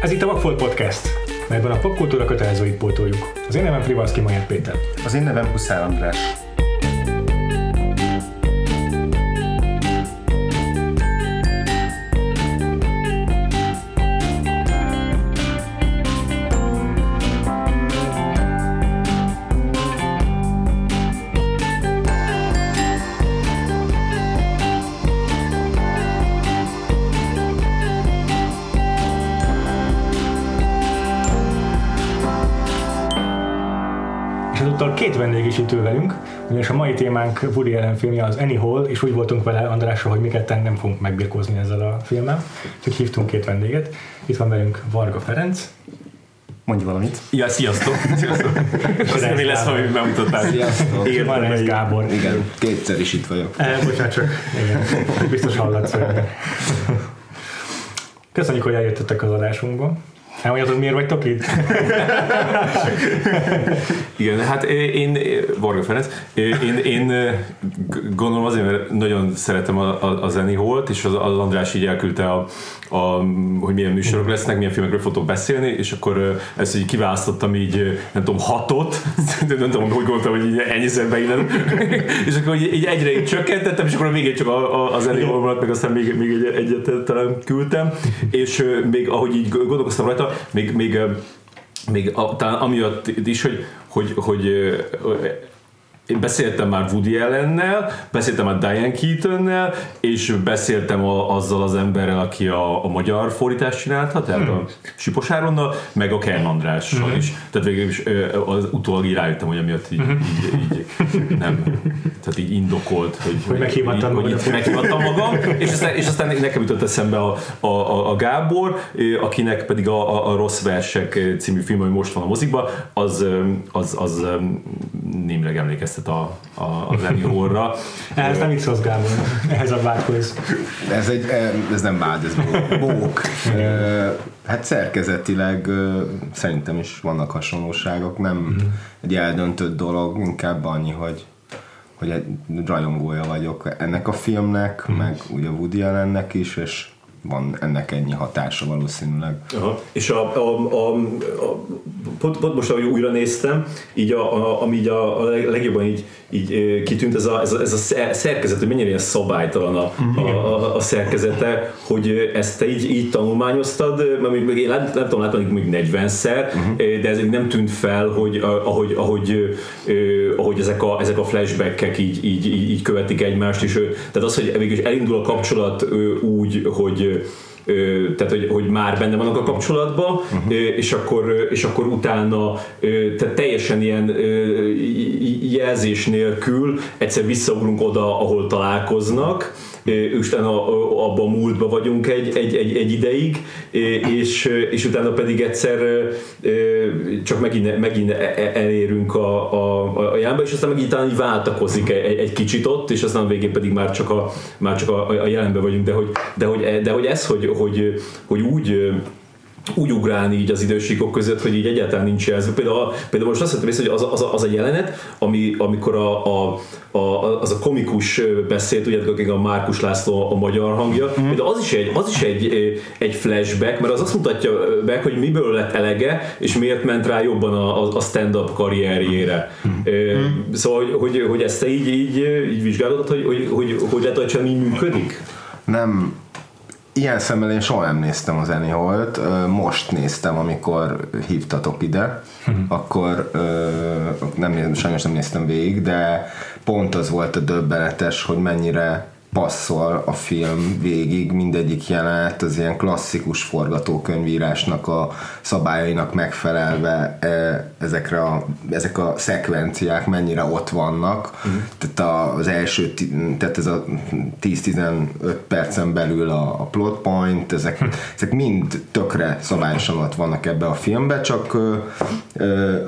Ez itt a Vagfolt Podcast, melyben a popkultúra kötelezőit pótoljuk. Az én nevem Frivalszki Majár Péter. Az én nevem Huszár András. Ezúttal két vendég is itt ül velünk, ugyanis a mai témánk Woody Allen filmje az Annie Hall, és úgy voltunk vele Andrással, hogy mi ketten nem fogunk megbirkózni ezzel a filmmel, úgyhogy hívtunk két vendéget. Itt van velünk Varga Ferenc, Mondj valamit. Ja, sziasztok! sziasztok. Azt nem mi lesz, ha megmutattál. Sziasztok. Igen, van ez Gábor. Igen, kétszer is itt vagyok. Eh, bocsánat, csak igen, biztos hallatsz. Köszönjük, hogy eljöttetek az adásunkba. Elmondhatod, miért vagytok itt? Igen, hát én, Varga Ferenc, én, én gondolom azért, mert nagyon szeretem a, a, a Zeni Holt, és az, az András így elküldte, a, a, hogy milyen műsorok lesznek, milyen filmekről fogok beszélni, és akkor ezt így kiválasztottam így, nem tudom, hatot, nem tudom, hogy gondoltam, hogy ennyiszer beillem, és akkor így, így egyre így csökkentettem, és akkor a végén csak a, a, a Zeni Hol maradt, meg aztán még, még egy, egyet talán küldtem, és még ahogy így gondolkoztam rajta, még, még még a, talán amiatt is, hogy, hogy, hogy ö, én beszéltem már Woody Allennel, beszéltem már Diane Keatonnel, és beszéltem a, azzal az emberrel, aki a, a magyar fordítást csinálta, tehát a Sipos Áronnal, meg a Kern Andrással is. Tehát végül is az utólag így rájöttem, hogy amiatt így, így, így nem, tehát így indokolt, hogy, hogy, meghívattam hogy, hogy meghivattam magam, és aztán, és aztán nekem jutott eszembe a, a, a, a Gábor, akinek pedig a, a, a Rossz Versek című film, ami most van a mozikban, az, az, az ö, némileg emlékeztet a, a, a Lenny Horra. Ehhez nem szólsz, Gábor, ehhez a vágyhoz. Ez, egy, ez nem vád, ez bók. Ö, Hát szerkezetileg ö, szerintem is vannak hasonlóságok, nem egy eldöntött dolog, inkább annyi, hogy hogy egy rajongója vagyok ennek a filmnek, meg ugye Woody Allennek is, és van ennek ennyi hatása valószínűleg. Aha. És a, a, a, a pont, pont most, ahogy újra néztem, így a, a, ami így a, a leg- legjobban így, így kitűnt, ez a, ez a, ez a szer- szerkezet, hogy mennyire ilyen szabálytalan a, a, a, a szerkezete, hogy ezt te így, így tanulmányoztad, mert még én nem tudom, láttam még 40-szer, de ez így nem tűnt fel, hogy ahogy, ahogy, ahogy ezek, a, ezek a flashbackek így, így, így, így követik egymást, és tehát az, hogy végül elindul a kapcsolat úgy, hogy tehát hogy, hogy már benne vannak a kapcsolatban, uh-huh. és, akkor, és akkor utána tehát teljesen ilyen jelzés nélkül egyszer visszaugrunk oda, ahol találkoznak, és utána ö, abban a múltba vagyunk egy, egy, egy, egy ideig, és, és utána pedig egyszer csak megint, megint e- e- elérünk a, a, a jelenbe, és aztán megint talán így váltakozik egy, egy kicsit ott, és aztán a végén pedig már csak a, már csak a, a jelenben vagyunk, de hogy, de hogy, de hogy ez, hogy, hogy, hogy úgy úgy ugrálni így az idősíkok között, hogy így egyáltalán nincs jelző. Például, például most azt észre, hogy az, a- az, az a jelenet, ami, amikor a, a, a, az a komikus beszélt, ugye a Márkus László a magyar hangja, mm. de az is, egy, az is egy, egy flashback, mert az azt mutatja meg, hogy miből lett elege, és miért ment rá jobban a, a- a stand-up karrierjére. Mm. Szóval, hogy, hogy, hogy ezt te így, így, így vizsgálod, hogy, hogy, hogy, hogy lehet, hogy csak így működik? Nem, ilyen szemmel én soha nem néztem az Annie Holt, Ö, most néztem, amikor hívtatok ide, akkor ö, nem, sajnos nem néztem végig, de pont az volt a döbbenetes, hogy mennyire passzol a film végig, mindegyik jelenet az ilyen klasszikus forgatókönyvírásnak a szabályainak megfelelve e, ezekre a, ezek a szekvenciák mennyire ott vannak. Uh-huh. Tehát az első, tehát ez a 10-15 percen belül a, a plot point, ezek, ezek mind tökre szabályosan ott vannak ebbe a filmbe, csak ö, ö,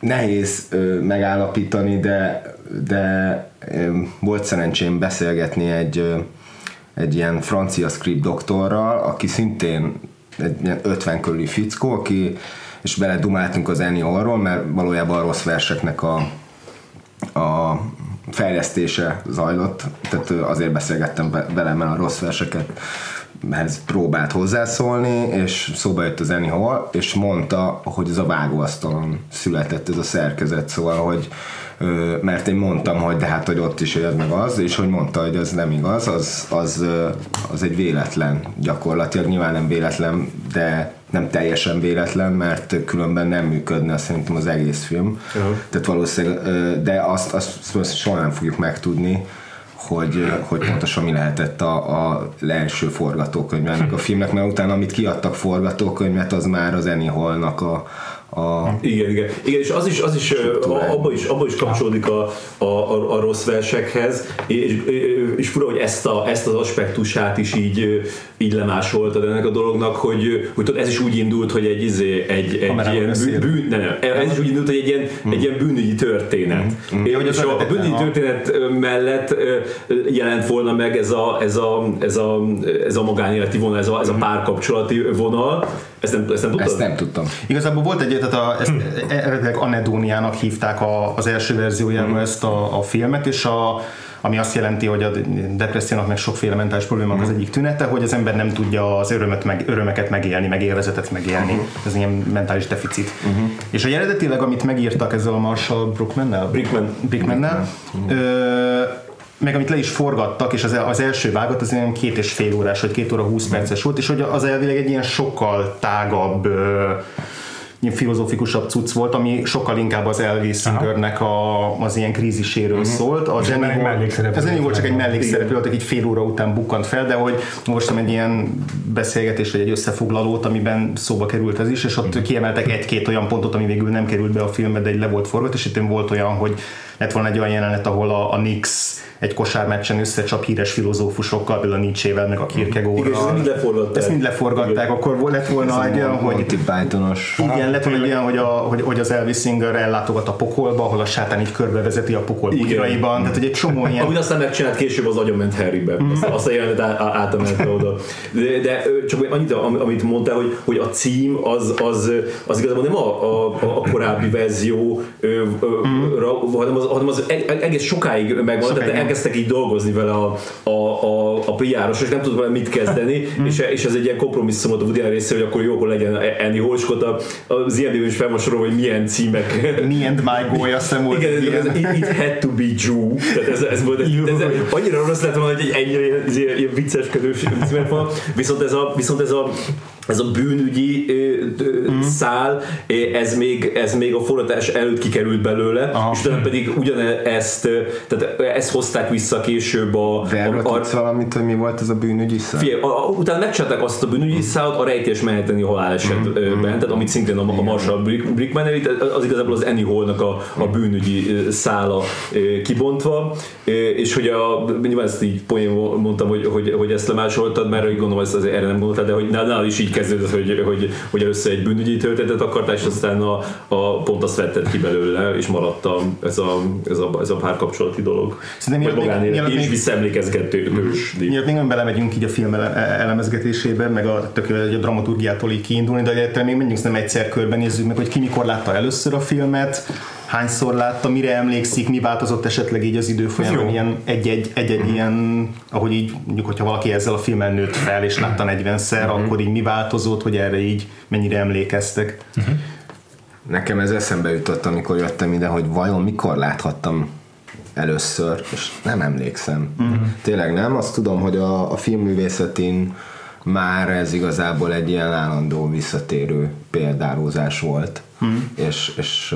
nehéz ö, megállapítani, de, de ö, volt szerencsém beszélgetni egy, ö, egy ilyen francia script doktorral, aki szintén egy ilyen 50 körüli fickó, aki, és beledumáltunk az Annie Hallról, mert valójában a rossz verseknek a, a fejlesztése zajlott, tehát azért beszélgettem ve- vele, mert a rossz verseket ehhez próbált hozzászólni, és szóba jött az Hall, és mondta, hogy ez a vágóasztalon született ez a szerkezet, szóval, hogy mert én mondtam, hogy de hát, hogy ott is ez meg az, és hogy mondta, hogy ez nem igaz, az, az, az egy véletlen gyakorlatilag, nyilván nem véletlen, de nem teljesen véletlen, mert különben nem működne szerintem az egész film. Aha. Tehát valószínűleg, de azt, azt, azt soha nem fogjuk megtudni, hogy, hogy pontosan mi lehetett a, a első forgatókönyv ennek a filmnek, mert utána, amit kiadtak forgatókönyvet, az már az Annie Hallnak a, a Igen, igen. igen és az is, az is abba is, abba is kapcsolódik a, a, a, a rossz versekhez, és, és fura, hogy ezt, a, ezt az aspektusát is így, így lemásoltad ennek a dolognak, hogy, hogy tudod, ez is úgy indult, hogy egy, izé, egy, egy Kamerában ilyen bűn, ne, nem, ez is úgy indult, hogy egy ilyen, egy ilyen bűnügyi történet. Ja, hogy És a, a bűnügyi történet mellett jelent volna meg ez a, ez a, ez a, ez a magánéleti vonal, ez a, ez a párkapcsolati vonal. Ezt nem, ezt nem tudtad? ezt nem tudtam. Igazából volt egy, tehát a, ezt eredetileg Anedóniának hívták a, az első verziójában ezt a, a filmet, és a, ami azt jelenti, hogy a depressziónak meg sokféle mentális problémának az egyik tünete, hogy az ember nem tudja az örömet meg, örömeket megélni, meg élvezetet megélni. Ez ilyen mentális deficit. És a eredetileg, amit megírtak ezzel a Marshall Brookmannel, Brickman. Brickmannel, ö, meg amit le is forgattak, és az, az első vágat az ilyen két és fél órás, vagy két óra húsz perces volt, és hogy az elvileg egy ilyen sokkal tágabb ö, ilyen filozófikusabb cucc volt, ami sokkal inkább az Elvis Singernek a, az ilyen kríziséről szólt. Az már egy mellékszereplő. Ez nem volt csak egy mellékszereplő, volt, egy fél óra után bukkant fel, de hogy olvastam egy ilyen beszélgetés, vagy egy összefoglalót, amiben szóba került ez is, és ott kiemeltek egy-két olyan pontot, ami végül nem került be a filmbe, de egy le volt forgat, és itt volt olyan, hogy lett volna egy olyan jelenet, ahol a, a Nix egy kosármeccsen összecsap híres filozófusokkal, például a Nietzsével, meg a Igen, ezt Kierkegaardral. mind leforgatták. Ezt mind leforgatták, akkor vol- lett volna egy olyan, hogy Pythonos igen, lett volna egy olyan, hogy, a, hogy, hogy az Elvis Singer ellátogat a pokolba, ahol a sátán így körbevezeti a pokol Igen. bugyraiban, tehát hogy egy csomó ilyen Amit aztán megcsinált később az agyon ment Harrybe. Azt, azt a jelenet átemelte oda. De, de csak annyit, am- amit mondtál, hogy, hogy a cím az, az, az igazából nem a, a, a korábbi verzió, ra- hanem, az, hanem az e- egész sokáig megvan, tehát Sokáig. elkezdtek így dolgozni vele a, a, a, a PR-os, és nem tudott vele mit kezdeni, és, és ez egy ilyen kompromisszum volt a Woody részéről, hogy akkor jó, akkor legyen Annie Hall, és akkor az IMDb is felmasorol, hogy milyen címek Me and My Boy, azt hiszem volt igen, ez, ez, ilyen. it, it had to be Jew. Tehát ez, ez volt, egy, ez, annyira rossz lett volna, hogy egy ennyire ilyen, ilyen, ilyen vicceskedős címet van. Viszont ez a, viszont ez a ez a bűnügyi Mhm. szál, ez még, ez még a forratás előtt kikerült belőle, Aha. és utána pedig ugyanezt, tehát ezt hozták vissza később a, De a, a, valamit, hogy mi volt ez a bűnügyi szám? Figyelj, a, a, utána megcsinálták azt a bűnügyi szállat a rejtés meheteni halálesetben, tehát amit szintén a, a Marshall Brick- Brickman elít, az igazából az Annie Hallnak a, a bűnügyi ö, szála kibontva, és hogy a, nyilván ezt így poén mondtam, hogy, hogy, hogy ezt lemásoltad, mert úgy gondolom, ezt azért erre nem gondoltad, de hogy nálad is így kezdődött, hogy, hogy, hogy először egy bűnügyi történetet akartál, és aztán a, a pont azt vetted ki belőle, és maradt a, ez, a, ez, a, ez a párkapcsolati dolog. Szerintem Vagy magánélet, és még- visszaemlékezgetős. Miért még nem belemegyünk így a film ele- elemezgetésébe, meg a, tök, a dramaturgiától így kiindulni, de egyáltalán még menjünk nem egyszer körbenézzük meg, hogy ki mikor látta először a filmet, hányszor látta, mire emlékszik, mi változott esetleg így az idő folyamán, ilyen egy-egy, egy-egy ilyen, ahogy így mondjuk, hogyha valaki ezzel a filmmel nőtt fel, és látta 40-szer, akkor így mi változott, hogy erre így mennyire emlékeztek. Nekem ez eszembe jutott, amikor jöttem ide, hogy vajon mikor láthattam először, és nem emlékszem. Uh-huh. Tényleg nem, azt tudom, hogy a, a filmművészetén már ez igazából egy ilyen állandó visszatérő példárózás volt, uh-huh. és, és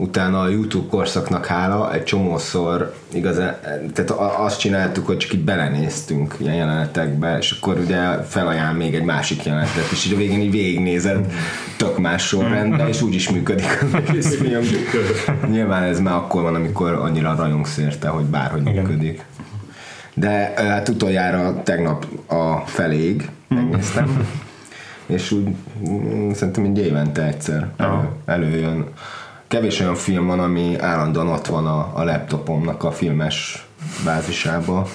utána a YouTube korszaknak hála egy csomószor igazán, tehát azt csináltuk, hogy csak így belenéztünk ilyen jelenetekbe, és akkor ugye felajánl még egy másik jelenetet, és így a végén így végignézed tök más sorrendben, és úgy is működik az egész film. Nyilván ez már akkor van, amikor annyira rajongsz érte, hogy bárhogy Igen. működik. De hát utoljára tegnap a feléig megnéztem, és úgy mm, szerintem egy évente egyszer elő, előjön. Kevés olyan film van, ami állandóan ott van a, a laptopomnak a filmes bázisába.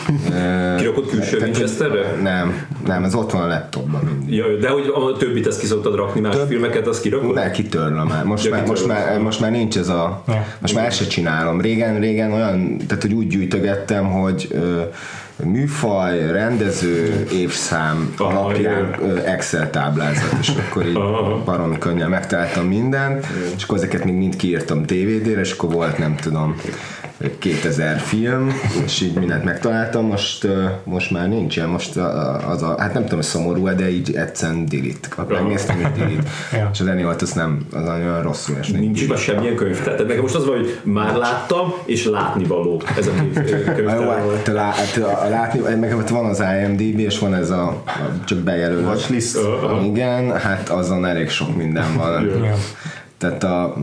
Kirakott külső Winchesterre? Nem, nem, ez ott van a laptopban mindig. Ja, de hogy a többit ezt ki szoktad rakni, más Több- filmeket, azt kirakod? Ne, kitörlöm már. Most, Ja, már, most, már, most már nincs ez a... Ja. Most már ezt se csinálom. Régen, régen olyan, tehát hogy úgy gyűjtögettem, hogy ö, műfaj, rendező, évszám Aha, alapján ö, Excel táblázat, és akkor így baromi könnyen megtaláltam mindent, és akkor ezeket még mind kiírtam DVD-re, és akkor volt nem tudom 2000 film, és így mindent megtaláltam, most, most már nincs ilyen, most a- az a, hát nem tudom, hogy szomorú de így egyszerűen delete. Megnéztem, hogy delete. Ja. És az Annie Hall-t azt nem, az olyan rosszul esni. Nincs be semmilyen könyv. Tehát nekem most az van, hogy már láttam, és látnivaló. Ez a két könyv. Jó, hát, lá, hát, a, látni, meg hát van az IMDb, és van ez a, a csak bejelölő. Watchlist. Igen, hát azon elég sok minden van. Ja. Tehát a,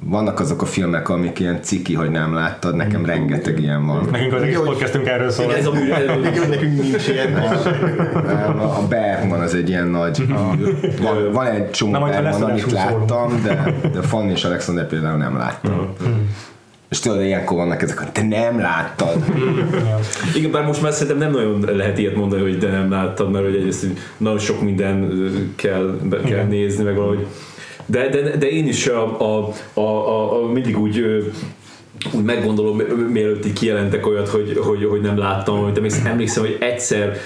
vannak azok a filmek, amik ilyen ciki, hogy nem láttad, nekem rengeteg ilyen van. Nekünk az egész podcastünk erről szól. Ez a mű, ez a mű. Jó, nekünk nincs ilyen. Nem, A a Bergman az egy ilyen nagy. Van, van egy csomó Na, Bergman, amit láttam, de, de Fanny és Alexander például nem láttam. És tudod, ilyenkor vannak ezek, hogy te nem láttad. Ja. Igen, bár most már szerintem nem nagyon lehet ilyet mondani, hogy de nem láttad, mert hogy egyrészt nagyon sok minden kell, be kell nézni, meg valahogy. De, de, de én is a, a, a, a, a mindig úgy úgy meggondolom, mielőtt így kijelentek olyat, hogy, hogy, hogy nem láttam, hogy emlékszem, emlékszem, hogy egyszer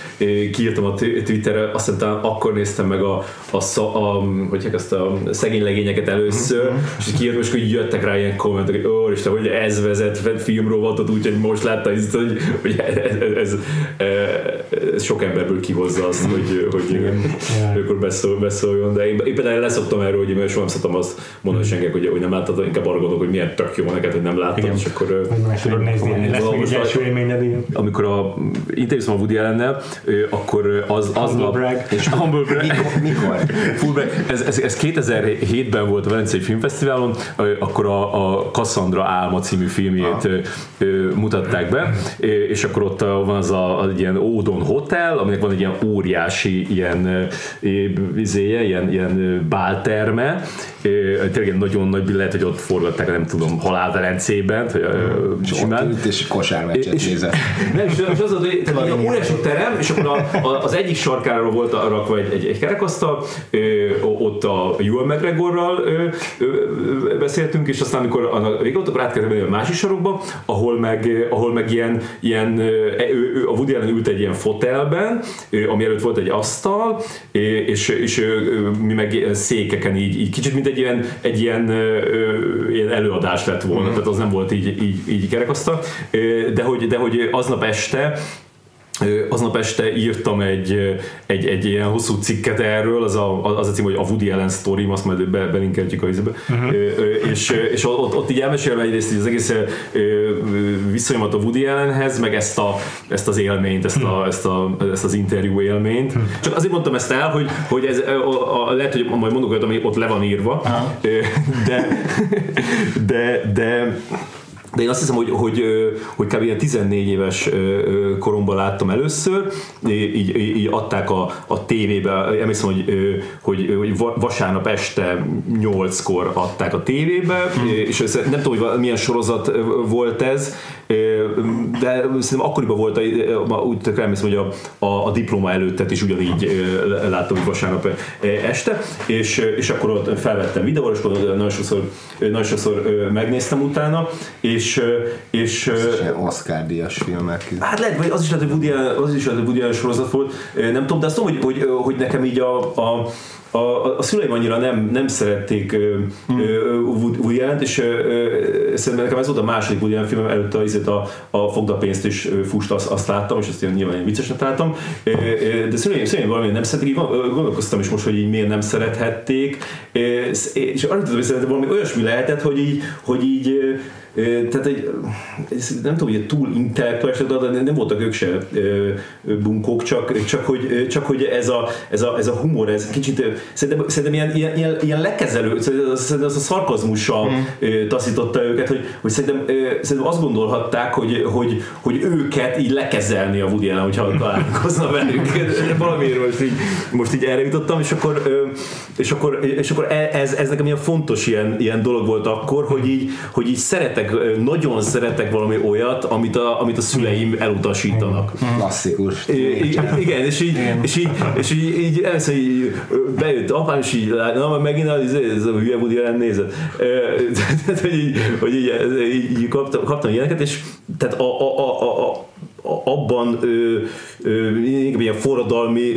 kiírtam a Twitterre, azt hiszem, talán akkor néztem meg a, a, sza- a, hogy ezt a szegény legényeket először, és így kiírtam, és akkor jöttek rá ilyen kommentek, hogy ó, Isten, hogy ez vezet filmrovatot, úgyhogy most láttam, hogy, hogy, ez, ez, ez, sok emberből kihozza azt, hogy, hogy akkor beszól, beszóljon, de én, én például leszoktam erről, hogy én soha nem szoktam azt mondani senkinek, hogy, hogy nem láttad, inkább arra gondolok, hogy milyen tök jó neked, hogy nem láttad, Igen. és akkor igen. amikor a interjúztam a Woody ö, akkor az aznap... brag. És humble brag. Mikor? Full brag. Ez, ez, ez 2007-ben volt a Velencei Filmfesztiválon, akkor a, a Cassandra Álma című filmjét ö, ö, mutatták be, és akkor ott a- van az a, az egy ilyen Ódon Hotel, aminek van egy ilyen óriási ilyen vizéje, ilyen, ilyen bálterme, tényleg egy nagyon nagy, lehet, hogy ott forgatták, nem tudom, halálvelencében, vagy, simán. ott és kosármeccset És- nézett. Nem, és és az, hogy tehát ilyen óriási terem, és akkor a, a, az egyik sarkára volt a- rakva egy, egy, egy kerekasztal, ö, ott a Ewan McGregorral ö, ö, beszéltünk, és aztán amikor a vége volt, akkor át kellett menni a másik sarokba, ahol meg, ahol meg ilyen, ilyen ö, ő, ő, a Woody Allen ült egy ilyen fotelben, ami előtt volt egy asztal, és, és mi meg székeken így, így kicsit mint egy ilyen, egy ilyen, ilyen előadás lett volna, tehát az nem volt így, így, így kerekasztal, de hogy, de hogy aznap este Aznap este írtam egy, egy, egy ilyen hosszú cikket erről, az a, az a cím, hogy a Woody Allen story azt majd be, belinkeltjük a izébe. Uh-huh. És, és ott, ott így elmesélve egyrészt így az egész viszonyomat a Woody Allenhez, meg ezt, a, ezt az élményt, ezt, a, ezt, a, ezt az interjú élményt. Csak azért mondtam ezt el, hogy, hogy ez a, a, lehet, hogy majd mondok olyat, ami ott le van írva, Ö, de, de, de de én azt hiszem, hogy, hogy, hogy kb. ilyen 14 éves koromban láttam először, így, így, adták a, a tévébe, emlékszem, hogy, hogy, hogy va- vasárnap este 8-kor adták a tévébe, és ez, nem tudom, hogy milyen sorozat volt ez, de szerintem akkoriban volt, a, úgy emlékszem, hogy a, a, a diploma előttet is ugyanígy láttam, hogy vasárnap este, és, és akkor ott felvettem videóra, és nagyon sokszor, nagyon sokszor megnéztem utána, és, és, ö, És ilyen Oscar díjas filmek. Hát lehet, vagy az is lehet, hogy Woody az is lehet, hogy Woody sorozat volt, nem tudom, de azt tudom, hogy, hogy, hogy nekem így a, a a, a szüleim annyira nem, nem szerették hmm. Woody Allen-t, és ö, szerintem nekem ez volt a második Woody Allen filmem, előtte az, a, a Fogd a pénzt is ö, fust, azt, azt láttam, és azt én nyilván én viccesnek ö, de szüleim, szüleim valamiért nem így ö, gondolkoztam is most, hogy így miért nem szerethették, és arra tudom, hogy szerintem valami olyasmi lehetett, hogy így, hogy így Tehát egy, nem tudom, hogy túl intellektuális, de nem voltak ők se bunkók, csak, csak, hogy, csak hogy ez a, ez a, ez a humor, ez kicsit, szerintem, szerintem ilyen, ilyen, ilyen, ilyen lekezelő, szerintem az a szarkazmussal mm. taszította őket, hogy, hogy szerintem, szerintem azt gondolhatták, hogy, hogy, hogy őket így lekezelni a Woody Allen, hogyha találkozna velük. Valamiért most így, most így erre jutottam, és akkor, és akkor, és akkor e- ez, ez nekem ilyen fontos ilyen, ilyen dolog volt akkor, hogy így, hogy így szeretek, nagyon szeretek valami olyat, amit a, amit a szüleim elutasítanak. Klasszikus. I- i- Igen, és így, és így, és így, így először így bejött apám, és így, na, megint az, ez a hülye Woody Allen nézett. Tehát, hogy így, hogy így, így, kaptam, kaptam ilyeneket, és tehát a, a, a, a a- abban ö, ö, ilyen forradalmi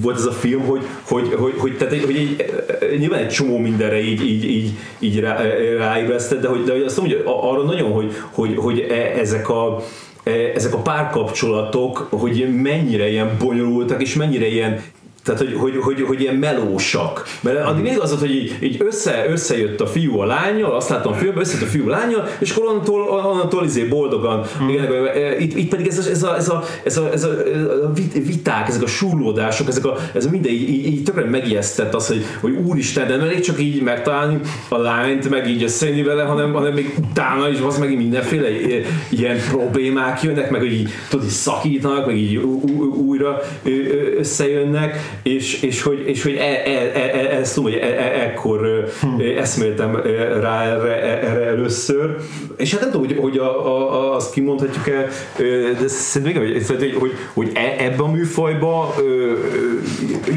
volt ez a film, hogy, hogy, hogy, hogy, tehát, hogy így, nyilván egy csomó mindenre így, így, így, így rá, de hogy, de azt mondom, hogy arra nagyon, hogy, hogy, hogy e- ezek a e, ezek a párkapcsolatok, hogy mennyire ilyen bonyolultak, és mennyire ilyen tehát, hogy, hogy, hogy, hogy ilyen melósak. Mert addig mindig az hogy így, így össze, összejött a fiú a lányjal, azt láttam a filmben, összejött a fiú a lányjal, és akkor onnantól, onnantól izé boldogan. Igen, itt, itt pedig ez a, ez a, ez a, ez a, ez a, a vit- viták, ezek a súrlódások, ezek a, ez a minden így, így, így tökre megijesztett az, hogy, hogy úristen, de nem elég csak így megtalálni a lányt, meg így összejönni vele, hanem, hanem még utána is az meg mindenféle ilyen problémák jönnek, meg hogy így, tudod, így szakítanak, meg így újra összejönnek, és, és hogy, és hogy e, e, e, e, ezt tudom, hogy e, e, ekkor ö, eszméltem rá erre, erre először, és hát nem tudom, hogy, hogy a, a, a, azt kimondhatjuk-e, de szerintem igen, hogy, hogy, hogy, hogy e- ebben a ö,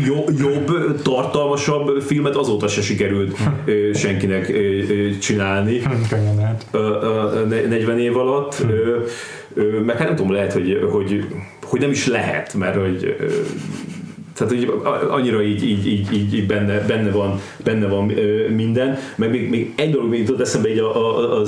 jo- jobb, tartalmasabb filmet azóta se sikerült ö, senkinek csinálni. Könnyen lehet. ö, ö, ne- 40 év alatt, ö, meg hát nem tudom, lehet, hogy, hogy, hogy nem is lehet, mert hogy tehát hogy annyira így, így, így, így, így benne, benne van, benne van ö, minden, meg még, még egy dolog még jutott eszembe így a, a, a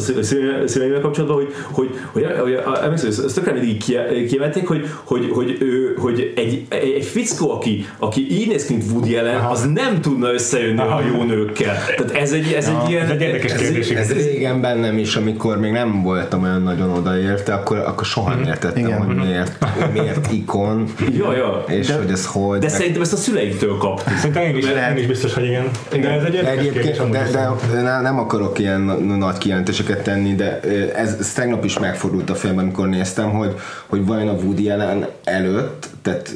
szüleimmel kapcsolatban, hogy, hogy, hogy, hogy emlékszem, ezt mindig ki- kiemelték, hogy, hogy, hogy, ő, hogy egy, egy, egy fickó, aki, aki így néz ki, mint Woody Allen, az nem tudna összejönni a jó nőkkel. Tehát ez egy, ez egy ilyen... ez egy érdekes kérdés, igen. Ez régen bennem is, amikor még nem voltam olyan nagyon odaérte, akkor, akkor soha nem értettem, Igen. hogy miért, miért ikon, Ja, ja. és hogy ez hogy. De szerintem ezt a szüleiktől kaptuk. Szerintem én is, én is biztos, hogy igen. De ez egy egyébként, de, de, de nem akarok ilyen na- nagy kijelentéseket tenni, de ez, ez tegnap is megfordult a filmben, amikor néztem, hogy, hogy vajon a Woody Allen előtt, tehát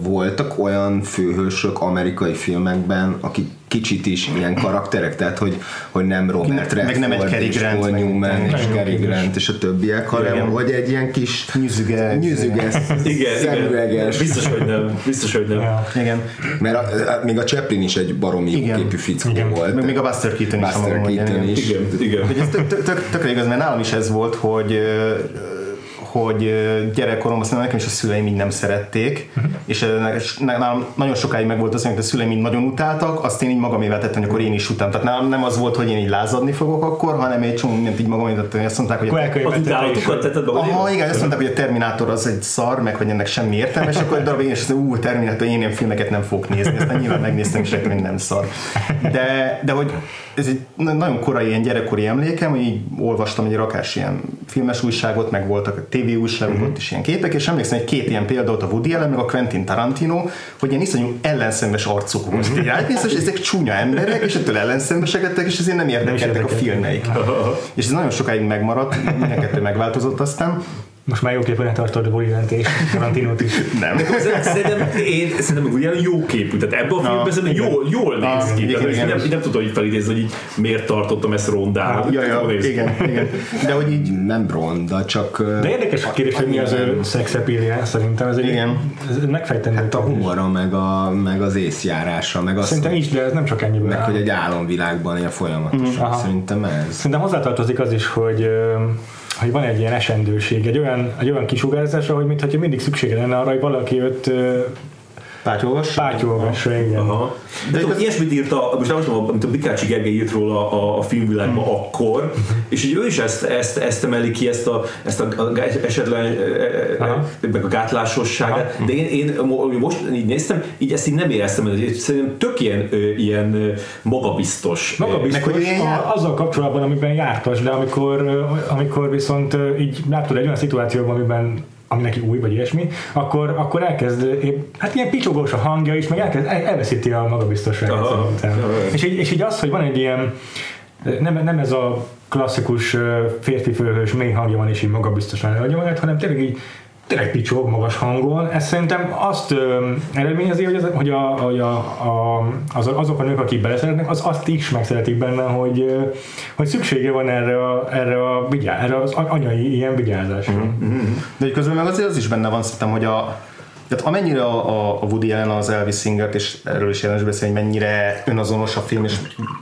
voltak olyan főhősök amerikai filmekben, akik kicsit is ilyen karakterek, tehát hogy, hogy nem Robert Meg nem egy Redford Cary és Grant, meg- Newman és Cary Grant és a többiek, hanem Igen. hogy egy ilyen kis Nyüzüge. nyűzüges, Igen, igen. szemüveges, Biztos, hogy nem. Biztos, hogy nem. Ja. Igen. mert a, a, még a Chaplin is egy baromi Igen. jóképű fickó Igen. volt. Meg még a Buster Keaton is, Buster Keaton igen. is. Igen, igen. Hogy ez tök, tök, tök, tökre igaz, mert nálam is ez volt, hogy hogy gyerekkoromban szerintem nekem is a szüleim így nem szerették, és ö, és nálam nagyon sokáig meg volt az, hogy a szüleim így nagyon utáltak, azt én így magamével tettem, hogy akkor én is utáltam. Tehát nálam nem az volt, hogy én így lázadni fogok akkor, hanem egy csomó mindent így magamével tettem, hogy azt mondták, hogy Akkor Az hogy- tetted Aha, igen, azt mondták, hogy a Terminátor az egy szar, meg hogy ennek semmi értelme, és akkor egy darabig én is ú, Terminátor, én ilyen filmeket nem fogok nézni, aztán nyilván megnéztem, és hogy nem szar. De, de hogy ez egy na- nagyon korai ilyen gyerekkori emlékem, hogy így olvastam egy rakás ilyen filmes újságot, meg voltak a TV újságok, ott is ilyen képek, és emlékszem, hogy két ilyen példa volt a Woody Allen, meg a Quentin Tarantino, hogy ilyen iszonyú ellenszenves arcuk volt. Ránéz, és ezek csúnya emberek, és ettől ellenszenvesek lettek, és ezért nem érdekeltek a filmeik. És ez nagyon sokáig megmaradt, minden kettő megváltozott aztán. Most már jóképpen tartod a Woody és Tarantinót is. Nem. Szerintem, én szerintem ugyan jó képű, tehát ebben a filmben szerintem jól, jól néz ki. igen, igen. nem, nem tudom, hogy felidézni, hogy így miért tartottam ezt rondának. Ja, ja, ki. igen, igen. De hogy így nem ronda, csak De érdekes a kérdés, hogy mi az ő appeal szerintem. Ez egy, Igen. Megfejtendő. hát a humora, meg, a, meg az észjárása, meg az, Szerintem is, de ez nem csak ennyiből. meg hogy egy álomvilágban él folyamatosan. Aha. Szerintem ez. Szerintem hozzátartozik az is, hogy hogy van egy ilyen esendőség, egy olyan, egy olyan kisugárzásra, hogy mintha mindig szüksége lenne arra, hogy valaki őt pátyolvas. pátyolgassa, igen. Aha. De tudom, ilyesmit írta, most nem tudom, amit a Bikácsi Gergely írt róla a, a filmvilágban Hmm. akkor, és így ő is ezt, ezt, ezt emeli ki, ezt a, ezt a, a esetlen, e, Aha. meg a gátlásosságát, de én, én mo- most így néztem, így ezt így nem éreztem, hogy szerintem tök ilyen, ilyen magabiztos. Maga Ö, biztos, hogy a, azzal kapcsolatban, amiben jártas, de amikor, amikor viszont így látod egy olyan szituációban, amiben ami neki új, vagy ilyesmi, akkor, akkor elkezd, hát ilyen picsogós a hangja is, meg elkezd, el, elveszíti a magabiztosságát szerintem. És így, és így az, hogy van egy ilyen, nem, nem ez a klasszikus férfi főhős mély hangja van, és így magabiztosan előadja magát, hanem tényleg így tényleg picsog, magas hangon. Ez szerintem azt ö, eredményezi, hogy, az, hogy, a, a, a, az, azok a nők, akik beleszeretnek, az azt is megszeretik benne, hogy, hogy szüksége van erre, a, erre, a, vigyá, erre az anyai ilyen vigyázásra. Mm-hmm. De közben meg azért az is benne van szerintem, hogy a tehát amennyire a, a- Woody Allen az Elvis Singer-t, és erről is érdemes beszélni, hogy mennyire önazonos a film, és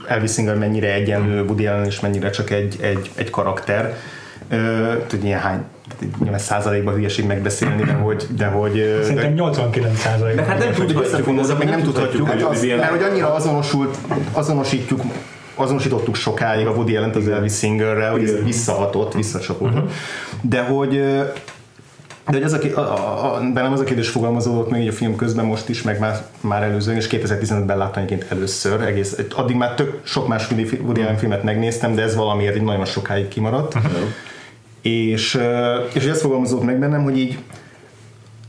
Elvis Singer mennyire egyenlő, Woody Allen is mennyire csak egy, egy, egy karakter. Ö, tudod, ilyen hány nyilván százalékban hülyeség megbeszélni, de hogy, de hogy Szerintem 89 százalék. Meg hát nem tudjuk, összefoglalva, meg nem tudhatjuk, hogy hogy az, mert hogy annyira azonosult, azonosítjuk azonosítottuk sokáig a Woody Allen-t az Elvis Singerrel, hogy ez visszahatott, visszacsapódott. De hogy de hogy ez a, a, a, a, bennem az a kérdés fogalmazódott meg így a film közben most is, meg már, már előző, és 2015-ben láttam egyébként először, egész, addig már tök sok más Woody Allen filmet megnéztem, de ez valamiért így nagyon sokáig kimaradt. És, és ez fogalmazott meg bennem, hogy így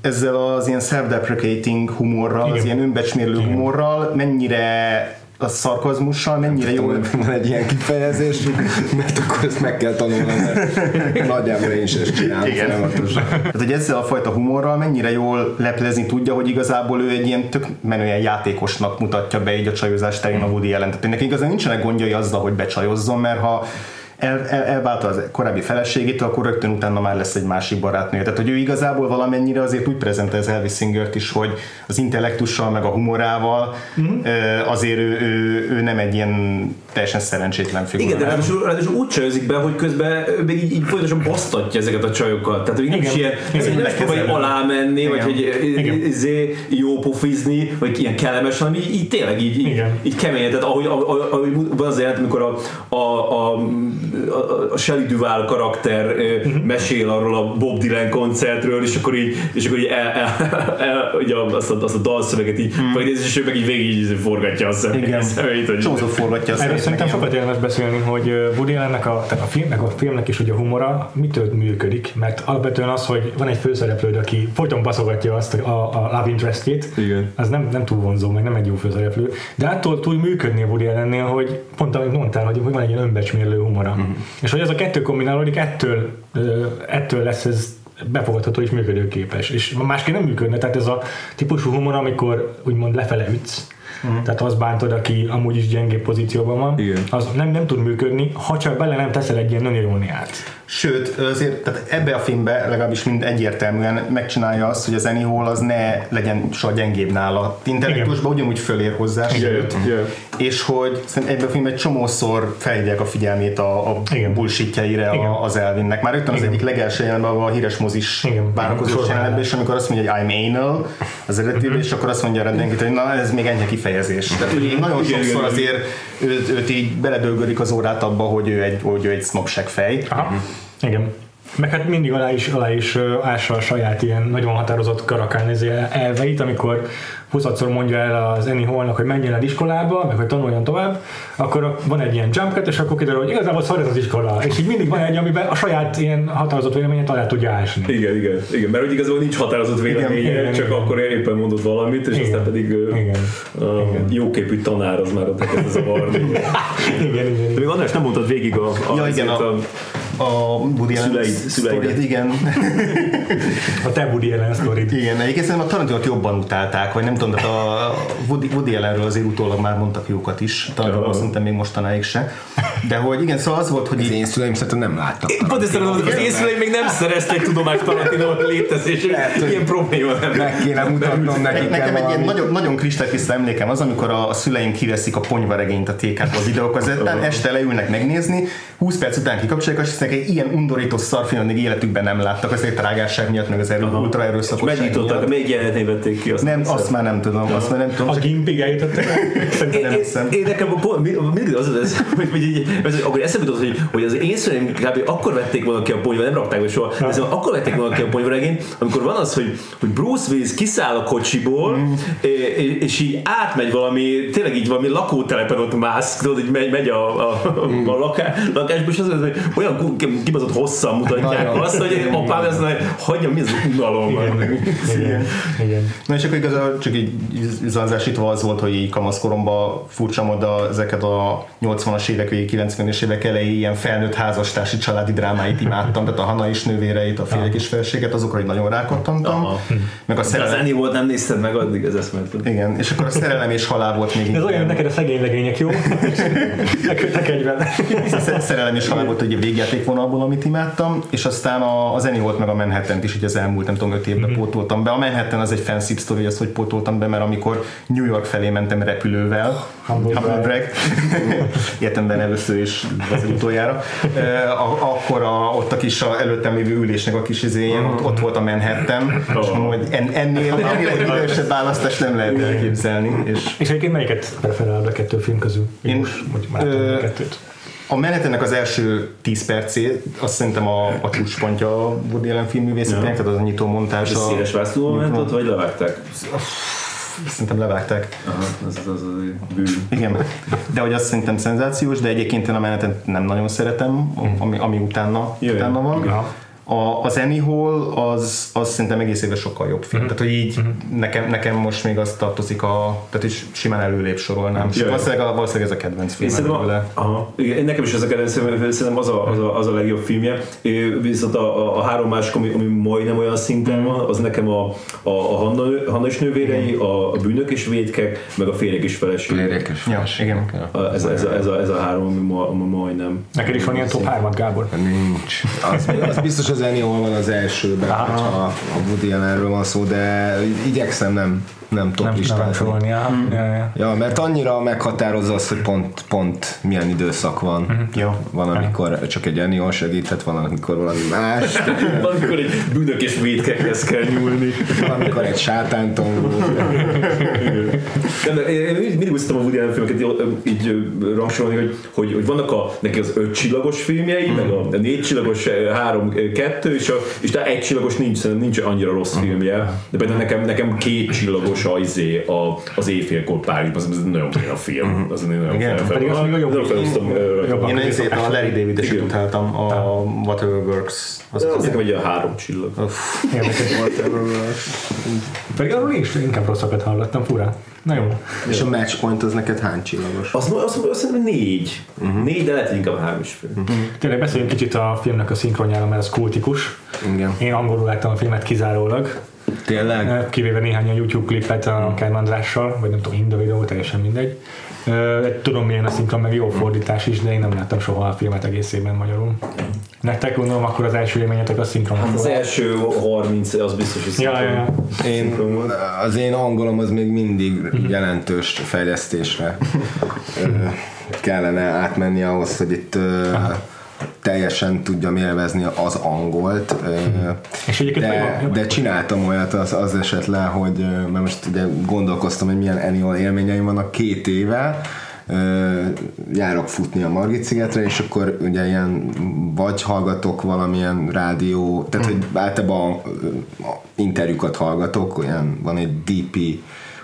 ezzel az ilyen self-deprecating humorral, Igen. az ilyen önbecsmérlő Igen. humorral mennyire a szarkazmussal, mennyire Jó, van egy ilyen kifejezés, mert akkor ezt meg kell tanulnom, mert nagyjából én is ezt csinálom Igen. folyamatosan. Tehát, hogy ezzel a fajta humorral mennyire jól leplezni tudja, hogy igazából ő egy ilyen tök menően játékosnak mutatja be így a csajozás terén a Woody Allen. Tehát neki igazán nincsenek gondjai azzal, hogy becsajozzon, mert ha el, el, elválta az korábbi feleségétől, akkor rögtön utána már lesz egy másik barátnője. Tehát, hogy ő igazából valamennyire azért úgy prezentál az Elvis Singert is, hogy az intellektussal, meg a humorával ö, azért ő, ő, ő, nem egy ilyen teljesen szerencsétlen figura. Igen, de ráadásul, ráadásul úgy csajozik be, hogy közben ő még így, így folyamatosan basztatja ezeket a csajokat. Tehát, hogy nem is ilyen, ez nem próbálja alá menni, vagy hogy izé, jó pofizni, vagy ilyen kellemes, hanem így, így tényleg így, így, így keményen. Tehát ahogy, ahogy, ahogy van az jelent, amikor a, a, a, a, Shelley Duval karakter uh-huh. mesél arról a Bob Dylan koncertről, és akkor így, és akkor így el, el, el, ugye azt, a, azt a dalszöveget így hmm. és ő meg így végig így forgatja a szemét. Igen. szemét hogy Csomószor forgatja a Erről szemét, szerintem meg ilyen- sokat érdemes beszélni, hogy Woody Allennek a, tehát a filmnek, a filmnek is ugye a humora mitől működik, mert alapvetően az, hogy van egy főszereplőd, aki folyton baszogatja azt a, a love interestjét, Igen. az nem, nem túl vonzó, meg nem egy jó főszereplő, de attól túl működni a Woody Allennél, hogy pont amit mondtál, hogy, hogy van egy ilyen önbecsmérlő humora. Mm. És hogy ez a kettő kombinálódik, ettől, ettől lesz ez befogadható és működőképes. És másképp nem működne, tehát ez a típusú humor, amikor úgymond lefele ütsz, Mm. Tehát az bántod, aki amúgy is gyengébb pozícióban van, Igen. az nem, nem tud működni, ha csak bele nem teszel egy ilyen öniróniát. Sőt, azért tehát ebbe a filmbe legalábbis mind egyértelműen megcsinálja azt, hogy az Annie Hall az ne legyen soha gyengébb nála. Intellektusban ugyanúgy fölér hozzá, sőt, és hogy ebbe a filmben egy csomószor felhívják a figyelmét a, a Igen. bullshitjeire Igen. az Elvinnek. Már rögtön az Igen. egyik legelső jelenben a híres mozis várakozós jelenetben, és amikor azt mondja, hogy I'm anal az eredetében, és akkor azt mondja mindenkit, hogy na ez még enyhe kifejezés. Tehát hogy nagyon sokszor azért őt, őt így beledölgödik az órát abba, hogy ő egy, hogy ő egy snobseg fej. Aha. Igen. Meg hát mindig alá is, alá is ássa a saját ilyen nagyon határozott karakánnézé elveit, amikor 20 mondja el az Annie Hallnak, hogy menjen el iskolába, meg hogy tanuljon tovább, akkor van egy ilyen jump cut, és akkor kiderül, hogy igazából szar ez az iskola. És így mindig van egy, amiben a saját ilyen határozott véleményét alá tudja ásni. Igen, igen, igen, mert hogy igazából nincs határozott véleménye, Igen, csak igen. akkor éppen mondott valamit, és Igen. aztán pedig Igen. a Igen. jóképű tanár az már ott elkezd zavarni. Igen, igen, De még András nem mondtad végig a, a, Ja, igen, azért a- A Woody Allen Szüleid- sztorit, igen. A te Woody Allen sztorid. igen, egyébként szerintem a Tarantinot jobban utálták, vagy nem tudom, tehát a Woody, Woody Allenről azért utólag már mondtak jókat is, Tarantinról Ja. szerintem még mostanáig se. De hogy igen, szóval az volt, hogy Az én szüleim szerintem nem láttak. Pont ezt mondom, az én szüleim még nem szerezték tudomást Tarantino létezését, ilyen probléma nem. Meg kéne mutatnom nekik Nekem egy ilyen nagyon, nagyon kristálytiszta emlékem az, amikor a, a szüleim kiveszik a ponyvaregényt a TK-ból a videókazettán, este leülnek megnézni, 20 perc után kikapcsolják, és hisznek, egy ilyen undorító szarfilmet még életükben nem láttak, azért trágásság miatt, meg az erő, ultra erőszakosság még jelenetén vették ki azt. Nem, hiszem. azt már nem tudom, azt már nem tudom. A gimpig eljutottak. Szerintem nem Én- hiszem. Én nekem mindig az, ez, hogy, hogy így, akkor eszembe jutott, hogy, hogy az én szüleim kb. akkor vették volna ki a ponyva, nem rakták be soha, de azért akkor vették volna ki a ponyvaregényt, amikor van az, hogy, hogy Bruce Willis kiszáll a kocsiból, Mm. és, és így átmegy valami, tényleg így valami lakótelepen ott mász, tudod, így megy, megy a, a, Mm. a, laká, lakásba, és az, hogy olyan kibaszott hosszan mutatják Nagyon. azt, hogy apám ez hogy hagyja, mi az unalom. Igen. Igen. Na és akkor igazából csak így zanzásítva az volt, hogy így kamaszkoromban furcsa módon ezeket a 80-as évek végig, 90-es évek elejé ilyen felnőtt házastársi családi drámáit imádtam, tehát a Hana is nővéreit, a férjek és feleséget, azokra így nagyon rákattantam. Aha. Meg a De az szerelem, volt, nem nézted meg addig ez eszmet. igen, és akkor a szerelem és halál volt még Ez olyan, neked a szegény legények, jó? Neked egyben. Sz- Szerelem és halál volt ugye végjáték vonalból, amit imádtam, és aztán a, az Eni volt meg a manhattan is, így az elmúlt, nem tudom, öt évben Mhm. pótoltam be. A Manhattan az egy fancy sztori, az, hogy pótoltam be, mert amikor New York felé mentem repülővel, Humble brag. brag, életemben először is, az utoljára, a, akkor a, ott a kis a előttem lévő ülésnek a kis izéjén, ott, ott volt a Manhattan, és mondom, hogy en, ennél, ennél idősebb választást nem lehet elképzelni. És És egyébként melyiket preferálod a kettő film közül? Én- Most, hogy már Ö, a kettőt. A menetenek az első 10 percét, azt szerintem a, a csúcspontja a Woody Allen filmművészetének, tehát az a nyitó montás. És a széles vászló momentot, vagy levágták? szerintem levágták. Aha, az az, az a bűn. Igen, de hogy azt szerintem szenzációs, de egyébként én a menetet nem nagyon szeretem, ami, ami utána, Jöjjön. utána van. Aha. A, az Hall az, az szerintem egész éve sokkal jobb film. Tehát, hogy így nekem, nekem most még azt tartozik a, tehát is simán előrébb sorolnám. És valószínűleg, a, valószínűleg ez a kedvenc film a, aha, igen, nekem is ez a kedvencem, szerintem az a, az a, az a legjobb filmje. Viszont a, a, a három másik, ami, ami majdnem olyan szinten van, az nekem a, a, a Hanna, Hanna és nővérei, a, a bűnök és védkek, meg a férjek és feleségek. Férjek és Ja, feleségek. igen. A- Ez, a- ez, a, ez, a, ez a három, ami, ma, ami majdnem. Neked is van ilyen top 3 Gábor? Nincs. Az, az biztos az Ennyi van az elsőben, Aha. ha a Woody Allenről van szó, de igyekszem nem, nem top Nem, nem listán. sorolni. aha. Ja, ja. Ja, mert annyira meghatározza azt, hogy pont, pont milyen időszak van. Jó. Van, amikor csak egy Ennyi segíthet, van, amikor valami más, Amikor egy bűnök és védkekhez kell nyúlni. van, amikor egy sátántongó. Én mindig úgy a Woody Allen filmeket így, rangsorolni, hogy, hogy, hogy vannak a, neki az öt csillagos filmjei, Mhm. meg a négy csillagos, ö, három, ö, kettő, és, a, és egy csillagos nincs, szerintem nincs annyira rossz Mhm. filmje, de például nekem, nekem két csillagos a, izé, a, az éjfélkor Párizsban, egy nagyon olyan film, az egy nagyon Igen, fel, pedig az még a jobb. Én ezért a Larry Igen. utáltam, a Whatever Works. Az, nekem egy ilyen három csillag. Érdekes. Pedig arról is inkább rosszakat hallottam, furán. Na jó. És a matchpoint az neked hány csillagos? Azt, azt, azt szerintem négy. Négy, de lehet, hogy inkább három is fél. Tényleg beszéljünk kicsit a filmnek a szinkronjára, mert ez kultikus. Igen. Én angolul láttam a filmet kizárólag, Tényleg? kivéve néhány a YouTube klipet a Kern Andrással, vagy nem tudom, Inda videó, teljesen mindegy. Tudom milyen a szinkron, meg jó fordítás is, de én nem láttam soha a filmet egészében magyarul. Nektek gondolom, akkor az első élményetek a szinkron. Hát az első 30, az biztos, hogy Ja, ja, ja. Én, az én angolom az még mindig jelentős fejlesztésre kellene átmenni ahhoz, hogy itt ö, teljesen tudjam élvezni az angolt. És egyébként de, de csináltam olyat az, az eset le, hogy mert most ugye gondolkoztam, hogy milyen annual élményeim vannak két éve, járok futni a Margit szigetre, és akkor ugye ilyen vagy hallgatok valamilyen rádió, tehát hogy általában ö, a interjúkat hallgatok, olyan van egy DP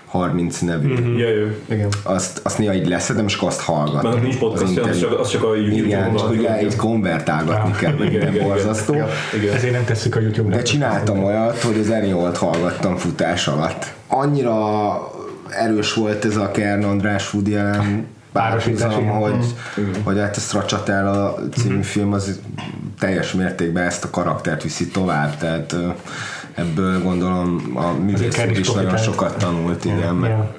30 nevű, mm-hmm. Ja, jó. igen. azt, azt néha így leszedem, és akkor azt hallgatom. Mert nincs podcast, az interjú. csak, az csak a YouTube Igen, csak ugye így konvertálgatni kell, Igen, igen, borzasztó. Igen. Ezért nem tesszük a YouTube-ra. De csináltam olyat, hogy az Ennyi hallgattam futás alatt. Annyira erős volt ez a Kern András Woody Allen Párosítás, párhuzam, igen. hogy, hogy hát a Stracciatella című film az teljes mértékben ezt a karaktert viszi tovább, tehát ebből gondolom a Kern művész is is nagyon sokat tanult, igen, meg Ja.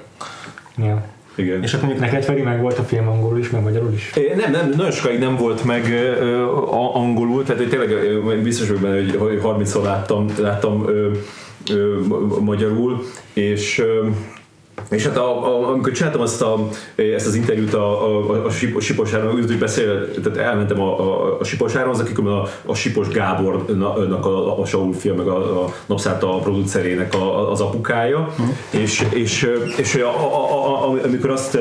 Ja. Igen. És akkor mondjuk neked Feri meg volt a film angolul is, meg magyarul is? É, Nem, nem, nagyon sokáig nem volt meg ö, a- angolul, tehát én tényleg ö, biztos vagyok benne, hogy, hogy 30-szor láttam, láttam ö, ö, ma- magyarul, és ö, és hát a, a, amikor csináltam azt a, ezt az interjút a, a, a, Sip- a Siposáron, úgy, hogy beszél, tehát elmentem a, a, a Siposáronhoz, akik a, a Sipos Gábornak a, a Saul film, meg a, a Napszálta a producerének a, az apukája, és, és, és a, a, a, a, amikor azt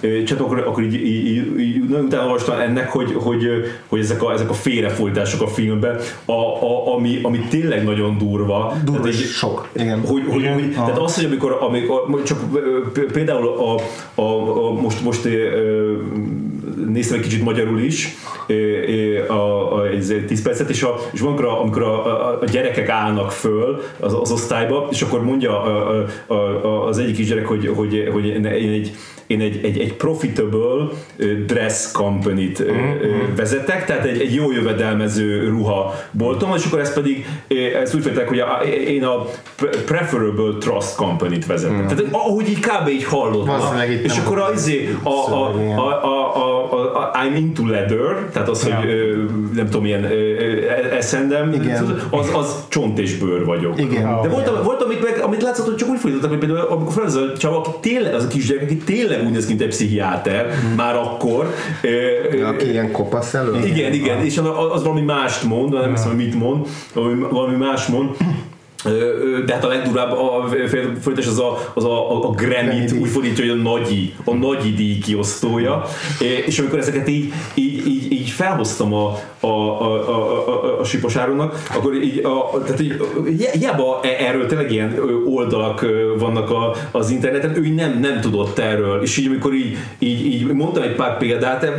csináltam, akkor, akkor így, így, így, így utána olvastam ennek, hogy, hogy, hogy ezek, a, ezek a félrefordítások a filmben, a, a, ami, ami tényleg nagyon durva. Durva Tehát egy- sok. Igen. hogy, hogy, Igen. hogy, tehát az, hogy amikor, amikor csak például a, a, a, most, most néztem egy kicsit magyarul is a, a, ez egy 10 percet, és, a, és amikor, a, amikor a, a, a gyerekek állnak föl az, az osztályba, és akkor mondja a, a, a, az egyik is gyerek, hogy, hogy, hogy én egy én egy, egy, egy profitable dress company-t ö, vezetek, tehát egy, egy jó jövedelmező ruha boltom, és akkor ezt pedig ezt úgy vettek, hogy a, én a pre- preferable trust company-t vezetek. Tehát ahogy így kb. így hallottam. És akkor az, izé, a, a, a, a, a, a, a I'm into leather, tehát az, Ja. hogy ö, nem tudom, ilyen ö, eszendem, Igen. az, az csont és bőr vagyok. Igen. De volt, volt amit, meg, amit látszott, hogy csak úgy fordítottak, hogy például amikor fel az a csava, aki tényleg, az a kisgyerek, aki tényleg úgy néz ki, mint egy pszichiáter, már akkor. ö, ö, Aki ilyen kopasz elő? igen, igen, és az, az valami mást mond, nem hiszem, hogy mit mond, valami, valami más mond. De hát a legdurább a fordítás az a, az a, a, Grammy-t úgy fordítja, hogy a nagyi, a nagyi díj kiosztója. É, És amikor ezeket így, így, így, így felhoztam a, a, a, a, a, a Sipos Áronnak, akkor így, a, tehát így, hi- hiába e- erről tényleg ilyen oldalak vannak a, az interneten, ő nem, nem tudott erről, és így amikor így, így, így mondtam egy pár példát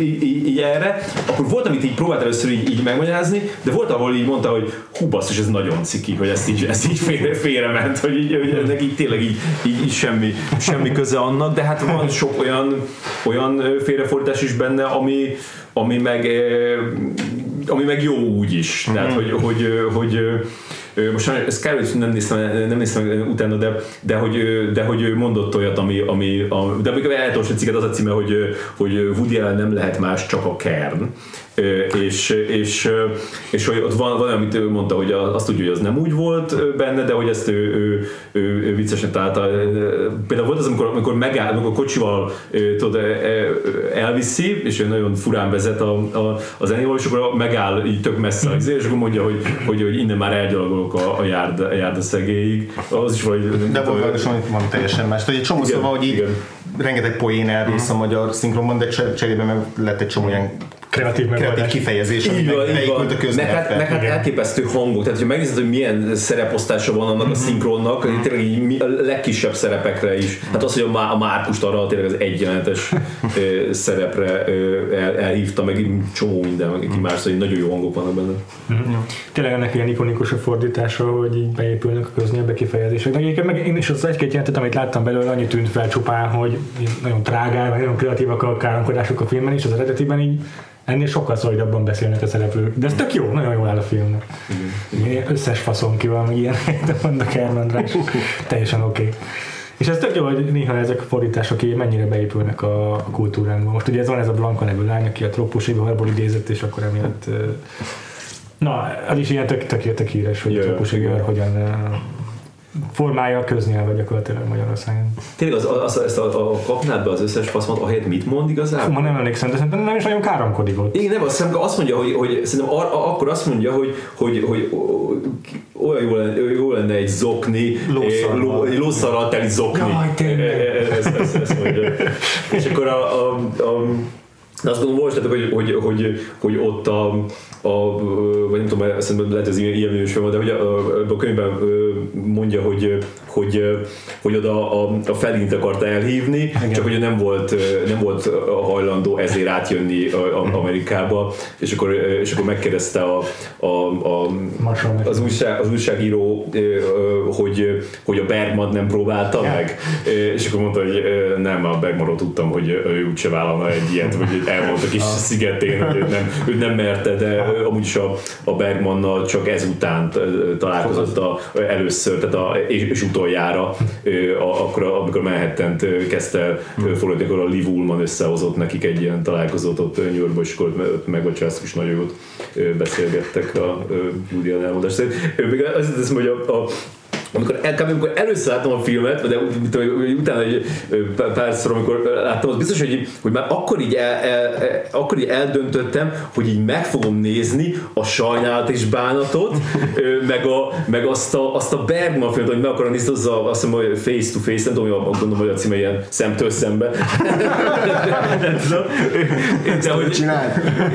így, így, így erre, akkor volt, amit így próbált először így, így megmagyarázni, de volt, ahol így mondta, hogy hú basszus, ez nagyon ciki, hogy ezt így, ezt így félre, félrement, hogy, így, hogy ennek így tényleg így, így, így semmi, semmi köze annak, de hát van sok olyan, olyan félrefordítás is benne, ami, ami meg, ami meg jó úgy is. Tehát, hogy, hogy, hogy most ezt kár, nem néztem, nem néztem utána, de, de, hogy, de hogy mondott olyat, ami, ami a, de amikor elolvasott cikket, az a címe, hogy, hogy Woody Allen nem lehet más, csak a kern. És, és, és hogy ott van, van olyan, amit ő mondta, hogy a- azt tudja, hogy az nem úgy volt benne, de hogy ezt ő, ő, ő, ő viccesen találta. Például volt az, amikor, amikor megáll, amikor kocsival ö, tudod, ö, ö, elviszi, és ő nagyon furán vezet a, a, az Enival, és akkor megáll így tök messze, az, és akkor mondja, hogy, hogy, hogy innen már elgyalogolok a, a járda, a járda szegélyig. Az is nem De volt van, teljesen más. Tehát egy csomó Igen, szóval, hogy így igen. rengeteg poén elvész a magyar szinkronban, de cse- cserében meg lett egy csomó ilyen Kreatív kreatív kifejezés, Így van, meg így van. a Meg hát, meg köznyelvbe. hát elképesztő hangok. Tehát, ha megnézed, hogy milyen szereposztása van annak a szinkronnak, mm tényleg így a legkisebb szerepekre is. Hát az, hogy a, Má- a Márkust arra tényleg az egyenletes szerepre el, elhívta, meg így csomó minden, meg ki más, hogy nagyon jó hangok vannak benne. Tényleg ennek ilyen ikonikus a fordítása, hogy így beépülnek a köznyelvbe kifejezések. Meg egyébként meg én is az egy-két jelentet, amit láttam belőle, annyi tűnt fel csupán, hogy nagyon trágán, meg nagyon kreatívak a káromkodások a filmben is, az eredetiben így ennél sokkal szolidabban beszélnek a szereplők. De ez tök jó, nagyon jól áll a filmnek. Ilyen Összes faszom ki van, ilyen, de mondok el, András. Teljesen oké. Okay. És ez tök jó, hogy néha ezek a fordítások így mennyire beépülnek a, a kultúránkba. Most ugye ez van ez a Blanka nevű lány, aki a trópus ivarból idézett, és akkor emiatt Na, az is ilyen tök, tök, tök híres, hogy a trópusi vihar hogyan ö, formálja a köznyelvet gyakorlatilag Magyarországon. Tényleg az, az, ezt a, a kapnád be az összes faszmat, ahelyett mit mond Fú, igazából? ma nem emlékszem, de szerintem nem is nagyon káromkodik ott. Igen, nem, azt hiszem, azt mondja, hogy, hogy szerintem ar, akkor azt mondja, hogy, hogy, hogy olyan jó lenne, jó lenne egy zokni, Lószarral. eh, lószarral teli zokni. Jaj, tényleg. Eh, Ez, ez, ez mondja. És akkor a, a, a de azt gondolom, most hogy, hogy, hogy, hogy ott a, a, vagy nem tudom, szerintem lehet ez ilyen, ilyen film, de hogy a, a, könyvben mondja, hogy, hogy, hogy oda a, a Felint akarta elhívni, Igen. csak hogy nem volt, nem volt hajlandó ezért átjönni a- Amerikába, és akkor, és akkor megkérdezte a, a, a, az, újság, az újságíró, hogy, hogy a Bergman nem próbálta Ja. meg, és akkor mondta, hogy nem, a Bergmanról tudtam, hogy ő úgyse vállalna egy ilyet, vagy elmondta kis szigetén, hogy ő nem, ő nem merte, de ö, amúgy is a, a Bergmannal csak ezután találkozott a, először, tehát a, és, és utoljára, a, akkor, a- amikor manhattan kezdte ö, forgatni, akkor a Liv Ullman összehozott nekik egy ilyen találkozót ott New Yorkban, és akkor ott megbocsászt, és nagyon jót beszélgettek a Allen elmondás szerint. Még azt hiszem, hogy a, a amikor, amikor először láttam a filmet, de ut- ut- utána egy párszor, amikor láttam, az biztos, hogy, hogy már akkor így, el, el, el, akkor így eldöntöttem, hogy így meg fogom nézni a sajnálat és bánatot, meg, a, meg azt, a, azt a Bergman filmet, hogy meg akarom nézni, az a, azt hiszem, hogy face to face, nem tudom, hogy a- gondolom, hogy a címe ilyen szemtől szembe. nem tudom. De hogy,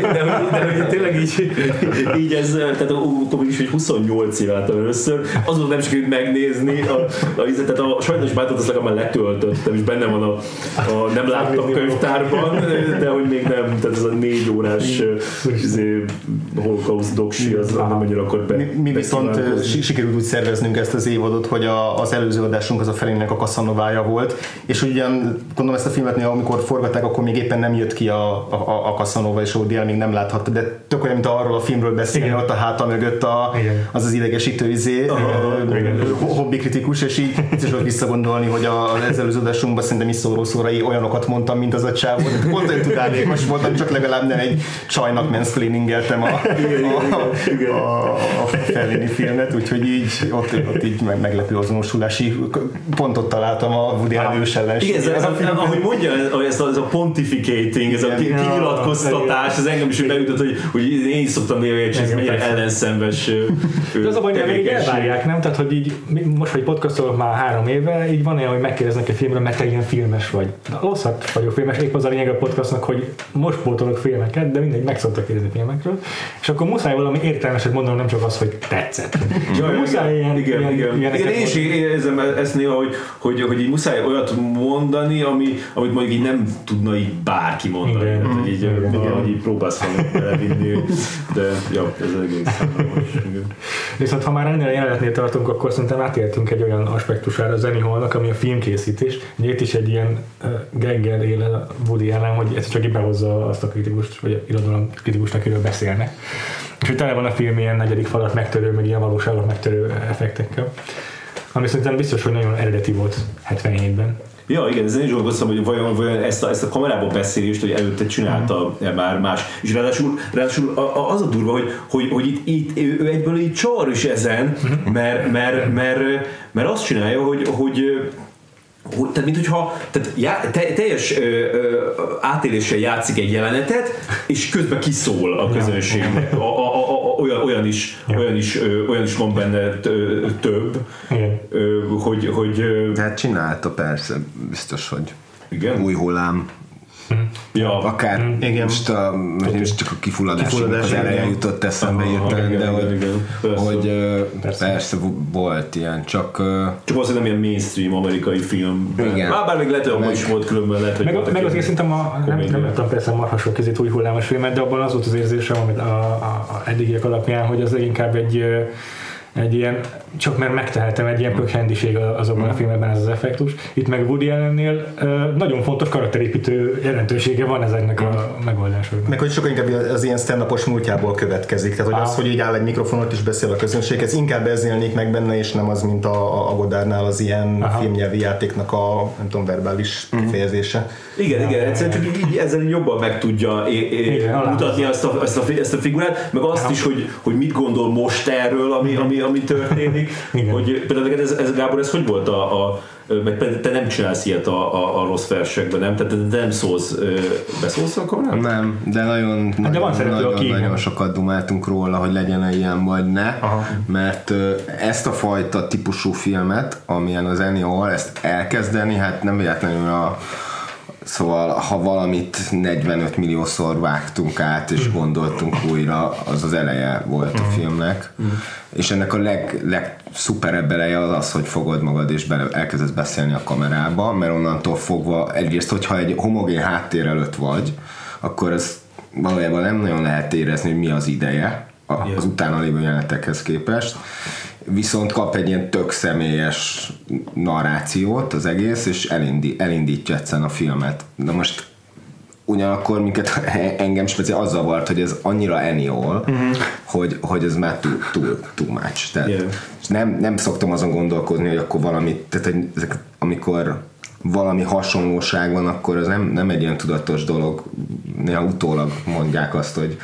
de, hogy, de hogy tényleg így, így ez, tehát akkor is, hogy 28 éve láttam először, azon nem sikerült megnézni, a, a, a, tehát a sajnos bátot azt legalább már letöltöttem, és benne van a, a nem láttam könyvtárban, de hogy még nem, tehát ez a négy órás izé, holocaust doksi, az nem annyira akkor be. Mi, mi viszont sikerült úgy szerveznünk ezt az évadot, hogy a, az előző adásunk az a felének a Cassanovája volt, és ugyan gondolom ezt a filmet, amikor forgatták, akkor még éppen nem jött ki a, a, a Casanova, és Allen még nem láthatta, de tök olyan, mint arról a filmről beszélni, Igen. ott a háta mögött a, Igen. az az idegesítő izé, hobbi kritikus, és így is volt visszagondolni, hogy a- az előző adásunkban szerintem is szóró szórai olyanokat mondtam, mint az a csávó. Pont olyan tudálékos voltam, csak legalább nem egy csajnak mansplainingeltem a, a, a, a Fellini filmet, úgyhogy így ott, ott így meg, meglepő azonosulási pontot találtam a Woody Allen ős Igen, ez, ez, a ahogy mondja, ez a, ez a pontificating, ez a kinyilatkoztatás, ez engem is beütött, hogy, hogy én is szoktam nézni, hogy ez mennyire ellenszenves De az a baj, hogy elvárják, nem? Tehát, hogy így most, hogy podcastolok már három éve, így van olyan, hogy megkérdeznek egy filmről, mert te ilyen filmes vagy. Na, Rosszat vagyok filmes, épp az a lényeg a podcastnak, hogy most pótolok filmeket, de mindegy, meg szoktak kérdezni filmekről, és akkor muszáj valami értelmeset mondanom, nem csak az, hogy tetszett. És akkor muszáj ilyen, igen, ilyen, igen. igen, én is érzem ezt néha, hogy, hogy, hogy így muszáj olyat mondani, ami, amit mondjuk így nem tudna így bárki mondani. Igen. Tehát, hogy így, Igen. valahogy így próbálsz valamit belevinni, de ja, ez egész. Igen. Viszont ha már ennél jelenetnél tartunk, akkor szerintem átértünk egy olyan aspektusára a Zenny Hallnak, ami a filmkészítés. Ugye itt is egy ilyen uh, gaggel él a Woody Allen, hogy ez csak behozza azt a kritikust, vagy a irodalom kritikusnak, akiről beszélnek. És hogy tele van a film ilyen negyedik falat megtörő, meg ilyen valóságot megtörő effektekkel. Ami szerintem biztos, hogy nagyon eredeti volt 77-ben. Ja, igen, ezen is gondolkoztam, hogy vajon, vajon ezt, a, ezt a kamerából beszélést, hogy előtte csinálta mm. már más. És ráadásul, ráadásul az a durva, hogy, hogy, hogy itt, itt ő egyből így csar is ezen, mert, mert, mert, mert azt csinálja, hogy, hogy hogy, tehát, mint hogyha tehát já, te, teljes ö, ö, átéléssel játszik egy jelenetet, és közben kiszól a közönségnek. A, a, a, a, olyan, olyan, is, Ja. olyan, is, ö, olyan is van benne ö, több, ö, hogy, hogy ö, Hát csinálta persze, biztos, hogy igen. új hullám, Ja, akár Igen. most, a, most nem is csak a kifulladás, Kifulladás, az eleje igen. jutott eszembe Aha, hirtelen, igen, de igen, hogy, igen. Persze. hogy Persze. persze. volt ilyen, csak Csak az, hogy nem ilyen mainstream amerikai film. Igen. Már bár még lehet, hogy is volt különben, lehet, hogy Meg, meg azért szerintem a, nem, nem láttam persze a marhasok között új hullámos filmet, de abban az volt az érzésem, amit a, a, a eddigiek alapján, hogy az inkább egy egy ilyen, csak mert megtehetem, egy ilyen pökhendiség azokban a filmekben ez az effektus. Itt meg Woody Allennél ö, nagyon fontos karakterépítő jelentősége van ezeknek a megoldásoknak. Meg hogy sokkal inkább az ilyen stand múltjából következik. Tehát, hogy az, hogy így áll egy mikrofonot és beszél a közönséghez, inkább ez jelenik meg benne, és nem az, mint a, a Godárnál az ilyen Aha. filmnyelvi játéknak a, nem tudom, verbális kifejezése. Igen, igen, egyszerűen csak így, így ezzel jobban meg tudja é, é, Igen, mutatni azt a, ezt, a, ezt a figurát, meg azt is, hogy, hogy mit gondol most erről, ami, ami, ami történik. Hogy, például neked ez, ez, Gábor, ez hogy volt a, a mert például te nem csinálsz ilyet a, a, a rossz versekben, nem? Tehát te nem szólsz, beszólsz a kamerán? nem, de nagyon, Hát de van nagyon, szereplő, nagyon, aki nagyon sokat dumáltunk róla, hogy legyen -e ilyen vagy ne, Aha. mert ezt a fajta típusú filmet, amilyen az Annie Hall, ezt elkezdeni, hát nem véletlenül a Szóval, ha valamit 45 milliószor vágtunk át, és gondoltunk újra, az az eleje volt a filmnek. És ennek a leg, legszuperebb eleje az az, hogy fogod magad és bele, elkezdesz beszélni a kamerába, mert onnantól fogva egyrészt, hogyha egy homogén háttér előtt vagy, akkor ez valójában nem nagyon lehet érezni, hogy mi az ideje az utána lévő jelenetekhez képest viszont kap egy ilyen tök személyes narrációt az egész, és elindi, elindítja egyszerűen a filmet. De most ugyanakkor minket, engem speciál az zavart, hogy ez annyira Eniol, uh-huh. hogy, hogy ez már túl, túl, too much. Tehát Yeah. nem, nem szoktam azon gondolkozni, hogy akkor valami, tehát hogy ezek, amikor valami hasonlóság van, akkor az nem, nem egy ilyen tudatos dolog. Néha utólag mondják azt, hogy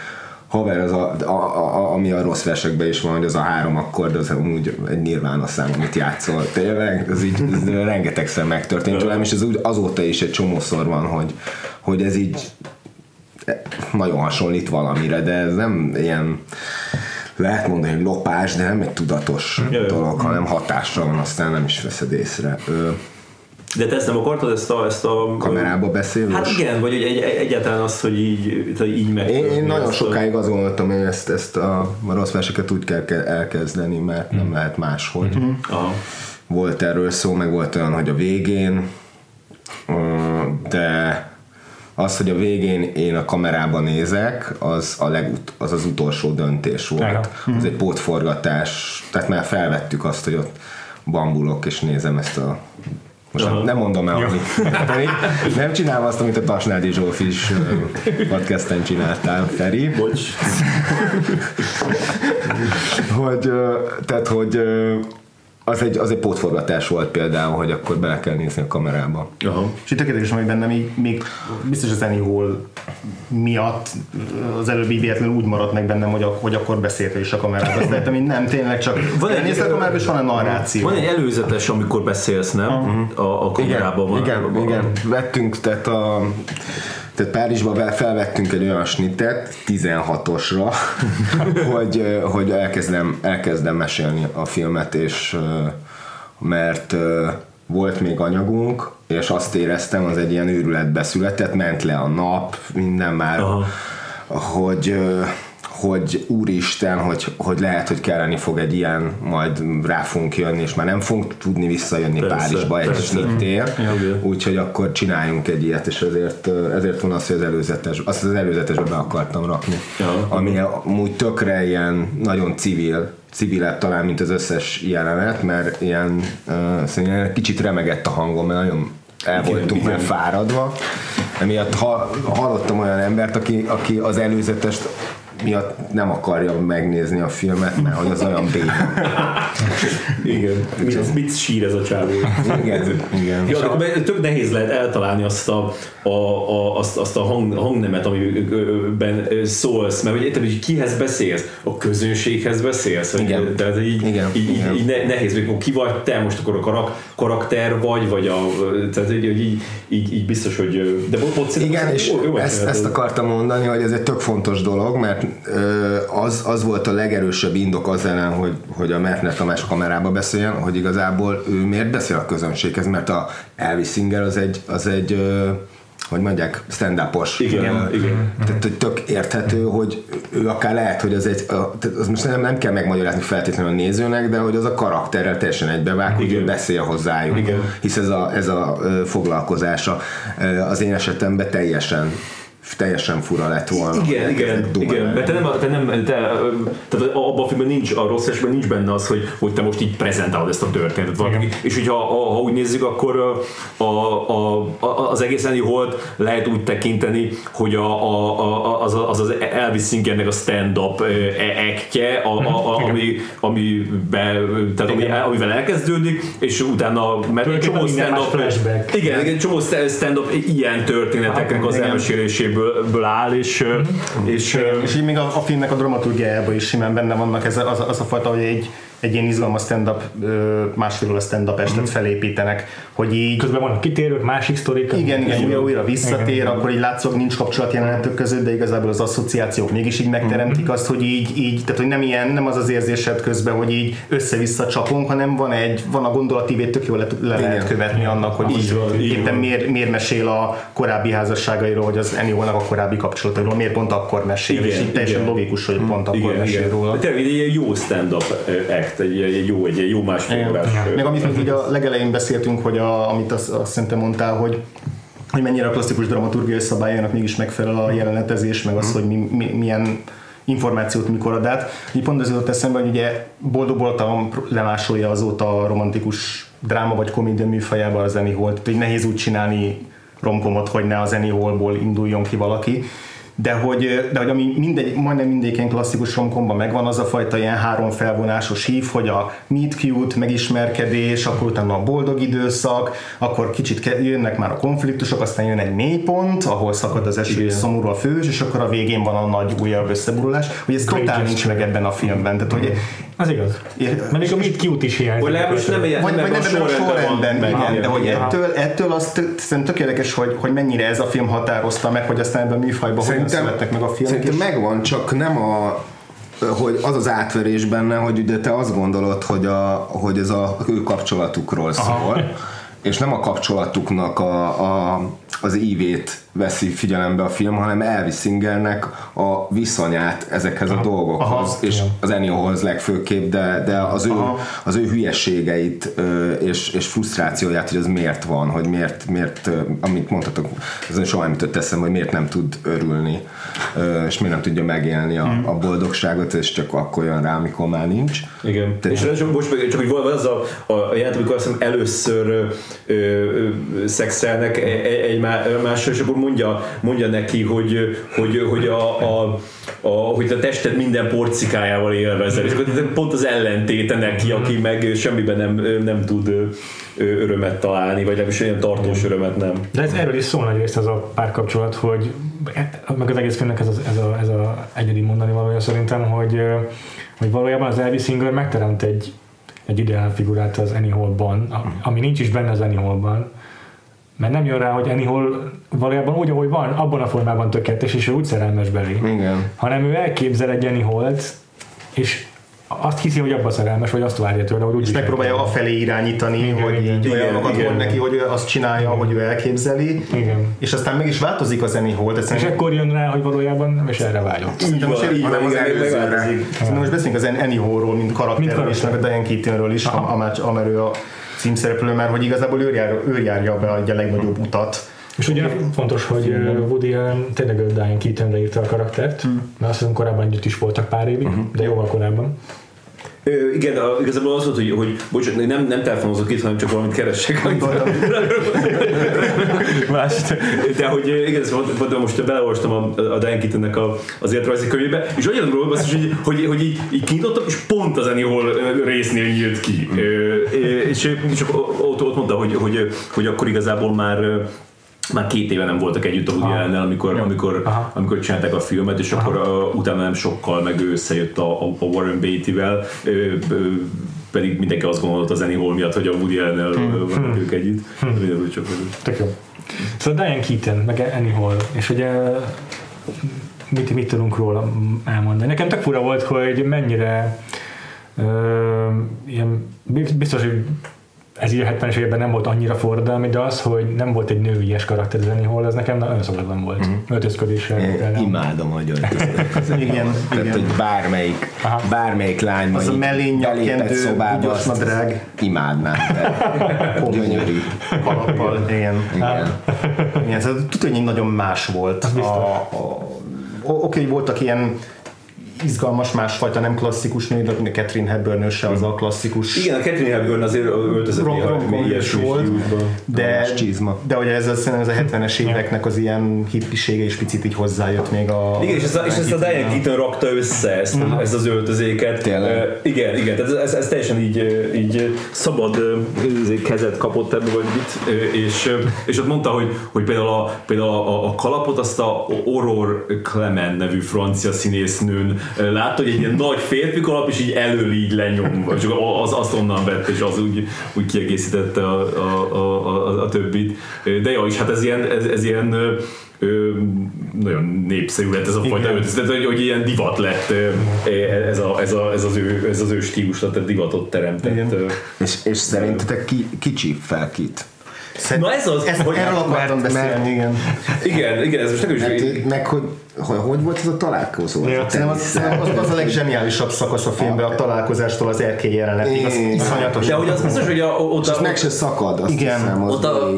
haver, az a, a, a, ami a rossz versekben is van, hogy az a három akkord, az amúgy egy nirvána szám, amit játszol. Tényleg, ez így ez rengetegszer megtörtént velem, és ez úgy azóta is egy csomószor van, hogy, hogy ez így nagyon hasonlít valamire, de ez nem ilyen lehet mondani, hogy lopás, de nem egy tudatos Jaj. dolog, hanem hatással van, aztán nem is veszed észre. Ö, De te ezt nem akartad, ezt a... Ezt a kamerába beszélős? Hát igen, vagy egy, egy, egyáltalán azt, hogy így, tehát így meg. Én, én nagyon sokáig azt gondoltam, hogy ezt, ezt a, a rossz verseket úgy kell ke- elkezdeni, mert nem lehet máshogy. Aha. Volt erről szó, meg volt olyan, hogy a végén, de az, hogy a végén én a kamerában nézek, az az, legut- az, az utolsó döntés volt. Aha. Az egy pótforgatás, tehát már felvettük azt, hogy ott bambulok és nézem ezt a most nem, Aha. nem mondom el, hogy nem csinálom azt, amit a Tasnádi Zsófi is podcasten csináltál, Feri. Bocs. hogy, tehát, hogy az egy, az egy pótforgatás volt például, hogy akkor bele kell nézni a kamerába. Aha. És itt tökéletes, hogy bennem még, még biztos az Annie Hall miatt az előbbi véletlenül úgy maradt meg bennem, hogy, ak- hogy akkor beszélt is a kamerába. De én nem, tényleg csak Van egy- a kamerába, és van a narráció. Van egy előzetes, amikor beszélsz, nem? A, a kamerában van. igen, igen, vettünk, tehát a tehát Párizsba felvettünk egy olyan snittet 16-osra, hogy, hogy elkezdem, elkezdem mesélni a filmet, és mert volt még anyagunk, és azt éreztem, az egy ilyen őrületbe született, ment le a nap, minden már, Aha. hogy hogy úristen, hogy, hogy lehet, hogy kelleni fog egy ilyen, majd rá fogunk jönni, és már nem fogunk tudni visszajönni Persze, Párizsba egy snittér, Igen. úgyhogy akkor csináljunk egy ilyet, és ezért, ezért van az, hogy az előzetes, azt az előzetesbe be akartam rakni. Ja. Ami amúgy tökre ilyen nagyon civil, civilebb talán, mint az összes jelenet, mert ilyen, uh, szóval kicsit remegett a hangom, mert nagyon el Igen, voltunk igen. már fáradva. Emiatt ha, hallottam olyan embert, aki, aki az előzetest miatt nem akarja megnézni a filmet, mert hogy az olyan béna. Igen. Mit, mit sír ez a csávó? Igen, igen. Ja, de tök nehéz lehet eltalálni azt a, a, a, azt, azt a hang, hangnemet, amiben szólsz, mert hogy hogy kihez beszélsz? A közönséghez beszélsz? Igen. Tehát így, Igen, így, igen. így ne, nehéz, hogy ki vagy te most akkor a karak, karakter vagy, vagy a, tehát így, így, így, így, biztos, hogy de bo- bo- Igen, és jó- jó ezt, ezt akartam mondani, hogy ez egy tök fontos dolog, mert az, az volt a legerősebb indok az ellen, hogy, hogy a Mertner Tamás kamerába beszéljen, hogy igazából ő miért beszél a közönséghez, mert a Elvis Singer az egy, az egy hogy mondják, stand-upos. Igen, Ö, igen. Tehát, hogy tök érthető, hogy ő akár lehet, hogy az egy, tehát az most nem, nem kell megmagyarázni feltétlenül a nézőnek, de hogy az a karakterrel teljesen egybevág, hogy Igen. ő beszél hozzájuk. Igen. Hisz ez a, ez a foglalkozása az én esetemben teljesen teljesen fura lett volna. Igen, igen, igen, mert te nem, te nem te, tehát abban a filmben nincs, a rossz esetben nincs benne az, hogy, hogy te most így prezentálod ezt a történetet valaki. És hogyha ha, ha úgy nézzük, akkor a, a, a, az egész Annie Holt lehet úgy tekinteni, hogy a, a, a, az, az, az Elvis Singernek a stand-up ektje, a, a, a, ami, amiben, tehát ami, amivel elkezdődik, és utána mert egy csomó stand-up igen, igen, csomó stand-up ilyen történeteknek az igen. Elmeséléséből ből áll, és, és, És így még a, a filmnek a dramaturgiájában is simán benne vannak ez az, az a fajta, hogy egy, egy ilyen izgalmas stand-up, másfél óra stand-up estet felépítenek, hogy így Közben vannak kitérők, másik sztorik. igen, igen, újra, újra visszatér, Igen. akkor így látszólag nincs kapcsolat jelenetek között, de igazából az asszociációk mégis így megteremtik azt, hogy így, így tehát hogy nem ilyen, nem az az érzésed közben, hogy így össze-vissza csapunk, hanem van egy, van a gondolatívét tök jól le, le lehet követni annak, hogy Így van, így éppen miért, miért mesél a korábbi házasságairól, hogy az Ennio a korábbi kapcsolatairól, miért pont akkor mesél, Igen, és így teljesen igen. logikus, hogy pont akkor igen, mesél igen. róla. Tényleg egy jó stand-up act, egy, egy jó, egy jó másfél órás. Meg amit még a legelején beszéltünk, hogy a, amit azt, azt szerintem mondtál, hogy hogy mennyire a klasszikus dramaturgiai szabályának mégis megfelel a jelenetezés, meg az, hogy mi, mi, milyen információt mikor ad át. Így pont az jutott eszembe, hogy ugye Boldog voltam lemásolja azóta a romantikus dráma vagy komédia műfajában az Annie tehát hogy nehéz úgy csinálni romkomot, hogy ne az Annie Hallból induljon ki valaki. De hogy, de hogy ami mindegy, majdnem mindegyik ilyen klasszikus romkomban megvan, az a fajta ilyen három felvonásos hív, hogy a meet cute, megismerkedés, akkor utána a boldog időszak, akkor kicsit ke- jönnek már a konfliktusok, aztán jön egy mélypont, ahol szakad az eső, és szomorú a fős, és akkor a végén van a nagy újabb összeburulás, hogy ez totál nincs meg ebben a filmben. Tehát, hogy Az igaz. Mert még a Meet Cute is hiányzik. Vagy legalábbis nem ilyen, vagy, nem vagy nem ebben a sorrendben, van, igen, de hogy ettől, ettől azt szerintem tök érdekes, hogy, hogy mennyire ez a film határozta meg, hogy aztán ebben a műfajban hogyan születtek meg a filmek. Szerintem és- megvan, csak nem a hogy az az átverés benne, hogy ugye te azt gondolod, hogy, a, hogy ez a ő kapcsolatukról szól, és nem a kapcsolatuknak a, a, az ívét veszi figyelembe a film, hanem Elvis Singernek a viszonyát ezekhez a dolgokhoz, Aha, és igen. az Enniohoz legfőképp, de, de az, ő, Aha. az ő hülyességeit ö, és, és frusztrációját, hogy az miért van, hogy miért, miért amit mondhatok, azon soha nem jutott eszembe, hogy miért nem tud örülni, és miért nem tudja megélni a, a boldogságot, és csak akkor jön rá, amikor már nincs. Igen. Tehát- és csak most meg, csak hogy van az a, a, a jelent, amikor azt hiszem először ö, ö, szexelnek e- e- egy má- mással, és akkor mondja, mondja neki, hogy, hogy, hogy a, a a, hogy a tested minden porcikájával élvezel, és akkor pont az ellentéte neki, aki meg semmiben nem, nem tud örömet találni, vagy legalábbis olyan tartós örömet nem. De ez erről is szól nagy részt ez a párkapcsolat, hogy meg az egész filmnek ez, az, ez, a, ez a egyedi mondani valója szerintem, hogy, hogy valójában az Elvis Singer megteremt egy, egy ideál figurát az Annie Hall-ban, a- ami nincs is benne az Annie Hall-ban, mert nem jön rá, hogy Hall valójában úgy, ahogy van, abban a formában tökéletes, és ő úgy szerelmes belé. Igen. Hanem ő elképzel egy Annie Hall-t, és azt hiszi, hogy abban szerelmes, vagy azt várja tőle, hogy úgy És megpróbálja afelé irányítani, Igen, hogy igen, így igen, olyanokat igen. mond neki, hogy ő azt csinálja, hogy ő elképzeli. Igen. És aztán meg is változik az Annie Hall, de És szerintem akkor jön rá, hogy valójában nem is erre vágyott. Így most így van, az igen, előzőre. most beszélünk az Annie Hallról, mint karakterről, Mint és meg a. Diane Keatonről is, Aha. amár, amár ő a címszereplő, mert hogy igazából ő, jár, ő járja be a legnagyobb utat. És ugye fontos, hogy Woody Allen tényleg a Diane Keatonre írta a karaktert, mert azt hiszem korábban együtt is voltak pár évig, de jóval korábban. Ö, igen, a, igazából az volt, hogy, hogy bocsánat, nem, nem telefonozok itt, hanem csak valamit keressek. Gondoltam. Mást. De hogy igen, szóval pont most beleolvastam a, a Diane Keatonnek a, az életrajzi könyvébe, és olyan róla basszus, hogy, hogy, hogy így, így kinyitottam, és pont az ö, résznél nyílt ki. Ö, ö, és, és ott, ott mondta, hogy, hogy, hogy akkor igazából már már két éve nem voltak együtt a Woody Aha. Allennel, amikor, amikor, Aha. amikor csinálták a filmet, és akkor uh, utána nem sokkal meg ő összejött a, a, Warren Beatty-vel, ö, ö, pedig mindenki azt gondolta az Annie Hall miatt, hogy a Woody Allennel hmm. vannak ők együtt. Hmm. Tök jó. Szóval Diane Keaton, meg Annie Hall, és ugye mit, mit tudunk róla elmondani. Nekem tök fura volt, hogy mennyire ö, ilyen, biztos, hogy ez így a 70-es években nem volt annyira forradalmi, de az, hogy nem volt egy nőies karakter Hall, ez nekem nagyon szokatlan volt. Mm-hmm. Öltözködéssel. Imádom, hogy öltöztek. Igen, Tehát, igen. hogy bármelyik, Aha. bármelyik lány Az a mellény belépett nyakkendő, szobába, azt nadrág. imádnám. Gyönyörű. Kalappal, igen. Igen. Igen, tudod, hogy nagyon más volt. A, a, Oké, voltak ilyen izgalmas, másfajta, nem klasszikus nő, de Catherine Hepburn se az a klasszikus. Igen, a Catherine Hepburn azért öltözött rom- volt, de, de ugye ez a, szerintem ez a 70-es éveknek az ilyen hippisége is picit így hozzájött még a... Igen, és ezt a, és ezt a Diane Keaton rakta össze, ezt, a, ezt az öltözéket. Tényleg? Uh, igen, igen, tehát ez, ez, ez teljesen így, így szabad uh, kezet kapott ebből, vagy mit, és, és ott mondta, hogy, hogy például, a, például a, a kalapot azt a Aurore Clement nevű francia színésznőn látta, hogy egy ilyen nagy férfi kalap, és így elől így lenyomva, csak az, azt onnan vett, és az úgy, úgy kiegészítette a, a, a, a, a többit. De jó, és hát ez ilyen, ez, ez ilyen ö, nagyon népszerű lett ez a fajta öltözet, hogy, hogy ilyen divat lett ö, ez, a, ez, a, ez, az, ő, ez az ő stílus, tehát divatot teremtett. Igen. ö. És, és szerintetek ki, ki fel kit? Szerint- Na ez az, ezt, hogy- erről akartam mert- beszélni, igen. Igen, igen, ez most nekem is Meg, meg hogy, hogy, hogy volt ez a találkozó? Ja. Szerintem az, szerintem az, az a legzseniálisabb szakasz a filmben, a találkozástól az erkély jelenetig, az iszonyatos. de hogy az biztos, hogy a, ott, És meg se szakad, azt Igen. hiszem. Az ott, a,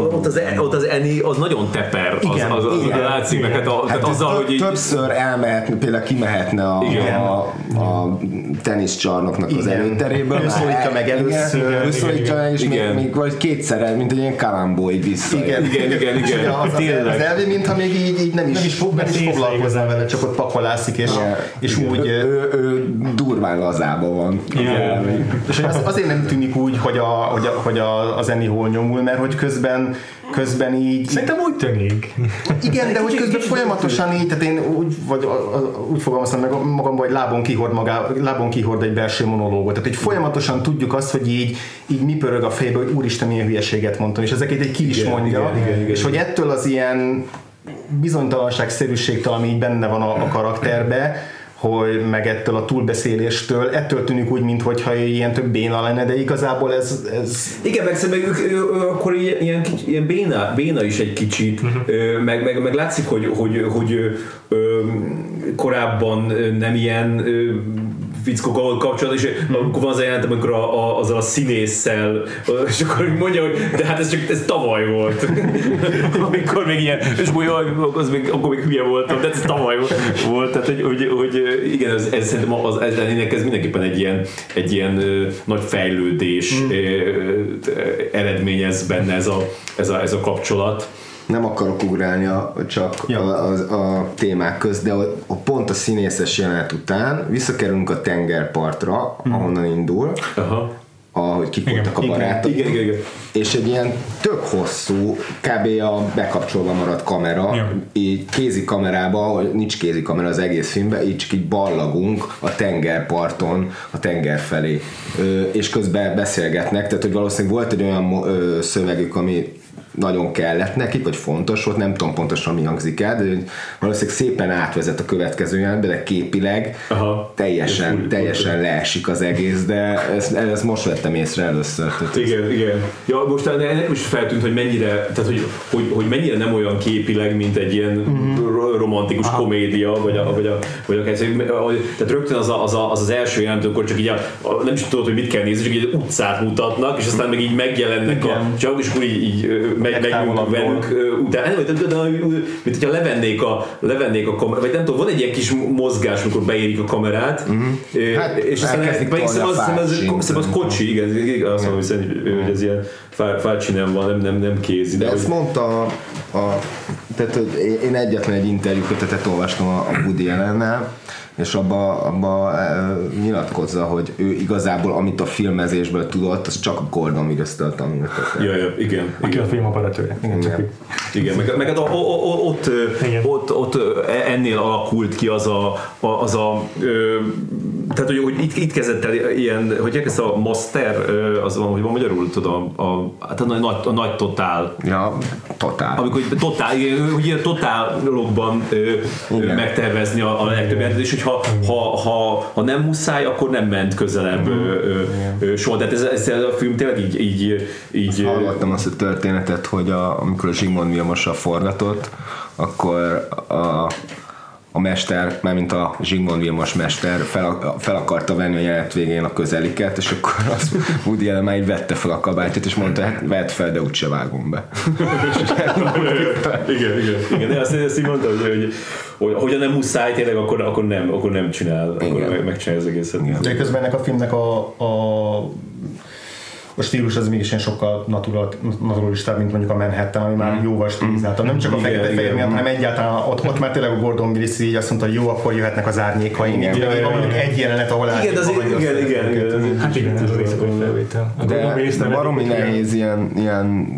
ott, az, ott az Eni az nagyon teper, az, Igen, az, az, az, igen, látszik, meg hát, a, Hát azzal, hogy így, többször elmehetne, például kimehetne a, Igen. a, a teniszcsarnoknak az Igen. előteréből. Ő szólítja meg először. Igen, ő szólítja meg, és Igen. még, még vagy kétszer, mint egy ilyen kalambó így vissza. Igen, Igen, igen, igen. Az, az, elvi, mintha még így, így nem is, Nem is fog- nem is foglalkozna vele, csak ott pakolászik, és, és úgy... ő, ő, durván lazában van. Igen. És hogy az, azért nem tűnik úgy, hogy, a, hogy, a, hogy a, az Annie Hall nyomul, mert hogy közben, közben így... Szerintem úgy tűnik. Igen, de hogy kicsit- közben folyamatosan így, tehát én úgy, vagy, úgy fogalmaztam meg magamban, hogy lábon kihord, magá, lábon kihord egy belső monológot. Tehát, hogy folyamatosan tudjuk azt, hogy így, így mi pörög a fejbe, hogy úristen, milyen hülyeséget mondtam, és ezeket egy ki is Igen, mondja, igen, igen, igen. és hogy ettől az ilyen bizonytalanságszerűségtől, ami így benne van a, a karakterbe, hogy meg ettől a túlbeszéléstől, ettől tűnik úgy, mintha ilyen több béna lenne, de igazából ez, ez Igen, meg szerintem ő, ő, ő, akkor ilyen, ilyen, kicsi, ilyen béna, béna is egy kicsit, ö, meg, meg, meg látszik, hogy, hogy, hogy ö, ö, korábban nem ilyen ö, fickókkal kapcsolat, és akkor van az a jelenet, amikor a, a, azzal a színésszel, és akkor mondja, hogy de hát ez csak ez tavaly volt. amikor még ilyen, és jaj, az még, akkor még hülye voltam, de ez tavaly volt. Tehát, hogy, hogy, hogy igen, ez, ez szerintem az, ez, ez mindenképpen egy ilyen, egy ilyen nagy fejlődés mm. eredményez benne ez a, ez a, ez a kapcsolat. Nem akarok ugrálni a, csak Ja. a, a, a témák közt, de a, a pont a színészes jelenet után visszakerülünk a tengerpartra, ahonnan indul, Aha. ahogy kifogytak a barátok. Igen, igen, igen. És egy ilyen tök hosszú, kb. a bekapcsolva maradt kamera, Ja. így kézi kamerába, nincs kézi kamera az egész filmben, így csak így ballagunk a tengerparton, a tenger felé. Ö, és közben beszélgetnek, tehát hogy valószínűleg volt egy olyan ö, szövegük, ami nagyon kellett nekik, vagy fontos volt, nem tudom pontosan mi hangzik el, de hogy valószínűleg szépen átvezet a következő jelenetbe, de képileg Aha. teljesen, teljesen leesik az egész, de ezt, ezt most vettem észre először. Tehát ez- Igen, igen. Ja, most nekem is feltűnt, hogy mennyire, tehát hogy, hogy, hogy mennyire nem olyan képileg, mint egy ilyen ro- romantikus komédia, vagy, a, vagy, a, vagy akár, hogy- tehát rögtön az, a, az, a, az, az első jelent, akkor csak így a, a, nem is tudod, hogy mit kell nézni, csak így egy utcát mutatnak, és aztán meg így megjelennek a Igen. csak, és akkor így, így megyünk Legtávolabbról. velük utána, de, de, de, de, mint hogyha levennék a, levennék a kamerát, vagy nem tudom, van egy ilyen kis mozgás, amikor beérik a kamerát, ö, Hát, és aztán meg az, az, szerintem az kocsi, igen, azt mondom, hogy, szerint- hogy ez ilyen fá- fácsi nem van, nem, nem, nem kézi. De De ezt mondta a, a tehát hogy én egyetlen egy interjú kötetet olvastam a, a Woody Allennel, és abba, abba e, nyilatkozza, hogy ő igazából, amit a filmezésből tudott, az csak a Gordon Willis-től tanult. ja, ja, igen, Aki a igen. film operatőre. Igen, csak Igen. így. Igen, meg, meg hát o, o, o, ott, Igen. ott, ott ö, ennél alakult ki az a, a, az a ö, tehát hogy, hogy itt, itt kezdett el ilyen, hogy ez a master, az van, hogy van magyarul, tudom, a, hát a, nagy, a nagy totál, Ja, totál. amikor totál, hogy ilyen totálokban Igen. megtervezni a, a legtöbb jelentet, és hogyha ha, ha, ha nem muszáj, akkor nem ment közelebb ö, soha. Tehát ez, ez, a film tényleg így, így, így Hallottam azt a történetet, hogy a, amikor a Zsigmond Vilmossal forgatott, akkor a, a mester, mármint a Zsigmond Vilmos mester fel, fel akarta venni a jelenet végén a közeliket, és akkor az Woody Allen már így vette fel a kabátját, és mondta, hát vedd fel, de úgyse vágom be. igen, igen, igen. De azt, azt így mondta, hogy, hogy, hogy hogyha nem muszáj tényleg, akkor, akkor nem, akkor nem csinál, akkor Igen. meg, megcsinálja az egészet. Igen. De közben ennek a filmnek a, a a stílus az mégis sokkal natural, naturalistább, mint mondjuk a Manhattan, ami már jóval stilizáltabb. Nem csak a Mm. Igen, fekete fehér igen. miatt, hanem egyáltalán ott, ott már tényleg a Gordon Willis így azt mondta, hogy jó, akkor jöhetnek az árnyékaink. Igen. Van ja, mondjuk egy jelenet, ahol Igen, azért, igen, igen, igen. Hát igen, De, baromi nehéz ilyen, ilyen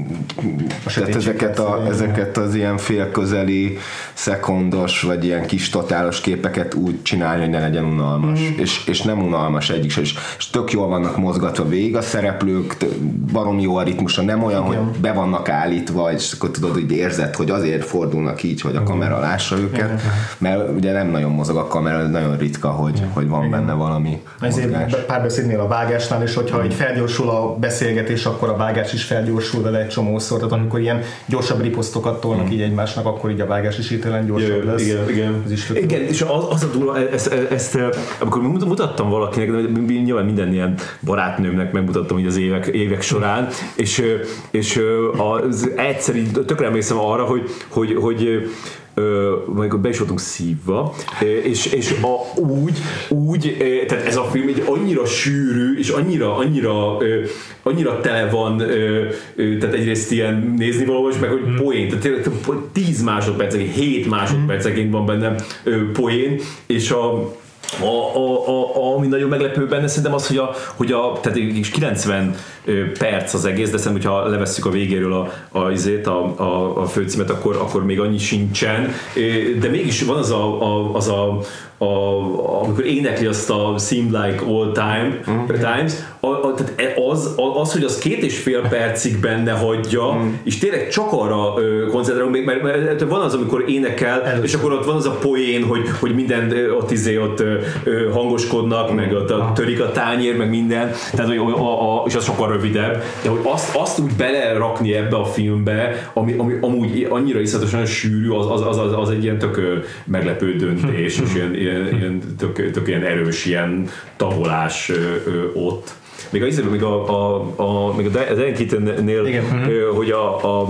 tehát ezeket, a, ezeket az ilyen félközeli, szekondos, vagy ilyen kis totálos képeket úgy csinálni, hogy ne legyen unalmas. Mhm. És, és nem unalmas egyik. És, és tök jól vannak mozgatva végig a szereplők, baromi jó a ritmusa, nem olyan, hogy be vannak állítva, és akkor tudod, hogy érzed, hogy azért fordulnak így, hogy a kamera lássa őket, mert ugye nem nagyon mozog a kamera, nagyon ritka, hogy, hogy van benne valami. Ezért párbeszédnél a vágásnál, és hogyha így felgyorsul a beszélgetés, akkor a vágás is felgyorsul vele egy csomószor. Tehát amikor ilyen gyorsabb riposztokat tolnak így egymásnak, akkor így a vágás is hirtelen gyorsabb Igen, lesz. igen, igen. Ez is tök igen, és az, az a durva, ezt, ezt, amikor mut- mutattam valakinek, nyilván minden ilyen barátnőmnek megmutattam így az évek, évek során, és, és az egyszer így tökre emlékszem arra, hogy, hogy, hogy amikor be is voltunk szívva, és, és a, úgy, úgy, tehát ez a film egy annyira sűrű, és annyira, annyira, annyira tele van, tehát egyrészt ilyen nézni való, és meg hogy poén, tehát tényleg 10 másodpercenként, 7 másodpercenként van benne poén, és a a, a, a, ami nagyon meglepő benne szerintem az, hogy a, hogy a tehát is 90 ö, perc az egész, de szerintem, hogyha levesszük a végéről a, a, a, a, a főcímet, akkor, akkor még annyi sincsen, de mégis van az a, a, az a a, amikor énekli azt a Seem Like All Time, Times, a, a, tehát e- az, a- az, hogy az két és fél percig benne hagyja, és tényleg csak arra ö, koncentrálunk, mert, mert, mert van az, amikor énekel, Először. és akkor ott van az a poén, hogy, hogy minden ott izé ott ö, ö, hangoskodnak, meg ott a, törik a tányér, meg minden, tehát, hogy a, a, a, és az sokkal rövidebb, de hogy azt, azt úgy belerakni ebbe a filmbe, ami, ami amúgy annyira iszonyatosan sűrű, az, az, az, az, az egy ilyen tök meglepő döntés, és ilyen, ilyen, ilyen tök, tök ilyen erős ilyen tavolás ö, ö, ott. Még a, még a, a, a, még a Diane Keaton-nél, ö, hogy a, a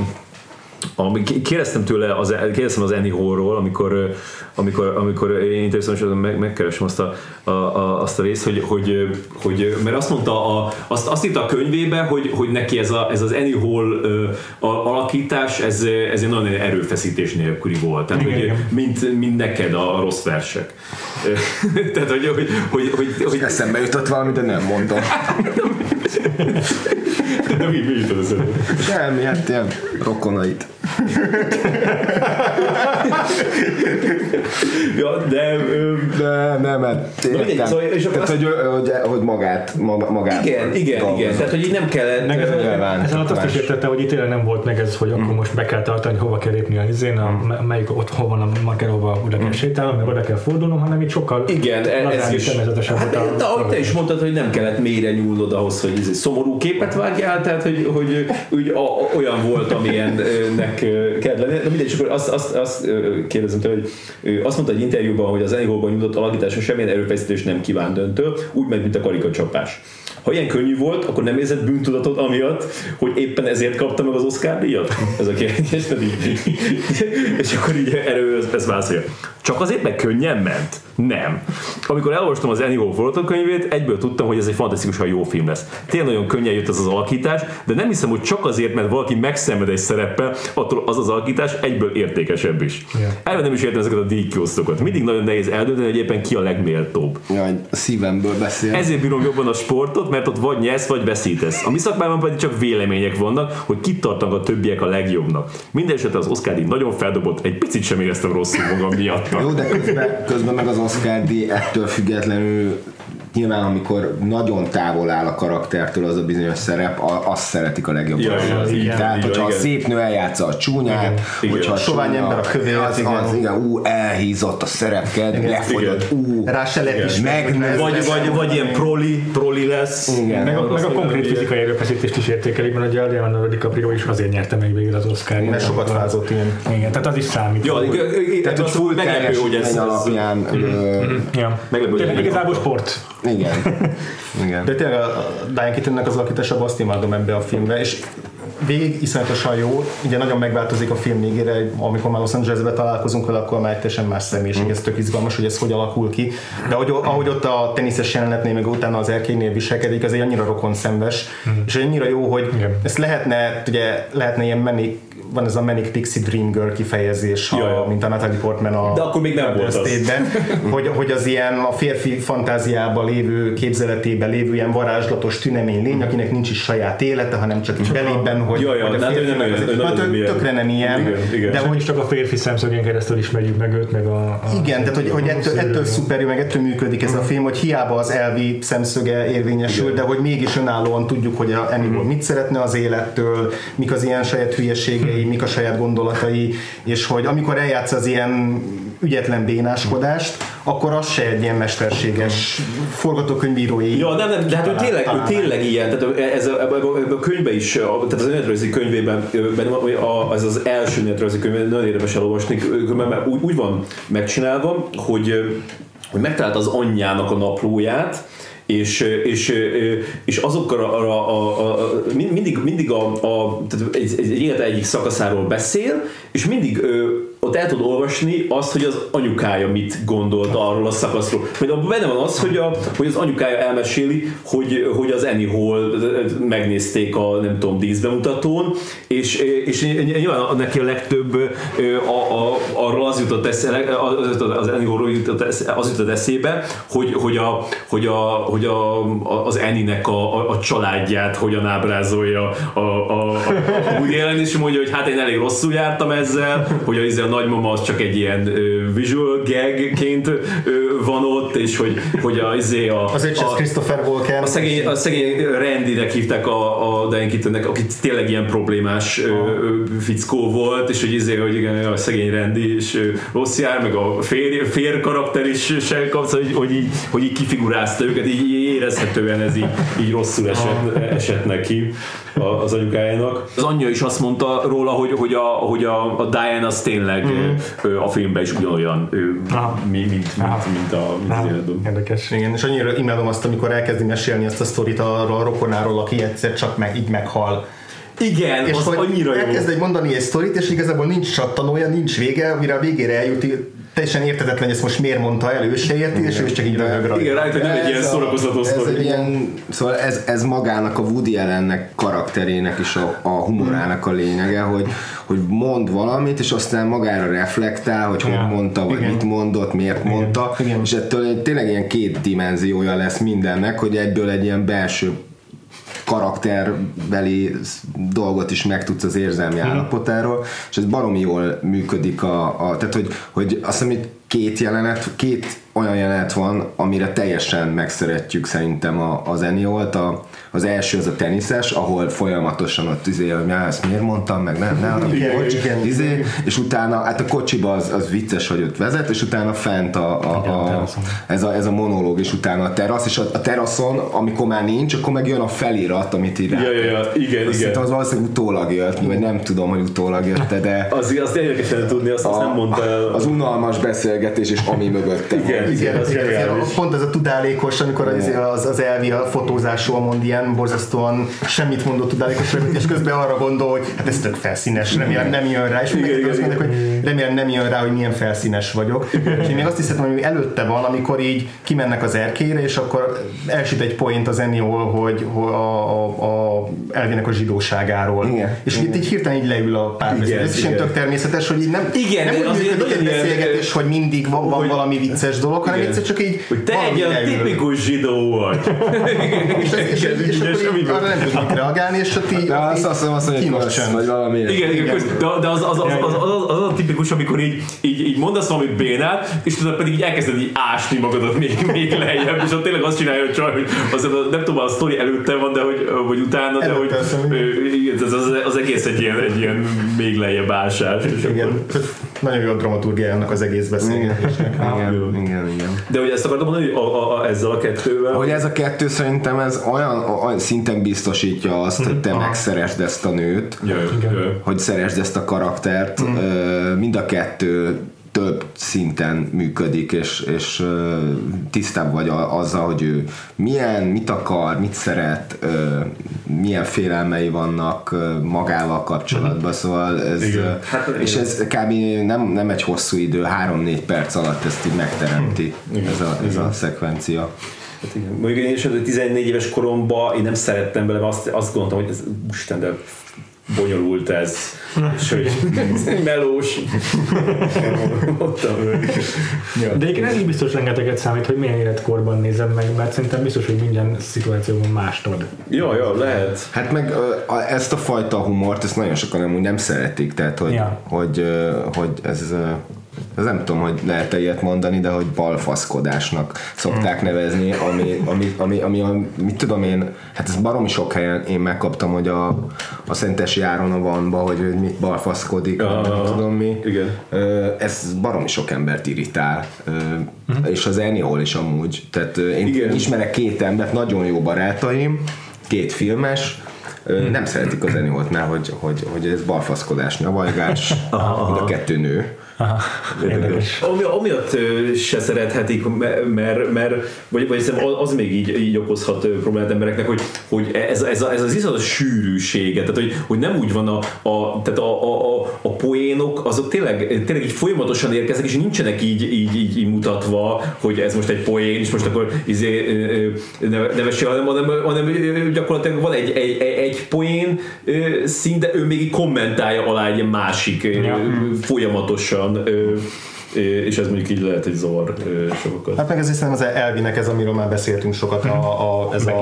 ami, kérdeztem tőle, az, kérdeztem az Annie Hall-ról, amikor, amikor, amikor én természetesen meg, megkeresem azt a, a, a, azt a részt, hogy, hogy, hogy, mert azt mondta, a, azt, azt írta a könyvébe, hogy, hogy neki ez, a, ez az Annie Hall a, alakítás, ez, ez egy nagyon erőfeszítés nélküli volt. Tehát, igen, hogy, igen. mint, mint neked a rossz versek. Tehát, hogy, hogy, hogy, hogy, hogy Eszembe jutott valami, de nem mondom. de mi, mi jutott eszembe? Semmi, hát ilyen rokonait. ja, de... Ö, De nem, értem. szóval- és akkor Tehát, hogy, hogy, hogy magát, magát igen, igen, dolgozott. igen. Tehát, hogy így nem kellett... Meg ez, Nyilván. ez alatt azt is Más. értette, hogy itt tényleg nem volt meg ez, hogy akkor most be kell tartani, hova kell lépni a izén, a, melyik ott hol van a marker, hova oda kell sétálnom, meg oda kell fordulnom, hanem itt sokkal Igen, e- ez is. természetesebb Hát, volt a- de ahogy te is mondtad, hogy nem kellett mélyre nyúlnod ahhoz, hogy ez egy szomorú képet vágjál, tehát hogy, hogy úgy a, olyan volt, amilyennek ö, kell lenni. De mindegy, akkor azt, azt, azt kérdezem tőle, hogy ö, azt mondta egy interjúban, hogy az Anyhóban nyújtott alakítása semmilyen erőfeszítés nem kíván döntő, úgy megy, mint a karikacsapás. Ha ilyen könnyű volt, akkor nem érzed bűntudatot amiatt, hogy éppen ezért kapta meg az Oscar díjat? Ez a kérdés. így- És akkor így erő ez, ez válaszolja. Csak azért, mert könnyen ment? Nem. Amikor elolvastam az Annie Hall forgatókönyvét, egyből tudtam, hogy ez egy fantasztikusan jó film lesz. Tényleg nagyon könnyen jött ez az alakítás, de nem hiszem, hogy csak azért, mert valaki megszenved egy szereppel, attól az az alakítás egyből értékesebb is. Igen. Elve nem is értem ezeket a díjkiosztokat. Mindig nagyon nehéz eldönteni, hogy éppen ki a legméltóbb. Jaj, szívemből beszél. Ezért bírom jobban a sportot, mert ott vagy nyersz, vagy veszítesz. A mi szakmában pedig csak vélemények vannak, hogy kit tartanak a többiek a legjobbnak. Minden esetre az Oscar nagyon feldobott, egy picit sem éreztem rosszul magam miatt. Jó, de közben, közben meg az Oscar díj ettől függetlenül nyilván amikor nagyon távol áll a karaktertől az a bizonyos szerep, a- azt szeretik a legjobb. Ja, igen, Tehát, igen, hogyha a igen. szép nő eljátsza a csúnyát, Igen. hogyha a Sovány ember a kövér, az, igen. az, igen, ú, elhízott a szerepked, lefogyott, ú, Rá se lehet is megnő. Vagy, vagy, vagy ilyen proli, proli lesz. Igen. Meg a, meg a konkrét fizikai erőfeszítést is értékelik, mert a Leonardo DiCaprio is azért nyerte meg végül az Oscar. Mert sokat fázott ilyen. Igen, tehát az is számít. Ja, Tehát, hogy full meglepő, hogy ez, alapján, ö, ja. Meglepő, hogy igazából a- sport. Igen. igen. De tényleg a Diane Keatonnek az alakításában azt imádom ebbe a filmbe, és végig iszonyatosan jó, ugye nagyon megváltozik a film végére, amikor már Los Angelesbe találkozunk vele, akkor már egy teljesen más személyiség, ez tök izgalmas, hogy ez hogy alakul ki. De ahogy, ahogy ott a teniszes jelenetnél, meg utána az erkélynél viselkedik, az egy annyira rokon szembes, és annyira jó, hogy Igen. ezt lehetne, ugye lehetne ilyen manic, van ez a Manic Pixie Dream Girl kifejezés, Ja, a, mint a Natalie Portman a De akkor még nem volt az. Hogy, hogy az ilyen a férfi fantáziában lévő, képzeletében lévő ilyen varázslatos tünemény lény, akinek nincs is saját élete, hanem csak így belében, hogy, Ja, ja, hogy de a hát férfi nem meg az- Na, nagyon tök- ilyen- tökre nem ilyen, Igen, igen. de De hogy is csak a férfi szemszögén keresztül ismerjük meg őt, meg a... a igen, tehát hogy, hogy ettől, ettől szuper jó, meg ettől működik ez a film, hogy hiába az elvi szemszöge érvényesül, Igen. de hogy mégis önállóan tudjuk, hogy a Annie mit szeretne az élettől, mik az ilyen saját hülyeségei, mik a saját gondolatai, és hogy amikor eljátsz az ilyen ügyetlen bénáskodást, akkor az se egy ilyen mesterséges forgatókönyvírói Ja, nem, nem, de hát ő tényleg, ő tényleg ilyen, tehát ez a, ebben a, könyvben is, tehát az önéletrajzi könyvében, benne, van, a, ez az első önéletrajzi könyvben nagyon érdemes elolvasni, mert úgy, úgy van megcsinálva, hogy, hogy megtalálta az anyjának a naplóját, és, és, és azokkal a, a, a, a, mind- mindig, mindig a, a tehát egy, egy élete egyik szakaszáról beszél, és mindig ott el tud olvasni azt, hogy az anyukája mit gondolt arról a szakaszról. Mert abban benne van az, hogy, a, hogy az anyukája elmeséli, hogy, hogy az Annie Hall megnézték a nem tudom, díszbemutatón, és, és nyilván neki a legtöbb a, a, arról az jutott eszébe, az, Annie Hallról jutott eszébe, az jutott eszébe, hogy, hogy, a, hogy, a, hogy a, az Annie-nek a, a, a családját hogyan ábrázolja a, a, a, a Woody Allen, és mondja, hogy hát én elég rosszul jártam ezzel, hogy a, izé nagymama az csak egy ilyen visual gagként van ott, és hogy, hogy a, izé a, se a, Christopher Walken. a szegény, a szegény Randynek hívták a, a Diane Keatonnek, aki tényleg ilyen problémás ö, fickó volt, és hogy izé, hogy igen, a szegény Randy ö, rossz jár, meg a fér, fér karakter is se kapsz, hogy, hogy, így, hogy így kifigurázta őket, így érezhetően ez így, így rosszul esett, esett neki az anyukájának. Az anyja is azt mondta róla, hogy, hogy, a, hogy a, a Diane az tényleg mm. a filmben is ugyanolyan, mint, Aha. mint, mint, a, mint életben. Érdekes. Igen, és annyira imádom azt, amikor elkezdi mesélni ezt a sztorit arról a rokonáról, aki egyszer csak meg, így meghal. Igen, és az hogy annyira jó. elkezd egy mondani egy sztorit, és igazából nincs csattanója, nincs vége, mire a végére eljut, teljesen értetetlen, hogy ezt most miért mondta el, ő se érti, és ő is csak így röhög rajta. Igen, rájött, hogy nem egy ilyen szórakoztató ez sztori. egy ilyen, szóval ez, ez magának a Woody Allennek karakterének és a, a humorának a lényege, hogy, hogy mond valamit, és aztán magára reflektál, hogy hogy Ja. mondta, vagy Igen. mit mondott, miért mondta, Igen. és ettől tényleg ilyen két dimenziója lesz mindennek, hogy egyből egy ilyen belső karakterbeli dolgot is megtudsz az érzelmi állapotáról, és ez baromi jól működik a, a tehát hogy, hogy azt hiszem, hogy két jelenet, két olyan jelenet van, amire teljesen megszeretjük szerintem a, az Enniolt. A, az első az a teniszes, ahol folyamatosan ott izé, hogy "Já, ezt miért mondtam, meg nem, ne arra, Igen, bocs, igen. izé, és utána, hát a kocsiba az, az vicces, hogy ott vezet, és utána fent a, a, Igen, a a, ez, a, ez a monológ, és utána a terasz, és a, a teraszon, amikor már nincs, akkor meg jön a felirat, amit így Ja, ja, ja, igen, Azt igen. az valószínűleg utólag jött, vagy nem tudom, hogy utólag jött de Az, azt érdekes lenne tudni, azt, azt nem mondta el. az unalmas beszélgetés, és ami mögötte. Igen, Igen, az igen, igen, zseniális. pont ez a tudálékos, amikor az, az, az Elvi a fotózásról mond ilyen borzasztóan semmit mondó tudálékosságot, és közben arra gondol, hogy hát ez tök felszínes, remélem nem jön rá, és Igen, mindenki igen, azt mondják, igen. hogy remélem nem jön rá, hogy milyen felszínes vagyok. És én még azt hiszem, hogy előtte van, amikor így kimennek az erkére, és akkor elsüt egy point az Eniol, hogy, a, a, a Elvinek a zsidóságáról. Igen, És itt így hirtelen így leül a párbeszéd. Igen, Ez is ilyen igen. tök természetes, hogy így nem, Igen, nem úgy működik egy ilyen, beszélgetés, hogy mindig van, van hogy- valami vicces dolog, hanem Igen. egyszer csak így Hogy te egy olyan tipikus zsidó vagy. És, ez, és, és, és Igen, akkor semmi így arra nem mit reagálni, és ott így, azt hiszem, azt mondja, hogy kínos kösz, csönd. vagy valami. Igen, igen, köz, de, de az, az, az, az, az, az, az, a tipikus, amikor így, így, így mondasz valami bénát, és tudod pedig így elkezded így ásni magadat még, még lejjebb, és ott tényleg azt csinálja, hogy csaj, hogy az, nem tudom, a sztori előtte van, de hogy, vagy utána, de hogy az, az, az, egész egy ilyen, egy ilyen még lejjebb ásás. És Igen, akkor, nagyon jó a dramaturgia annak az egész beszélgetésnek. Igen, igen, igen. de hogy ezt akartam mondani, hogy a, a, a, ezzel a kettővel, Hogy ez a kettő szerintem ez olyan, olyan szinten biztosítja azt, hogy te megszeresd ezt a nőt, Jö, jö. hogy szeresd ezt a karaktert. Ö, Mind a kettő több szinten működik, és, és tisztább vagy azzal, hogy ő milyen, mit akar, mit szeret, milyen félelmei vannak magával kapcsolatban, szóval ez, Igen. Hát, és igen. ez kb. Nem, nem egy hosszú idő, 3-4 perc alatt ezt így megteremti ez a, ez a szekvencia. Hát igen. Mondjuk én is 14 éves koromban én nem szerettem bele, mert azt, azt gondoltam, hogy ez Isten, de bonyolult ez. És hogy melós. Mondtam, De egyébként ez is biztos rengeteget számít, hogy milyen életkorban nézem meg, mert szerintem biztos, hogy minden szituációban más tud. Ja, ja, lehet. Hát meg ezt a fajta humort, ezt nagyon sokan amúgy nem szeretik, tehát hogy, Ja. hogy, hogy ez, ez nem tudom, hogy lehet-e ilyet mondani, de hogy balfaszkodásnak szokták nevezni, ami, ami, ami, ami, ami mit tudom én, hát ez baromi sok helyen én megkaptam, hogy a, a Szentesi Áron a vanba, hogy, hogy mit balfaszkodik, Ja, nem tudom mi. igen. Ez baromi sok embert irritál, Ö, és az Ennihol is amúgy. Tehát én Igen. ismerek két embert, nagyon jó barátaim, két filmes, Ö, nem szeretik az Ennyiholt, mert hogy, hogy, hogy ez balfaszkodás, nyavajgás, mind a kettő nő. Érdekes. Ami, amiatt se szerethetik, mert, mert, vagy, vagy hiszem az még így, így okozhat problémát embereknek, hogy, hogy ez, ez, ez az iszonyat sűrűsége, tehát hogy, hogy nem úgy van a, a, tehát a, a, a, a poénok, azok tényleg, tényleg így folyamatosan érkeznek, és nincsenek így, így, így, így mutatva, hogy ez most egy poén, és most akkor izé, ö, ö, ne- nevessél, hanem, hanem, hanem gyakorlatilag van egy, egy, egy, egy poén szín, de ő még így kommentálja alá egy másik Ja. folyamatosan, ö, ö, és ez mondjuk így lehet egy zavar ö, sokakat. Hát meg ez hiszem az Elvinek ez, amiről már beszéltünk sokat, a, a, ez a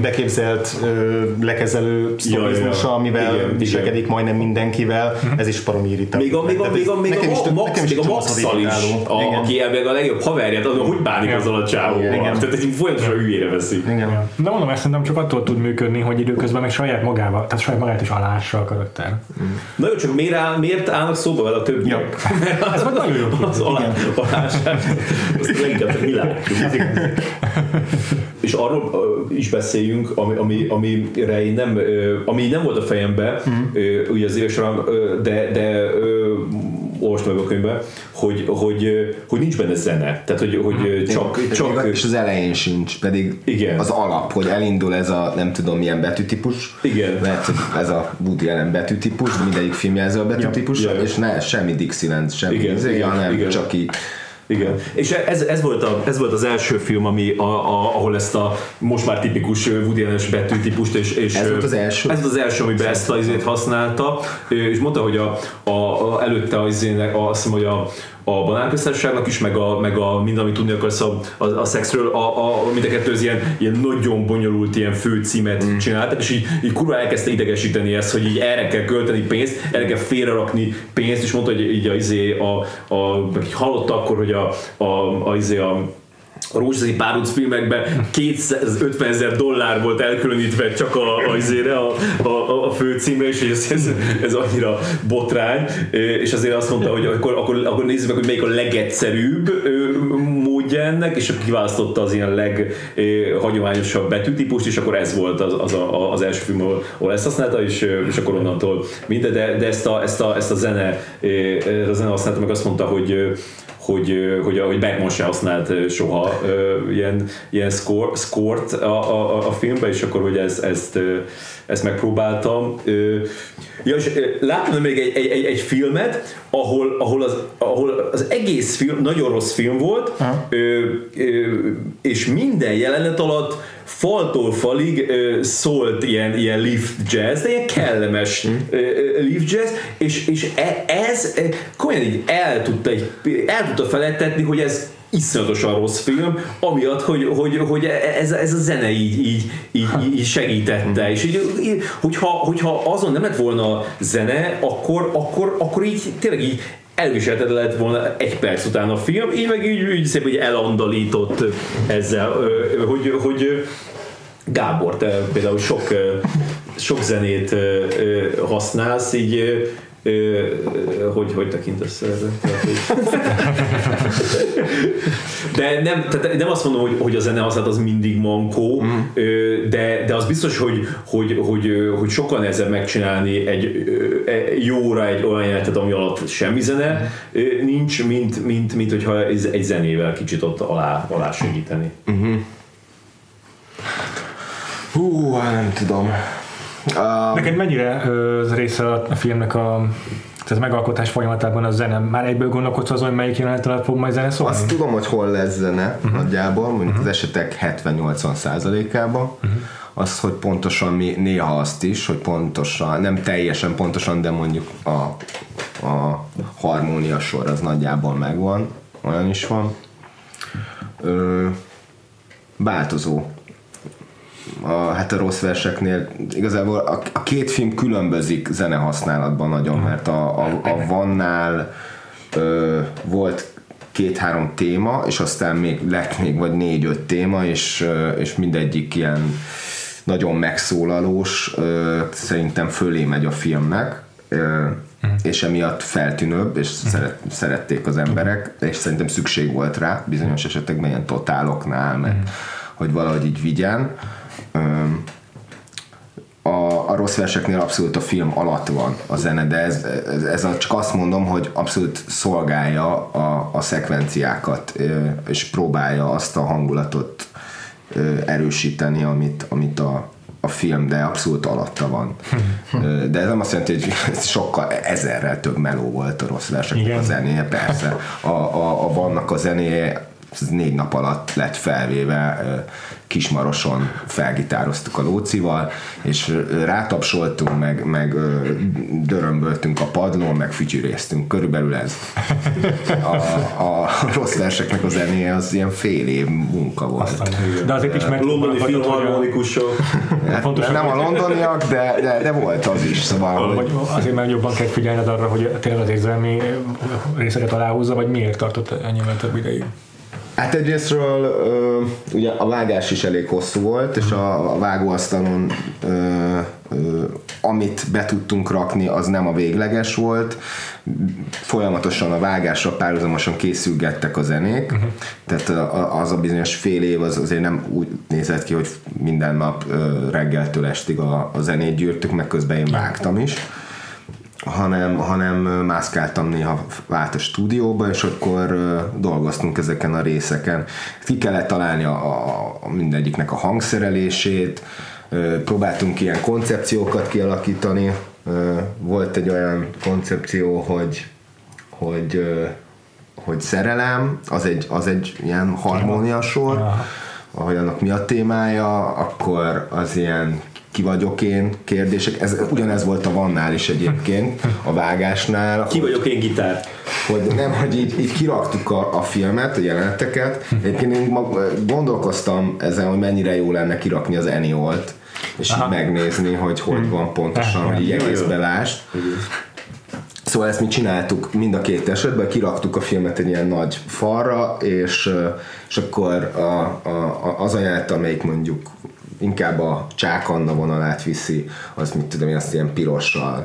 beképzelt ö, lekezelő sztorizmusa, ja. amivel Igen, viselkedik majdnem mindenkivel, ez is baromi irritáló. Még a, még a, még a, még nekem is a, tök- Max, még a Max-szal is, a, Igen. aki elvileg a legjobb haverját, az, hogy bánik Igen. azzal a csávóval. Igen. Tehát egy folyamatosan hülyére veszi. Igen. De mondom, ezt szerintem csak attól tud működni, hogy időközben meg saját magával, tehát saját magát is alássa a karakter. Na jó, csak miért, áll, miért állnak szóba vele a többiek? Az, Ez nagyon jó az alá, alását, azt leginkább mi látjuk. És arról is beszéljünk, ami, ami, amire én nem, ami nem volt a fejembe, ö, ugye az éves során, de, de ö, olvastam meg a könyvben, hogy, hogy, hogy nincs benne zene. Tehát, hogy, hogy csak, csak... És az elején sincs, pedig Igen. az alap, hogy elindul ez a nem tudom milyen betűtípus. Igen. Lehet, hogy ez a Woody Allen betűtípus, de mindegyik filmje ez a betűtípus, Ja, ja. és ne, semmi Dixieland, semmi Igen, izé, igen, hanem igen. csak így Igen. És ez, ez, volt a, ez volt az első film, ami, a, a, ahol ezt a most már tipikus Woody Allen-es betűtípust és, és Ez volt az első? Ez volt az első, amiben ezt az izét használta, és mondta, hogy a, a, a előtte az izének, azt mondom, hogy a, a banánköztársaságnak is, meg a, meg a mind, amit tudni akarsz a, a, a szexről, a, a, mind a kettő az ilyen, ilyen nagyon bonyolult ilyen főcímet mm. csináltak, és így, így kurva elkezdte idegesíteni ezt, hogy így erre kell költeni pénzt, erre kell félrerakni pénzt, és mondta, hogy így a, izé, a, a, így hallotta akkor, hogy a, a, a, izé, a a rózsaszín párduc filmekben 250 ezer dollár volt elkülönítve csak a, a, a, a, főcímre, és ez, ez, ez annyira botrány, és azért azt mondta, hogy akkor, akkor, akkor nézzük meg, hogy melyik a legegyszerűbb módja ennek, és kiválasztotta az ilyen leghagyományosabb betűtípust, és akkor ez volt az, az, a, az első film, ahol, ahol ezt használta, és, és akkor onnantól minden, de, de ezt, a, ezt, a, ezt a zene, ö, a zene használta, meg azt mondta, hogy hogy, hogy, hogy Bergman se használt soha ilyen, ilyen score, score-t a, a, a filmben, és akkor hogy ez, ezt, ezt megpróbáltam. Ja, és láttam még egy, egy, egy, egy filmet, ahol, ahol, az, ahol az egész film nagyon rossz film volt, ö, és minden jelenet alatt faltól falig ö, szólt ilyen, ilyen lift jazz, de ilyen kellemes ö, ö, lift jazz, és, és e- ez e, komolyan így el tudta, egy, el tudta felettetni, hogy ez iszonyatosan rossz film, amiatt, hogy, hogy, hogy ez, ez a zene így, így, így, így segítette, és így, így, hogyha, hogyha azon nem lett volna zene, akkor, akkor, akkor így tényleg így elviselhetetlen lett volna egy perc után a film, így meg így, így szépen így elandalított ezzel, hogy, hogy Gábor, te például sok, sok zenét használsz, így hogy, hogy tekintesz erre? De nem, tehát nem azt mondom, hogy, hogy a zene használat az mindig mankó, mm. de, de az biztos, hogy, hogy, hogy, hogy sokkal nehezebb megcsinálni egy e- jóra egy olyan jelenetet, ami alatt semmi zene nincs, mint, mint, mint hogyha egy zenével kicsit ott alá, alá segíteni. Hú, hát nem tudom. Uh, Neked mennyire ö, része a filmnek a tehát megalkotás folyamatában a zene? Már egyből gondolkodsz azon, hogy melyik jelenet alatt fog majd zene szólni? Azt tudom, hogy hol lesz zene uh-huh. nagyjából, mondjuk uh-huh. az esetek 70-80 százalékában. Uh-huh. Az, hogy pontosan mi, néha azt is, hogy pontosan, nem teljesen pontosan, de mondjuk a, a harmónia sor az nagyjából megvan, olyan is van. Ö, változó. A, hát a rossz verseknél igazából a, a két film különbözik zenehasználatban nagyon, mert a, a, a Vannál ö, volt két-három téma, és aztán még lett még vagy négy-öt téma, és, és mindegyik ilyen nagyon megszólalós, ö, szerintem fölé megy a filmnek, ö, és emiatt feltűnőbb, és szeret, szerették az emberek, és szerintem szükség volt rá, bizonyos esetekben ilyen totáloknál, meg hogy valahogy így vigyen. A, a rossz verseknél abszolút a film alatt van a zene, de ez, ez, ez a, csak azt mondom, hogy abszolút szolgálja a, a szekvenciákat, és próbálja azt a hangulatot erősíteni, amit, amit a, a film, de abszolút alatta van. De ez nem azt jelenti, hogy sokkal ezerrel több meló volt a rossz verseknek a zenéje, persze. A, a, a vannak a zenéje, ez négy nap alatt lett felvéve, Kismaroson felgitároztuk a Lócival, és rátapsoltunk, meg, meg dörömböltünk a padlón, meg fütyüréztünk. Körülbelül ez. A, a rossz verseknek a zenéje az ilyen fél év munka volt. De azért is meg Londoni filmharmonikusok. Hát Pontosan, nem a londoniak, de, de, de volt az is, szóval, hogy Vagy azért már jobban kell figyelned arra, hogy tényleg az érzelmi részeket aláhúzza, vagy miért tartott ennyivel több ideig? Hát egyrésztről ö, ugye a vágás is elég hosszú volt, és a, a vágóasztalon amit be tudtunk rakni, az nem a végleges volt. Folyamatosan a vágásra párhuzamosan készülgettek a zenék, uh-huh. tehát az a bizonyos fél év az azért nem úgy nézett ki, hogy minden nap ö, reggeltől estig a, a zenét gyűrtük, meg közben én vágtam is. Hanem, hanem mászkáltam néha át a stúdióba, és akkor dolgoztunk ezeken a részeken. Ki kellett találni a, a, mindegyiknek a hangszerelését, próbáltunk ilyen koncepciókat kialakítani. Volt egy olyan koncepció, hogy, hogy, hogy szerelem, az egy, az egy ilyen harmóniasor, ahogy annak mi a témája, akkor az ilyen ki vagyok én kérdések. Ez, ugyanez volt a Vannál is egyébként, a vágásnál. Ki vagyok én gitár? Hogy nem, hogy így, így kiraktuk a, a filmet, a jeleneteket. Egyébként én mag, gondolkoztam ezen, hogy mennyire jó lenne kirakni az Enniolt, és így megnézni, hogy hogy van pontosan, hogy így egészbe láss. Szóval ezt mi csináltuk mind a két esetben, kiraktuk a filmet egy ilyen nagy falra, és, és akkor a, a, a, az a jelenet, amelyik mondjuk inkább a Csák Anna vonalát viszi, az mit tudom én, azt ilyen pirossal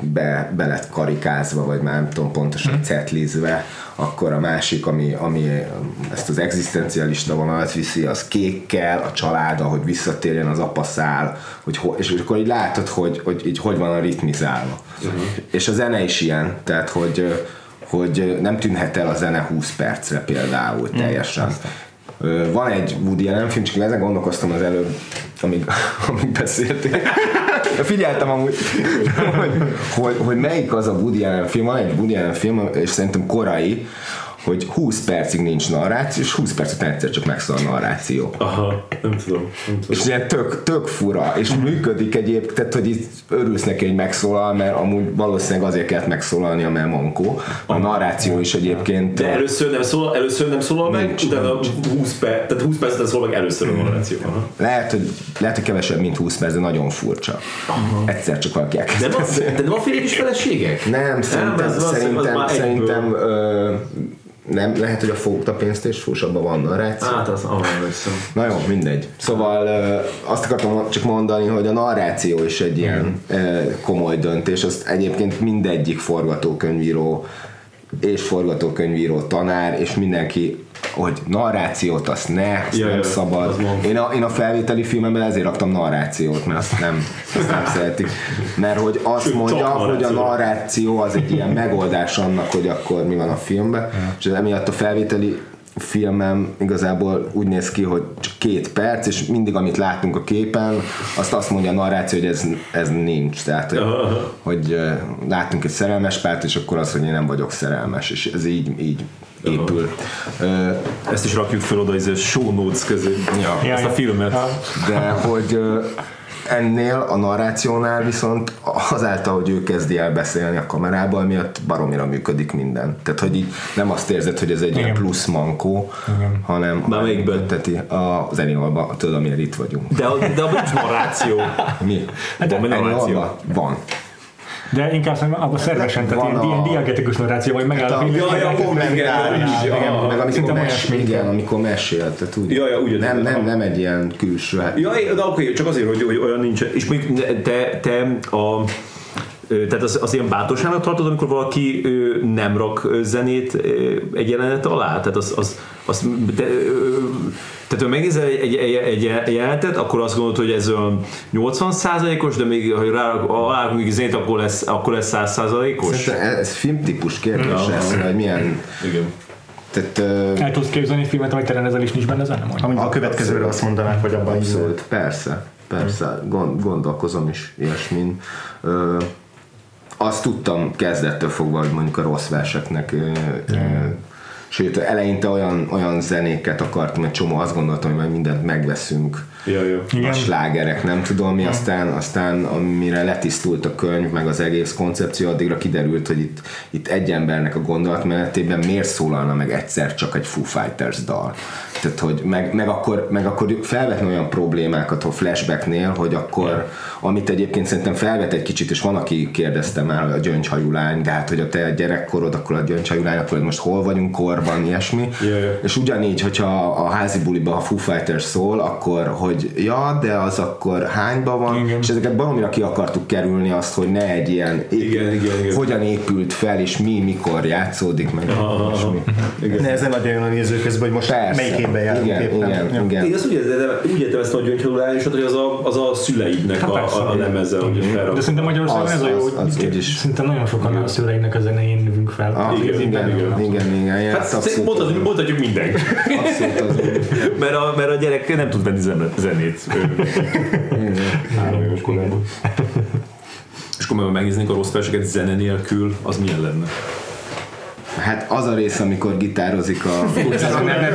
be, be lett karikázva, vagy már nem tudom pontosan cetlizve, akkor a másik, ami, ami ezt az egzisztencialista vonalat viszi, az kékkel, a család, hogy visszatérjen az apa szál, hogy ho, és akkor így látod, hogy, hogy így hogy van a ritmizálva. Uh-huh. És a zene is ilyen, tehát hogy, hogy nem tűnhet el a zene 20 percre például teljesen. Van egy Woody Allen film, csak ezen gondolkoztam az előbb, amíg, amíg beszéltél. Figyeltem amúgy, hogy, hogy, hogy melyik az a Woody Allen film, van egy Woody Allen film, és szerintem korai, hogy 20 percig nincs narráció, és 20 perc után egyszer csak megszól a narráció. Aha, nem tudom. Nem tudom. És ilyen tök, tök fura, és működik egyébként, tehát hogy itt örülsz neki, hogy megszólal, mert amúgy valószínűleg azért kellett megszólalnia, mert mankó. A narráció is egyébként... De először nem szólal, először nem szólal meg, Nincs, utána 20 perc, tehát 20 perc után szól meg először a narráció. Aha. Lehet, hogy, lehet, hogy kevesebb, mint 20 perc, de nagyon furcsa. Egyszer csak valaki elkezd De, beszélni. de nem a férjek is feleségek? Nem, szerintem, valószínűleg az szerintem, egyből. szerintem ö, nem, lehet, hogy a fogta pénzt és fúsabban van narráció. Hát az, hiszem. Na jó, mindegy. Szóval azt akartam csak mondani, hogy a narráció is egy ilyen ö, komoly döntés. Azt egyébként mindegyik forgatókönyvíró és forgatókönyvíró tanár, és mindenki hogy narrációt azt ne, azt Ja, nem ja, szabad. Én a, én a felvételi filmemben ezért raktam narrációt, mert azt nem, azt nem szeretik. Mert hogy azt Sőt, mondja, hogy a narráció. az egy ilyen megoldás annak, hogy akkor mi van a filmben, és emiatt a felvételi filmem igazából úgy néz ki, hogy csak két perc, és mindig amit látunk a képen, azt azt mondja a narráció, hogy ez, ez nincs. Tehát, hogy, hogy látunk egy szerelmes párt, és akkor az, hogy én nem vagyok szerelmes, és ez így, így épül. Ezt is rakjuk fel oda, ez a show notes közé. Ja. Ezt a filmet. Ja. de hogy ennél a narrációnál viszont azáltal, hogy ő kezdi el beszélni a kamerával, miatt baromira működik minden. Tehát, hogy így nem azt érzed, hogy ez egy ilyen Igen. plusz mankó, hanem Már melyikben? működteti a Zeniolban, tudod, amire itt vagyunk. De, a- de abban nincs narráció. Mi? Hát van narráció. Van. De inkább szerintem abban szervesen, tehát ilyen, a- ilyen diagetikus narráció, vagy megáll a film. Ja, ja, kommentális. Meg amikor, Szerintem olyan mes, sminkel. igen, amikor mesél, tehát úgy. Ja, ja, úgy nem, nem, nem egy ilyen külső, hát Ja, de oké, csak azért, hogy, hogy olyan nincs. És még te, te a tehát az, az ilyen bátorságnak tartod, amikor valaki ö, nem rak zenét egy jelenet alá? Tehát az, az, az te, ö, tehát ha megnézel egy, egy, egy, egy jelenetet, akkor azt gondolod, hogy ez olyan 80%-os, de még ha rá alá még zenét, akkor lesz, akkor lesz 100%-os? Szerintem ez filmtípus kérdés, Ja. ez, hogy milyen Igen. tehát, ö, El tudsz képzelni filmet, amit te rendezel, és nincs benne zene? Mondjuk. Amint a következőre azt mondanák, hogy abban így Abszolút, persze, persze, gond, gondolkozom is ilyesmin. Ö, azt tudtam kezdettől fogva, hogy mondjuk a rossz verseknek ö, ö, sőt, eleinte olyan, olyan zenéket akartam, egy csomó azt gondoltam, hogy majd mindent megveszünk, Ja, ja. Igen. a slágerek, nem tudom mi, aztán, aztán amire letisztult a könyv, meg az egész koncepció, addigra kiderült, hogy itt, itt egy embernek a gondolatmenetében miért szólalna meg egyszer csak egy Foo Fighters dal. Tehát, hogy meg, meg, akkor, meg akkor felvetni olyan problémákat a flashbacknél, hogy akkor, amit egyébként szerintem felvet egy kicsit, és van, aki kérdezte már a gyöngyhajú lány, de hát, hogy a te gyerekkorod, akkor a gyöngyhajú lány, akkor most hol vagyunk korban, ilyesmi. Ja, ja. És ugyanígy, hogyha a házi buliba a Foo Fighters szól, akkor hogy hogy ja, de az akkor hányban van, Igen. és ezeket baromira ki akartuk kerülni azt, hogy ne egy ilyen Igen, igen, igen. hogyan épült fel, és mi, mikor játszódik, meg Aha, és mi. Nehezen nagyon jön a néző közben, hogy most Persze. melyik évben járunk igen, éppen. igen, Ja. igen. Én azt úgy értem, úgy értem ezt nagy gyöngyhalulálisat, hogy az a, az a szüleidnek Hát a, persze. a, a lemeze, hogy felrak. De szerintem Magyarországon ez a jó, hogy szerintem nagyon sokan a szüleinek a zenején növünk fel. Ah, Igen, igen, igen, igen, igen, igen, igen, igen, Hát hát mondhatjuk, mindenki. abszolút az úgy. mert, a, mert a gyerek nem tud venni zenét. Három éves korában. És akkor megnéznénk a rossz verseket zene nélkül, az milyen lenne? Hát az a rész, amikor gitározik a lenne,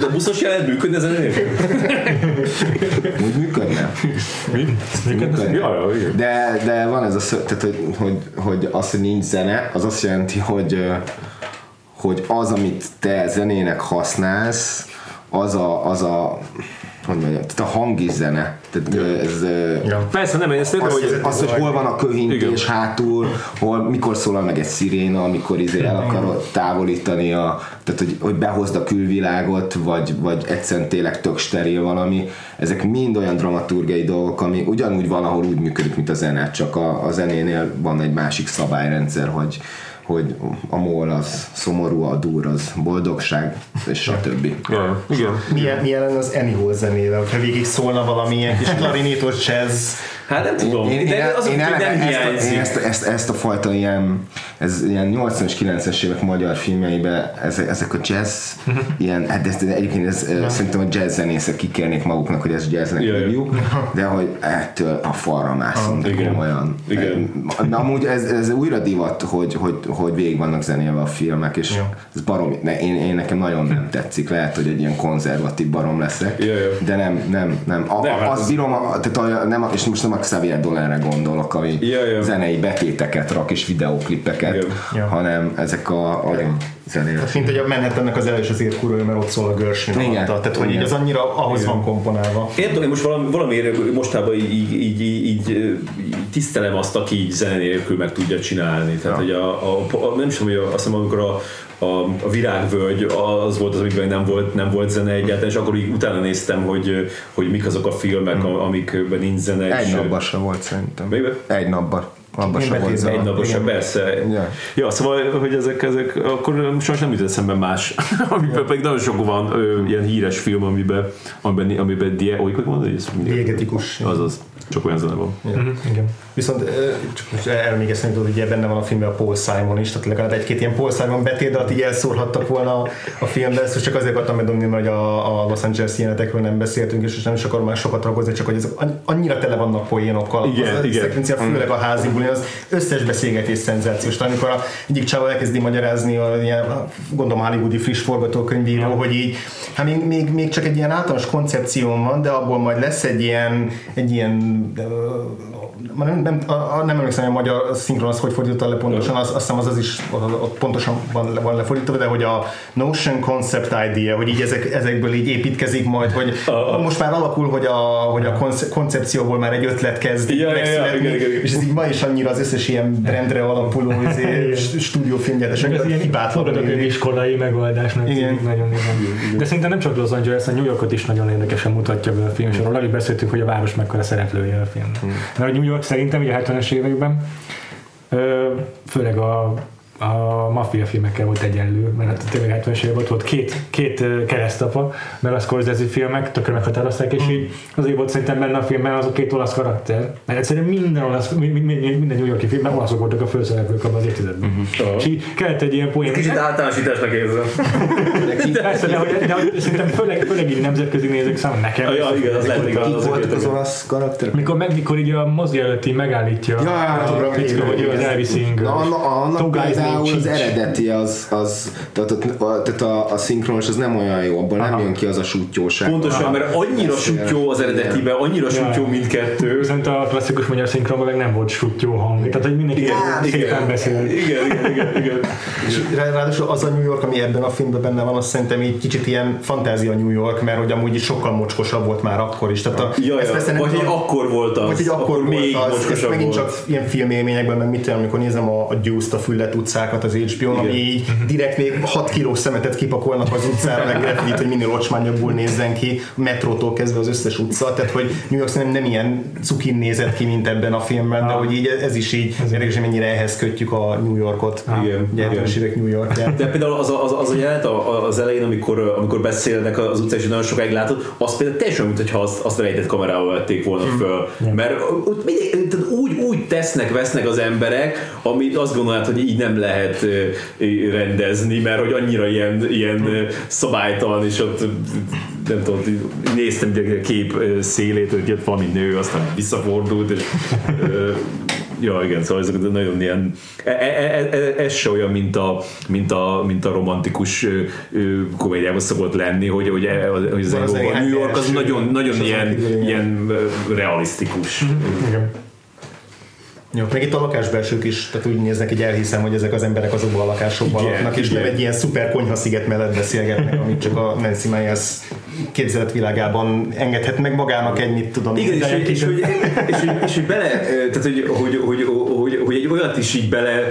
A buszos jelenet működne zene nélkül? úgy működne. Működne. Ja, igen. De, de van ez a szö, tehát hogy, hogy, hogy az, hogy nincs zene, az azt jelenti, hogy, hogy az, amit te zenének használsz, az a, az a hogy mondjam, tehát a hang is zene. Tehát ez, Ja. Persze, nem, én ezt értem, az, hogy... az, hogy hol van a köhintés Igen. hátul, hol, mikor szólal meg egy sziréna, amikor izé el akarod távolítani, a, tehát hogy, hogy behozd a külvilágot, vagy, vagy egyszerűen tényleg tök steril valami. Ezek mind olyan dramaturgiai dolgok, ami ugyanúgy valahol úgy működik, mint a zene, csak a, a zenénél van egy másik szabályrendszer, hogy hogy a mól az szomorú, a dur az boldogság, és stb. Ja, igen. Milyen, milyen lenne az Annie Hall zenével, hogyha végig szólna valamilyen kis klarinétos jazz, Hát nem tudom, Én, én, de az, én, hogy eleve nem ezt, a, én ezt, ezt, ezt, a fajta ilyen, ez ilyen 80-as, 90-es évek magyar filmjeiben ezek, ezek a jazz, ilyen, hát ez, de egyébként ez, ja. szerintem a jazz zenészek kikérnék maguknak, hogy ez jazznek Ja, ja. hívjuk, de hogy ettől a falra mászunk, de igen. komolyan. Igen. Na, amúgy ez, ez újra divat, hogy, hogy, hogy végig vannak zenélve a filmek, és Ja. ez barom, ne, én, én, nekem nagyon nem tetszik, lehet, hogy egy ilyen konzervatív barom leszek, Ja, ja. de nem, nem, nem. A, Nem, hát az az- bírom, a, tehát a, nem, a- és most nem a Xavier Dolanre gondolok, ami Ja, ja. zenei betéteket rak és videóklipeket, Igen. Ja. hanem ezek a olyan zenélet. mint hogy a Manhattannek az első azért kurva, mert ott szól a Gershwin Igen. alatta, tehát hogy így Igen. az annyira ahhoz Igen. van komponálva. Én tudom, én most valami, valamiért mostában így, így, így, így, így, így tisztelem azt, aki így zene nélkül meg tudja csinálni. Tehát, hogy a, a, a, nem is tudom, hogy a, azt hiszem, amikor a, a, a virágvölgy az volt az, amiben nem volt, nem volt zene egyáltalán, és akkor így utána néztem, hogy, hogy mik azok a filmek, hmm. amikben nincs zene. Egy és- napban se volt szerintem. Melyikben? Egy napban. Se volt. Egy Igen. persze. Ja. Ja, szóval, hogy ezek, ezek akkor sajnos nem jut eszembe más, amiben pedig nagyon sok van ö, ilyen híres film, amiben, amiben, amiben die, hogy hogy mondod, hogy ez Diegetikus. Azaz, csak olyan zene van. Mhm, Igen. Viszont csak most elmégeztem, hogy ugye benne van a filmben a Paul Simon is, tehát legalább egy-két ilyen Paul Simon betétdalt így elszórhattak volna a, a filmben, ezt csak azért akartam bedobni, mert hogy a, a Los Angeles jelenetekről nem beszéltünk, és nem is akarom már sokat ragozni, csak hogy ezek anny- annyira tele vannak poénokkal. Igen, az, igen. A szekvencia, főleg a házi bulin, az összes beszélgetés szenzációs. Amikor a, egyik csáva elkezdi magyarázni a ilyen, gondolom hollywoodi friss forgatókönyvíró, hogy így, hát még, még, még, csak egy ilyen általános koncepcióm van, de abból majd lesz egy ilyen, egy ilyen nem, nem, a, a, nem emlékszem, hogy a magyar szinkron az hogy fordította le pontosan, az, azt hiszem az, az is ott pontosan van, van lefordítva, de hogy a notion concept idea, hogy így ezek, ezekből így építkezik majd, hogy most már alakul, hogy a, hogy a konce- koncepcióból már egy ötlet kezd Ja, ja, ja, megszületni, igen, igen, igen. és ez így ma is annyira az összes ilyen brandre alapuló izé, st- stúdiófilmgyártás, Meg ez ilyen hibátlan. iskolai megoldásnak Igen. nagyon igen. De szerintem nem csak Los Angeles, a New Yorkot is nagyon érdekesen mutatja be a film, és arról alig beszéltünk, hogy a város mekkora szereplője a film. Mert New York szerintem ugye a 70-es években főleg a a maffia filmekkel volt egyenlő, mert hát tényleg 70-es években ott volt két, két keresztapa, mert a Scorsese filmek tökre meghatározták, és így azért volt szerintem benne a filmben az a két olasz karakter, mert egyszerűen minden olasz, mi- mi- mi- minden New Yorki filmben olaszok voltak a főszereplők abban az évtizedben. És így kellett egy ilyen poén. Kicsit általánosításnak érzem. Persze, de, hogy, de hogy szerintem főleg, főleg így nemzetközi nézők számára nekem. Ja, igen, az lehet. Kik az voltak az olasz karakterek? Mikor, meg, mikor így a mozi előtt így megállítja Ja, a fickó, hogy ő az igen. Elvis Singer. Na, anna- annak Például az eredeti az, az tehát, a, tehát a, a szinkronos az nem olyan jó, abból nem Aha. jön ki az a sutyóság. Pontosan, mert annyira sutyó az eredetiben, annyira sutyó Ja. mindkettő. Viszont a klasszikus magyar szinkronban meg nem volt sutyó hang. Tehát, hogy mindenki Igen, szépen igen. beszél. Igen, igen, igen, igen. És rá- ráadásul az a New York, ami ebben a filmben benne van, az szerintem így kicsit ilyen fantázia New York, mert hogy amúgy sokkal mocskosabb volt már akkor is. Tehát a, Ja, ezt persze ja. nem Vagy hogy akkor volt az. Vagy hogy akkor, még volt az, ez mocskosabb megint volt. csak ilyen filmélményekben, meg mit tudom, amikor nézem a, a Deuce-t a Füllet utcán, utcákat az HBO-n, ami így direkt még 6 kilós szemetet kipakolnak az utcára, meg graffiti, hogy minél ocsmányabbul nézzen ki, metrótól kezdve az összes utca, tehát hogy New York nem, nem ilyen cukin nézett ki, mint ebben a filmben, de hogy így ez is így, érdekes, hogy mennyire ehhez kötjük a New Yorkot, Igen, ugye igen. 70-es évek New Yorkját. De például az a, az, a- az a jelenet a- az elején, amikor, amikor beszélnek az utcán, és nagyon sokáig látod, az például teljesen, mintha azt, azt rejtett kamerával vették volna föl. Mert ott mindig, úgy, úgy tesznek, vesznek az emberek, amit azt gondolod, hogy így nem lehet ö, rendezni, mert hogy annyira ilyen, ilyen szabálytalan, és ott nem tudom, néztem a kép szélét, hogy jött valami nő, aztán visszafordult, és Ja, igen, szóval ezek nagyon ilyen, e, e, e, e, ez se olyan, mint a, mint a, mint a romantikus komédiában szokott lenni, hogy, hogy, e- hogy az Valószínűleg a New York az nagyon, nagyon az ilyen, ilyen realisztikus. Igen. Jó, meg itt a lakásbelsők is, tehát úgy néznek, hogy elhiszem, hogy ezek az emberek azokban a lakásokban Igen, laknak, és igen. nem egy ilyen szuper konyhasziget mellett beszélgetnek, amit csak a Nancy Myers képzeletvilágában engedhet meg magának egy, mit tudom, Igen, és, egy hogy, és, hogy, és, hogy, és hogy bele, tehát hogy, hogy, hogy, hogy, olyat is így bele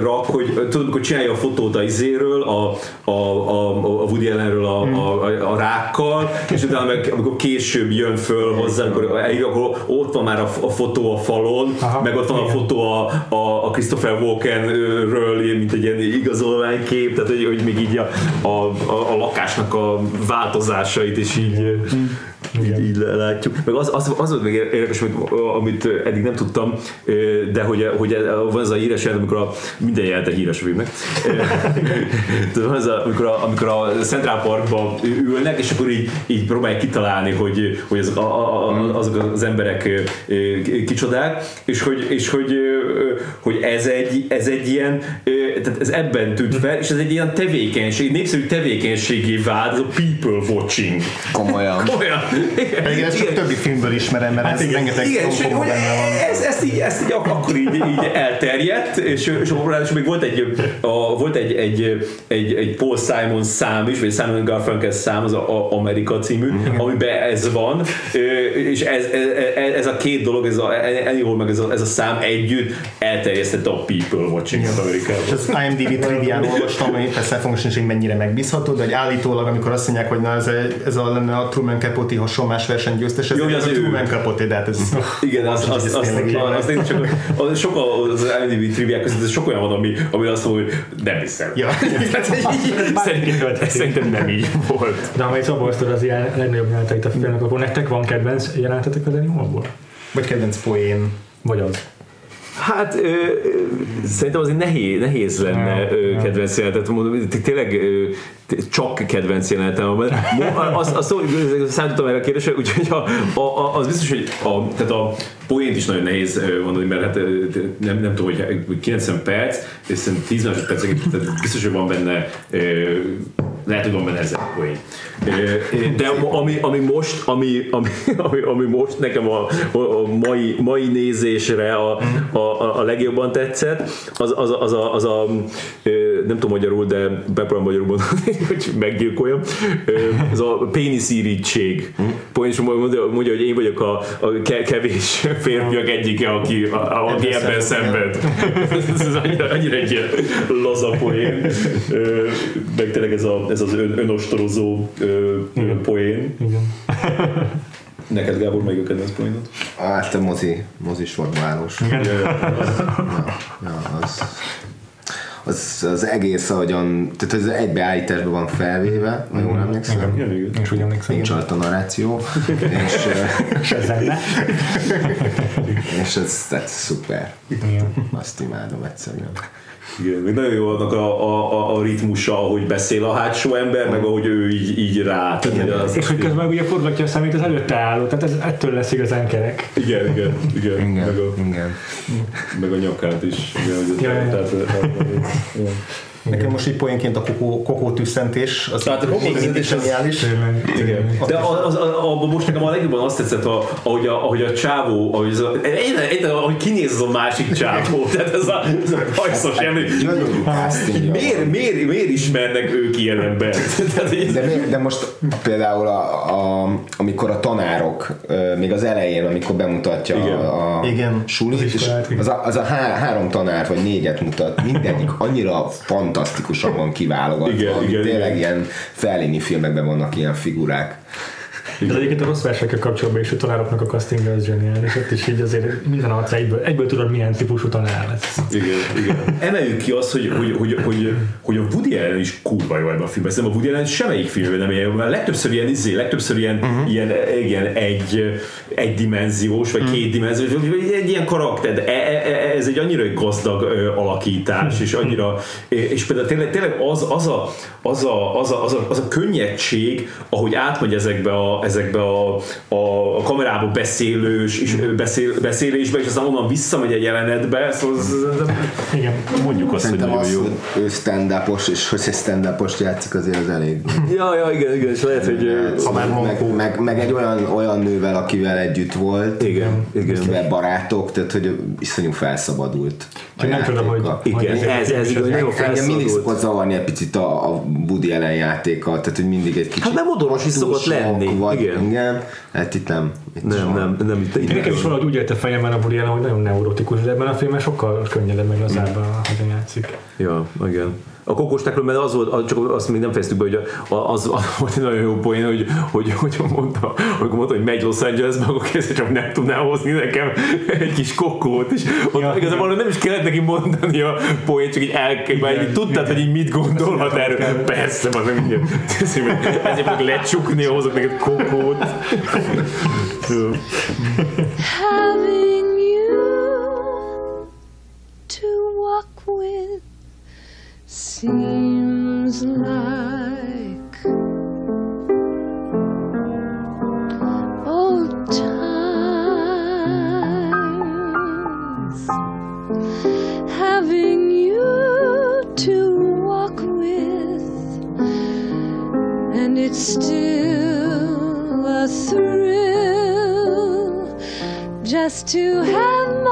rak, hogy tudod, amikor csinálja a fotót a izéről, a, a, a, a Woody Allenről a, a, a, a rákkal, és utána meg amikor később jön föl hozzá, eljön, akkor ott van már a, a fotó a falon, Aha, meg ott van a igen. fotó a, a, a Christopher Walkenről, mint egy ilyen igazolványkép, tehát hogy, hogy még így a, a, a, a lakásnak a változásait is így, így, így látjuk. Meg az, az, az volt még érdekes, amit, amit eddig nem tudtam, de hogy, hogy van ez a híres jelent, amikor a, minden jelent egy híres a filmnek. Van ez a, amikor, a, amikor a Central Parkban ülnek, és akkor így, így próbálják kitalálni, hogy, hogy azok, a, a, a, azok az emberek kicsodák, és hogy, és hogy, hogy ez, egy, ez egy ilyen, tehát ez ebben tűnt fel, és ez egy ilyen tevékenység, népszerű tevékenységé vált, ez a people watching. Komolyan. Olyan. Pedig ezt csak többi filmből ismerem, mert ez igen. rengeteg Igen, és hogy, hogy benne van. ez, ezt, így, ezt így ak- akkor így, így elterjedt, és, és ráadásul még volt egy, a, volt egy, egy, egy, egy Paul Simon szám is, vagy Simon Garfunkel szám, az a, a Amerika című, amiben ez van, és ez, ez, ez a két dolog, ez a Anyhol meg ez a, ez a szám együtt elterjesztette a People Watching az Amerikában. És az IMDb trivián olvastam, hogy persze fogom sincs, hogy mennyire megbízható, de hogy állítólag, amikor azt mondják, hogy na ez, egy- ez a, lenne a Truman Capote hasonlás versenygyőztes, ez Jó, a az ő. Truman Capote, de hát ez Igen, az, az, az, az, tényleg így van. az, az, csak az, sok a- az IMDb triviák között, ez sok olyan van, ami, ami azt mondja, hogy nem hiszem. Ja. Szerintem, szerintem nem így volt. De ha majd szabolsztod az ilyen legnagyobb jeleneteit a filmnek, akkor nektek van kedvenc jelenetetek az Animalból? Vagy kedvenc poén. Vagy az? Hát ö, ö, szerintem azért nehéz, nehéz lenne ö, kedvenc jelenetet mondom, tényleg ö, csak kedvenc jelenetem van. Mo- Az, az, az számítottam erre a kérdésre, úgyhogy a, a, a, az biztos, hogy a, tehát a poént is nagyon nehéz mondani, mert hát nem, nem tudom, hogy 90 perc, és szerintem 10 másodperc, tehát biztos, hogy van benne ö, lehet, hogy van benne ezer poén. De ami, ami most, ami, ami, ami, ami most nekem a, a, mai, mai nézésre a, a, a, legjobban tetszett, az, az, az, a, az a nem tudom magyarul, de bepróbálom magyarul mondani, hogy meggyilkoljam, ez a péniszírítség. És mondja, mondja, hogy én vagyok a, a ke- kevés férfiak egyike, aki, a, aki Ebben szenved. Ez, ez annyira, annyira egy ilyen laza poén. Meg tényleg ez, a, ez az ön, önostorozó ö, ö, poén. Igen. Neked Gábor melyik a kedvenc poénod? Hát a mozi, mozis formálós. Ja, az, az, az egész, ahogyan, tehát ez egybeállításban van felvéve, ha jól emlékszem. Igen, igen. Én is úgy emlékszem. Nincs alatt a narráció, és, És ez zene. és ez, ez szuper. Igen. Azt imádom egyszerűen. Igen, még nagyon jó annak a, a, a, a ritmusa, ahogy beszél a hátsó ember, meg ahogy ő így, így rá. Az, És hogy közben ugye forgatja a szemét az előtte álló, tehát ez, ettől lesz igazán kerek. igen, igen, igen, Igen, Meg, a, igen. meg a nyakát is. Igen, hogy Ja, ja. tehát, tehát, tehát, igen. Nekem most így poénként a kokó, kokó tüsszentés, az Tehát a kokó tüsszentés az- zseniális. Tényleg. De az, az, abban most nekem a legjobban azt tetszett, a, ahogy, a, ahogy a csávó, ahogy, az a, egyre, egyre, ahogy kinéz az a másik csávó, tehát ez a, ez a hajszos emlő. Nagyon jó casting. Miért, miért, miért ismernek ők ilyen embert? De, de most például a, a, amikor a tanárok, még az elején, amikor bemutatja Igen. a, a Igen. sulit, Az és iskolát, igen. az a, az a há, három tanár vagy négyet mutat, mindegyik annyira fantasztikusan van kiválogatva, Igen, igen, tényleg igen. ilyen Fellini filmekben vannak ilyen figurák. De egyébként a rossz versekkel kapcsolatban is a tanároknak a casting az zseniális, ott is így azért minden arc egyből, egyből tudod milyen típusú tanár lesz. Igen, igen. Emeljük ki azt, hogy, hogy, hogy, hogy, hogy a Woody Allen is kurva jó ebben a filmben. Szerintem a Woody Allen semmelyik filmben nem ilyen, mert legtöbbször ilyen, izé, legtöbbször ilyen, uh-huh. ilyen, igen, egy, egydimenziós, vagy kétdimenziós, vagy egy ilyen karakter, de e- e- e- ez egy annyira gazdag ö, alakítás, és annyira, és például tényleg, tényleg az, az, a, az, a, az, a, az, a, az a könnyedség, ahogy átmegy ezekbe a, ezekbe a, a, a kamerába beszélős, és beszél, beszélésbe, és aztán onnan visszamegy egy jelenetbe, szóval ez, Igen. mondjuk azt, hogy Szerintem nagyon az, jó. hogy ő stand-upos, és hogy egy stand-upost játszik, azért az elég. Ja, ja, igen, igen, és lehet, hogy... Ha már meg, meg, meg, egy olyan, olyan nővel, akivel együtt volt, Igen, igen. akivel barátok, tehát hogy iszonyú felszabadult. a Csak nem tudom, hogy- hogy Igen, ez, ez igaz, nagyon Engem mindig szokott felszabadult. zavarni egy picit a, a Woody Allen játéka, tehát hogy mindig egy kicsit Hát nem odaros is szokott lenni, Vagy, igen. igen. Hát itt nem. Itt Nem, soha. nem, nem, itt, itt Nekem is valahogy úgy a fejemben a Allen, hogy nagyon neurotikus, de ebben a filmben sokkal könnyedebb meg az ában, hogyan játszik. Ja, igen. A kokostekről, mert az volt, csak azt még nem fejeztük be, hogy az, az volt egy nagyon jó poén, hogy, hogy, hogy mondta, amikor mondta, hogy megy Los Angelesbe, akkor kézzel csak nem tudná hozni nekem egy kis kokót, és ott Ja, igazából nem is kellett neki mondani a poén, csak így el, már így tudtad, hogy így mit gondolhat erről. Persze, az nem így. Ezért fogok lecsukni, hozok neked kokót. Having seems like old times. Having you to walk with, and it's still a thrill just to have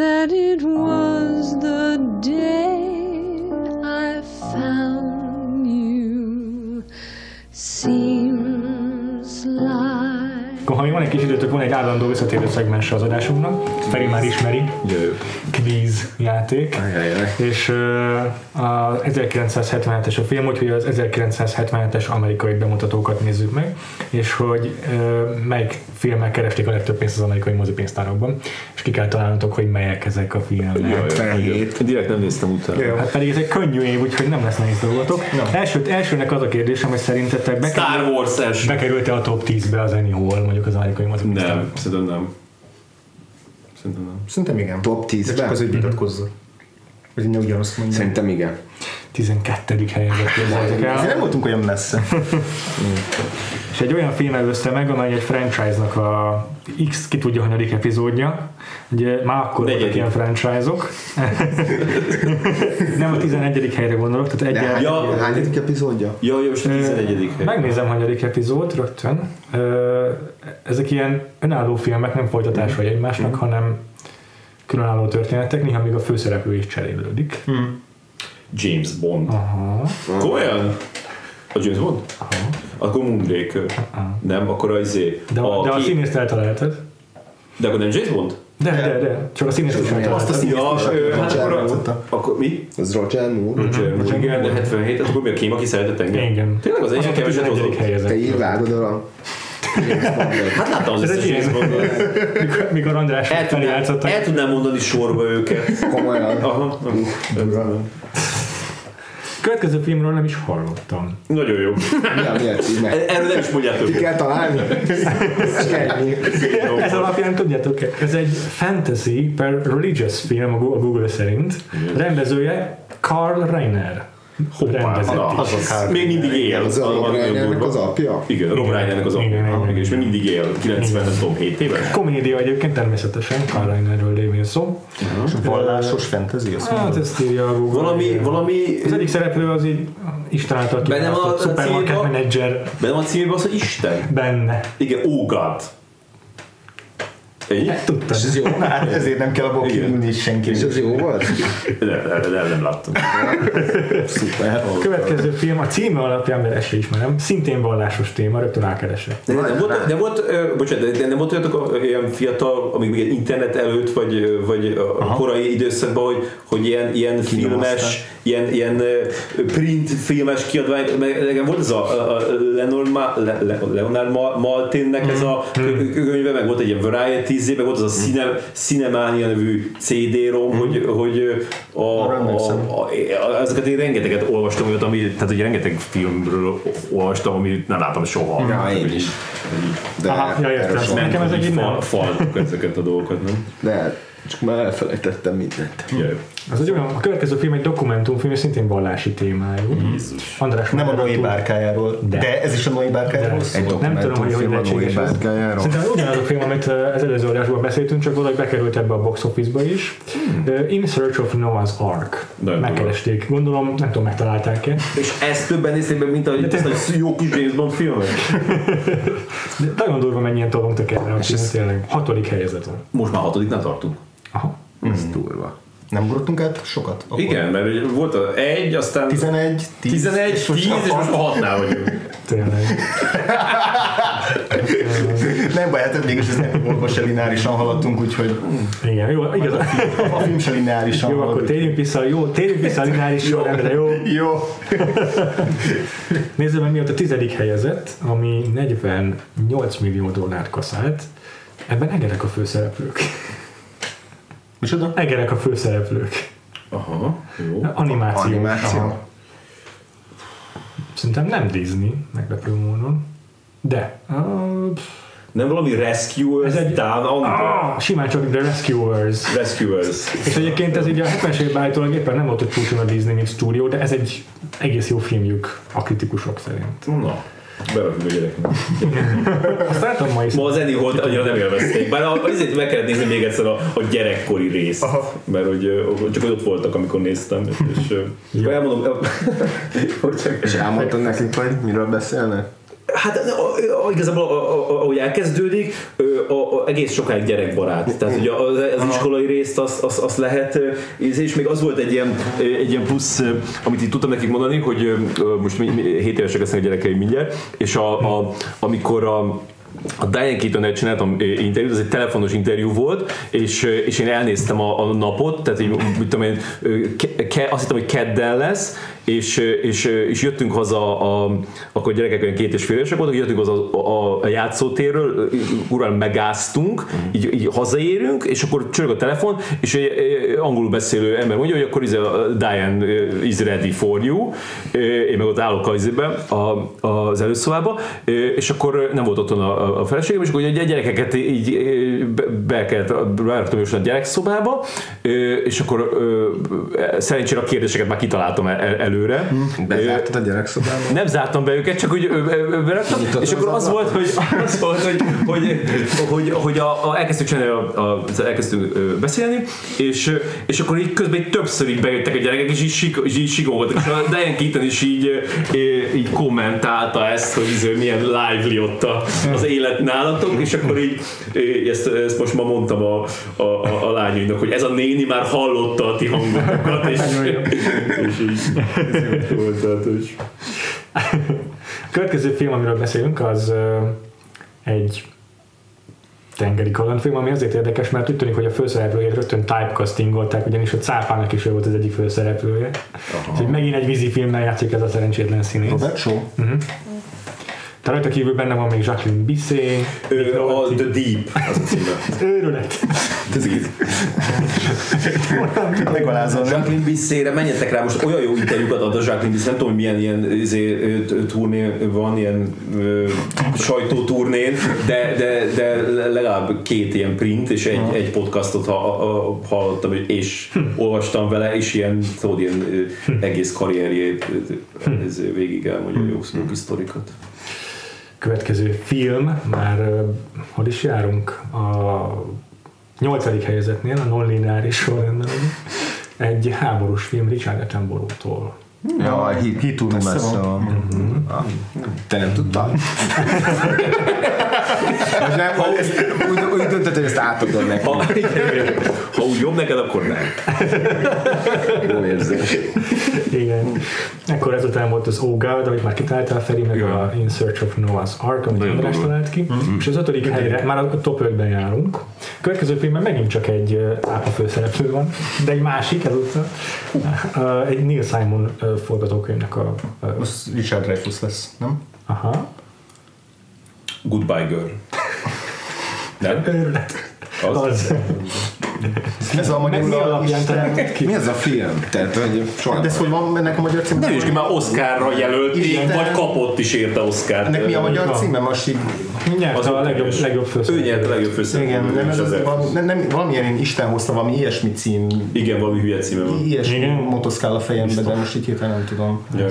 that it was van egy állandó visszatérő szegmens az adásunknak, Feri már ismeri, Jó, jó. quiz játék. Ajajaj. És uh, a 1977-es a film, úgyhogy az 1977-es amerikai bemutatókat nézzük meg, és hogy uh, melyik filmek keresték a legtöbb pénzt az amerikai mozipénztárokban, és ki kell találnotok, hogy melyek ezek a filmek. Felhét. Direkt nem néztem utána. Hát pedig ez egy könnyű év, úgyhogy nem lesz nehéz dolgotok. Első, elsőnek az a kérdésem, hogy szerintetek Star bekerül, Wars első. bekerült-e a top 10-be az Annie Hall, mondjuk az amerikai mozipénztárok? Nem, szerintem nem. Szerintem nem. Szerintem igen. Top De 10-ben? csak az, hogy vitatkozzon. Hogy ne ugyanazt mondjam. Szerintem igen. 12. helyezett képzeljétek el. Nem voltunk olyan messze. És egy olyan film előzte meg, amely egy franchise-nak a X ki tudja hanyadik epizódja. Ugye már akkor voltak Negyedik. ilyen franchise-ok. Nem a 11. helyre gondolok, tehát egy hány, Ja. hányadik epizódja? Ja, jó, most a 11. hely. Megnézem, hanyadik epizód rögtön. Ezek ilyen önálló filmek, nem folytatásai egymásnak, hanem különálló történetek, néha még a főszereplő is cserélődik. James Bond. Aha. Komolyan? A James Bond? Akkor Moonraker. Nem, akkor az izé. De, a, de a színészt eltaláltad. De akkor nem James Bond? De, de, de, csak a színészt is Azt a eltaláltad. szín- Ja, ö, hát akkor, Elrontottam. akkor mi? Az Roger Moore. Roger Moore, igen, de 77, hát akkor mi a kém, aki szeretett engem? Igen. Tényleg az a keveset 11. hozott. Te helyezett. így vágod a James Bondot. Hát láttam az összes James Bondot. Mikor, mikor András El tudnám, el tudnám mondani sorba őket. Komolyan. Aha. Következő filmről nem is hallottam. Nagyon jó. Mi a, mi a címe? Erről nem is mondjátok. Ki kell találni? Ez alapján tudjátok, ez egy fantasy per religious film a Google szerint. Rendezője Karl Reiner. Is. az a Még mindig él. Az a Az- az apja? Igen, Rob Ryanairnek az Igen, apja. igen, És még mindig él. 90, nem tudom, 7 éves. Komédia egyébként természetesen, Carl Reinerről lévén szó. És vallásos fantasy, azt Hát ezt írja a Google. Valami, valami... Az egyik szereplő az így Isten által kiválasztott a supermarket menedzser Benne van a címében az, hogy Isten. benne. Igen, oh God. Ennyi? Tudtad? És ez jó? Hát ezért nem kell abból kiülni senki. És ez jó volt? Nem, nem, nem, nem láttam. Szuper. Következő film a címe alapján, mert ezt ismerem, szintén vallásos téma, rögtön rákeresek. De nem volt, nem volt, bocsánat, de nem volt olyatok ilyen fiatal, amíg még internet előtt, vagy, vagy a korai időszakban, hogy, hogy ilyen, ilyen filmes, ilyen, ilyen print filmes kiadvány, meg nekem volt ez a, a Leonard, Ma, Le, Le, Leonard Ma, Maltinnek ez a kö- könyve, meg volt egy ilyen Variety, meg volt az a Cine, Cinemania nevű CD-rom, hogy, hogy a, a, a, a, ezeket én rengeteget olvastam, olyat, ami, tehát hogy rengeteg filmről olvastam, amit nem láttam soha. Ja, én is. De, Aha, ja, értem. Nekem ez egy fal, faltuk ezeket a dolgokat, nem? De csak már elfelejtettem mindent. Jaj. Az egy olyan, a következő film egy dokumentumfilm, és szintén vallási témájú. Jézus. András Nem a Noé bárkájáról. De. De ez is a Noé bárkájáról De. szól. Nem tudom, hogy hogy lehetséges. Szerintem ugyanaz a film, amit uh, az előző adásban beszéltünk, csak valahogy bekerült ebbe a box office-ba is. Uh, In Search of Noah's Ark. Nagyon Megkeresték. Gondolom, nem tudom, megtalálták-e. És ezt többen nézték meg, mint a De te- ezt a jó kis James Bond filmet. De nagyon durva mennyien tolongtak erre a És filmet, ez- tényleg. Hatodik helyzeton. Most már hatodiknál tartunk. Aha. Ez durva. Nem ugrottunk át sokat? Akkor Igen, mert volt az egy, aztán 11, 10, 11, 10, és most a hatnál vagyunk. Tényleg. Nem baj, hát mégis ez nem volt, most se lineárisan haladtunk, úgyhogy Igen, jó, igaz. a film se lineárisan Jó, halad. akkor térjünk vissza, jó, térjünk vissza a lineáris sorrendre, jó? Jó. Nézzük meg, mi ott a tizedik helyezett, ami 48 millió dollárt kaszált. Ebben egerek a főszereplők. Micsoda? Egerek a főszereplők. Aha, jó. Animáció. Animáció. Aha. Szerintem nem Disney, meglepő módon. De. Uh, Nem valami Rescuers, Ez egy- Down Under. ah, simán csak The Rescuers. Rescuers. És egyébként ez így a 70-es években állítólag éppen nem volt, hogy csúcson a Disney, mint stúdió, de ez egy egész jó filmjük a kritikusok szerint. Na, berakjuk a gyereknek. Azt látom ma is. Ma az Annie Holt annyira nem élvezték. Bár azért meg kellett nézni még egyszer a, a gyerekkori részt. Mert hogy csak hogy ott voltak, amikor néztem. És, és elmondom, hogy csak, És elmondtad nekik, hogy miről beszélnek? Hát a- a- igazából a- a- ahogy elkezdődik, a, a, egész sokáig gyerekbarát. Tehát ugye az, az iskolai részt azt az, az lehet, és még az volt egy ilyen, egy ilyen plusz, amit itt tudtam nekik mondani, hogy most mi, mi, 7 évesek lesznek a gyerekeim mindjárt, és a, a, amikor a a Diane Keaton csináltam interjút, ez egy telefonos interjú volt, és, és én elnéztem a, a napot, tehát így, mit tudom én, ke, ke, azt hittem, hogy keddel lesz, és, és, és jöttünk haza, a, akkor gyerekek olyan két és fél évesek voltak, jöttünk haza a, a, a játszótérről, urán megáztunk, így, így hazaérünk, és akkor csörög a telefon, és egy egy angolul beszélő ember mondja, hogy akkor izé, a Diane is ready for you, én meg ott állok a, a, az előszobába, és akkor nem volt otthon a, a- feleségem, és akkor ugye a gyerekeket így be, be kellett, beraktam a gyerekszobába, és akkor szerencsére a kérdéseket már kitaláltam el, el, előre. Bezártad a gyerekszobába? Nem zártam be őket, csak úgy beraktam, és akkor az volt, hogy, az volt, hogy, hogy, hogy, hogy a, a, elkezdtük csinálni, a, a, elkezdtünk beszélni, és, és akkor így közben így többször így bejöttek a gyerekek, és így, sik, és így sigolgattak, és a Diane Keaton is így, így kommentálta ezt, hogy izé milyen lively ott az élet nálatok, és akkor így ezt, ezt most ma mondtam a, a, a, a lányainak, hogy ez a néni már hallotta a ti hangotokat, és, és így ez jó volt, tehát, hogy A következő film, amiről beszélünk, az egy tengeri kalandfilm, ami azért érdekes, mert úgy tűnik, hogy a főszereplőjét rögtön typecastingolták, ugyanis a cápának is ő volt az egyik főszereplője. Úgyhogy megint egy vízi filmben játszik ez a szerencsétlen színész. Robert Shaw? De rajta kívül benne van még Jacqueline Bisset, Ö, a The Deep, az a címe. őrület. Megalázol? Jacqueline Bissére menjetek rá, most olyan jó interjúkat ad a Jacqueline Biss, nem tudom milyen ilyen izé, turné van, ilyen ö, sajtóturnén, de, de, de legalább két ilyen print és egy, egy podcastot ha, ha, hallottam, és olvastam vele, és ilyen, tudod, ilyen egész karrierjét ez végig elmondja jó, jó sztorikat. Következő film, már hol is járunk? A nyolcadik helyezetnél, a non-lineáris sorrendben. Egy háborús film Richard Attenborough-tól. Ja, a hit, Hit van. Ah, Te nem tudtad? Most nem, ha ezt, úgy, úgy döntött, hogy ezt átadod neki. Ha, ha úgy jobb neked, akkor nem. Jó érzés. Igen. Ekkor ezután volt az Oh God, amit már kitáltál Feri, meg Igen. a In Search of Noah's Ark, amit András talált ki. És az ötödik helyre, már a top 5-ben járunk. A következő filmben megint csak egy ápa főszereplő van, de egy másik ezúttal. Egy Neil Simon forgatókönyvnek a... Az Richard Dreyfuss lesz, nem? Aha. Goodbye girl. Nem? Az? Az. Ez a Meg mi magyar alapján? Mi ez a film? Tehát, hogy soha De ez hogy van ennek a magyar címe? Nem is ki már Oscarra jelölték, Igen. vagy kapott is érte Oscar. Ennek mi a magyar címe? Most így... Nyert Az a legjobb, legjobb Ő főszereplő. nyert a legjobb Igen, főszereplő. nem, ez az, nem, nem, valamilyen én Isten hozta, valami ilyesmi cím, Igen, valami hülye címe van. ilyesmi Igen. motoszkál a fejembe, de most így hirtelen nem tudom. Ja.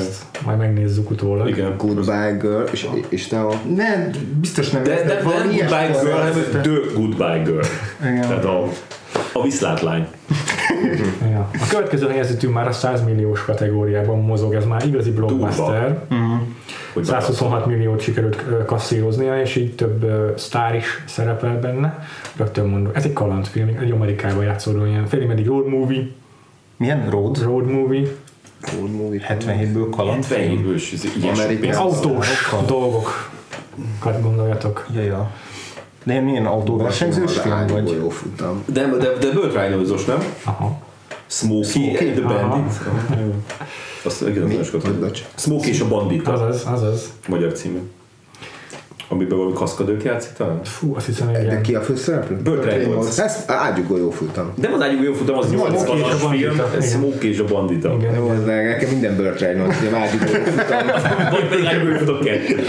Majd megnézzük utólag. Igen. Goodbye Girl, és, és te a... Nem, biztos nem. De, de, de ilyesmi Goodbye Girl, hanem The Goodbye Girl. Igen. Tehát a, a viszlátlány. Ja. A következő helyezettünk már a 100 milliós kategóriában mozog, ez már igazi blockbuster. Hogy 126 milliót sikerült kasszíroznia, és így több ö, sztár is szerepel benne. Rögtön mondom, ez egy kalandfilm, egy Amerikában játszódó ilyen félig road movie, Milyen? Road? road movie, 77-ből kaland. 77-ből is Amerikai autós dolgokat gondoljatok. Ja, ja. Ilyen milyen autóversenyzős film vagy? Jó futam. De, de, de Reynolds-os, nem? Aha. Smokey, and the Aha. Bandit. Azt igen, az nagyon. Smokey és a bandita. Azaz, azaz. Magyar című. Amiben valami kaszkadők játszik talán? Fú, azt hiszem, hogy De igen. ki a főszereplő? Burt Reynolds. Ez ágyugó jó futam. Nem az ágyugó jó futam, az Smokey és a 80-as bandita. film, ez Igen. Smokey és a bandita. Igen, Jó, igen. az nekem minden Burt Reynolds, hogy ágyugó futam. Vagy pedig ágyugó futam kettő.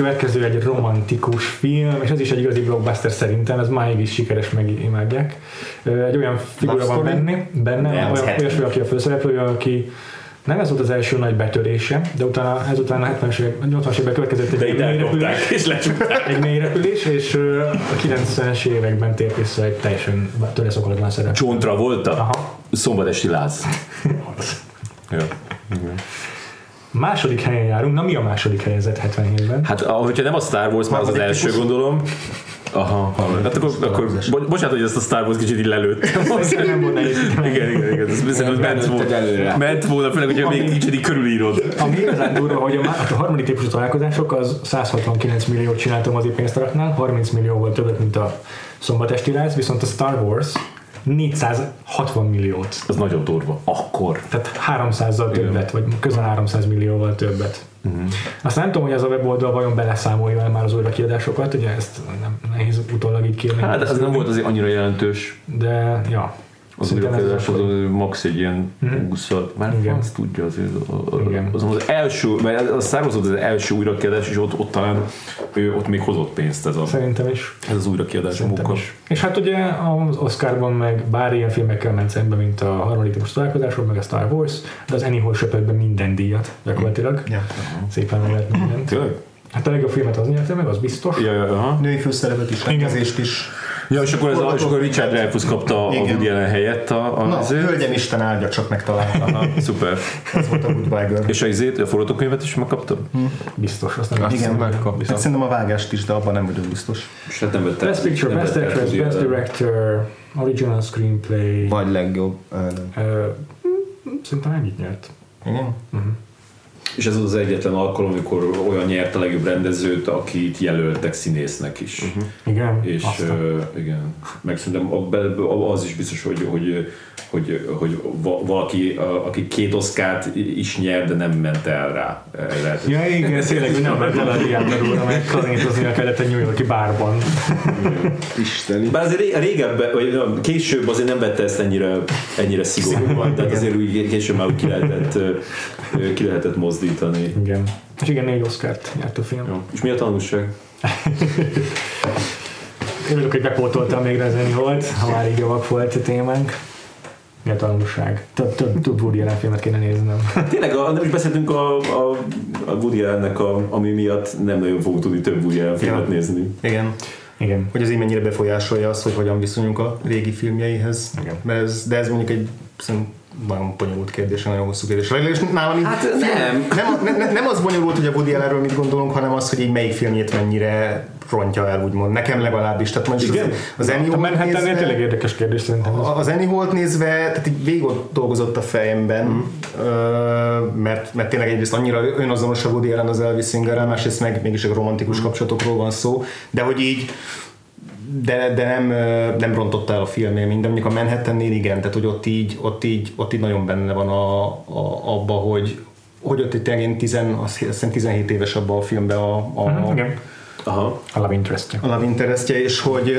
Következő egy romantikus film, és ez is egy igazi blockbuster szerintem, ez máig is sikeres, meg imádják. Ö, Egy olyan figura van benne, benne Nem, olyan, 70. olyasmi, aki a főszereplője, aki nem ez volt az első nagy betörése, de utána, ezután a 70-es évek, 80-as években következett egy itt mély repülés, elkapták és lecsukták. egy mély repülés, és a 90-es években tért vissza egy teljesen töreszokolatlan szerep. John Travolta? Aha. Szombat esti láz. Ja. Második helyen járunk, na mi a második helyezett 77-ben? Hát, hogyha nem a Star Wars, már az az első típus. gondolom. Aha, hát akkor, akkor bo- bocsánat, hogy ezt a Star Wars kicsit így lelőttem. Nem nehéz. igen, igen, igen, ez biztos, hogy ment volna, előre. ment volna, főleg, hogyha még kicsit így körülírod. Ami igazán durva, hogy a, a harmadik típusú találkozások az 169 milliót csináltam az pénztaraknál, 30 millióval többet, mint a szombatesti láz, viszont a Star Wars 460 milliót. Az nagyon durva. Akkor. Tehát 300-zal többet, vagy közel 300 millióval többet. Uh-huh. Aztán nem tudom, hogy ez a weboldal vajon beleszámolja el már az újrakiadásokat, ugye ezt nem nehéz utólag így kérni. Hát ez nem volt azért annyira jelentős. De, ja. Az újrakiadás az az max egy ilyen 20 Már Igen. azt tudja azért. a- a- Igen. Az, az első, mert a Star Wars volt az első újrakiadás, és ott, ott talán ő, ott még hozott pénzt ez, a, Szerintem is. ez az újrakiadás munka. is. És hát ugye az Oscarban meg bár ilyen filmekkel ment szembe, mint a harmadik típus találkozások, meg a Star Wars, de az Annie Hall söpört be minden díjat gyakorlatilag. Ja. Szépen meg lehet mindent. Tényleg? Hát a legjobb filmet az nyerte meg, az biztos. Ja, ja, aha. Női főszerepet is, rendezést is. Ja, és akkor, ez a, és akkor Richard Dreyfuss kapta a Igen. Woody Allen helyett a, a Na, azért. hölgyem Isten áldja, csak megtalálta. Szuper. Ez volt a Goodbye Girl. És a izét, a forgatókönyvet is megkaptad? Biztos, azt nem hiszem. hiszem, Hát szerintem a vágást is, de abban nem vagyok biztos. És hát nem vette. Best Picture, Best Actress, Best. Director, Original Screenplay. Vagy legjobb. Ö, szerintem ennyit nyert. Igen? És ez az egyetlen alkalom, amikor olyan nyert a legjobb rendezőt, akit jelöltek színésznek is. Uh-huh. Igen, És aztán. uh, igen, meg szerintem a- az is biztos, hogy, hogy, hogy, hogy va- valaki, a- aki két oszkát is nyer, de nem ment el rá. Erre. Ja, igen, tényleg, hogy nem ment el a diákról, meg karintozni kellett egy New Yorki bárban. Isteni. Bár azért ré- régebben, vagy később azért nem vette ezt ennyire, ennyire szigorúan, tehát azért úgy később már úgy ki lehetett, ki lehetett mozdítani. Igen. És igen, négy Oscart nyert a film. Jó. És mi a tanulság? Örülök, hogy bepótoltam végre az Annie Holt, ha már így javak volt a témánk. Mi a tanulság? Több, több, több Woody Allen filmet kéne néznem. Tényleg, a, nem is beszéltünk a, a, a Woody Allennek, a, ami miatt nem nagyon fogunk tudni több Woody Allen filmet Ja. nézni. Igen. Igen. Hogy az így mennyire befolyásolja azt, hogy hogyan viszonyunk a régi filmjeihez. Igen. Mert ez, de ez mondjuk egy szerintem nagyon bonyolult kérdés, nagyon hosszú kérdés. És nálam így, Hát nem. nem, nem, nem az bonyolult, hogy a Woody Allenről mit gondolunk, hanem az, hogy így melyik filmjét mennyire rontja el, úgymond. Nekem legalábbis. Tehát mondjuk Igen? az, az Annie A Hall-t Manhattan nézve- tényleg érdekes kérdés szerintem. Az Annie Holt nézve, tehát így végig ott dolgozott a fejemben, ö, mert, mert tényleg egyrészt annyira önazonos a Woody Allen az Elvis Singerrel, másrészt meg mégis egy romantikus Mhm. kapcsolatokról van szó, de hogy így de, de nem, nem rontotta el a filmélményt, de mondjuk a Manhattannél igen, tehát hogy ott így, ott így, ott így nagyon benne van a, a, abba, hogy, hogy ott itt tényleg én 10, azt hiszem 17 éves abban a filmben a, a, Mhm, Igen. Aha. A Love interest a love interestje, és hogy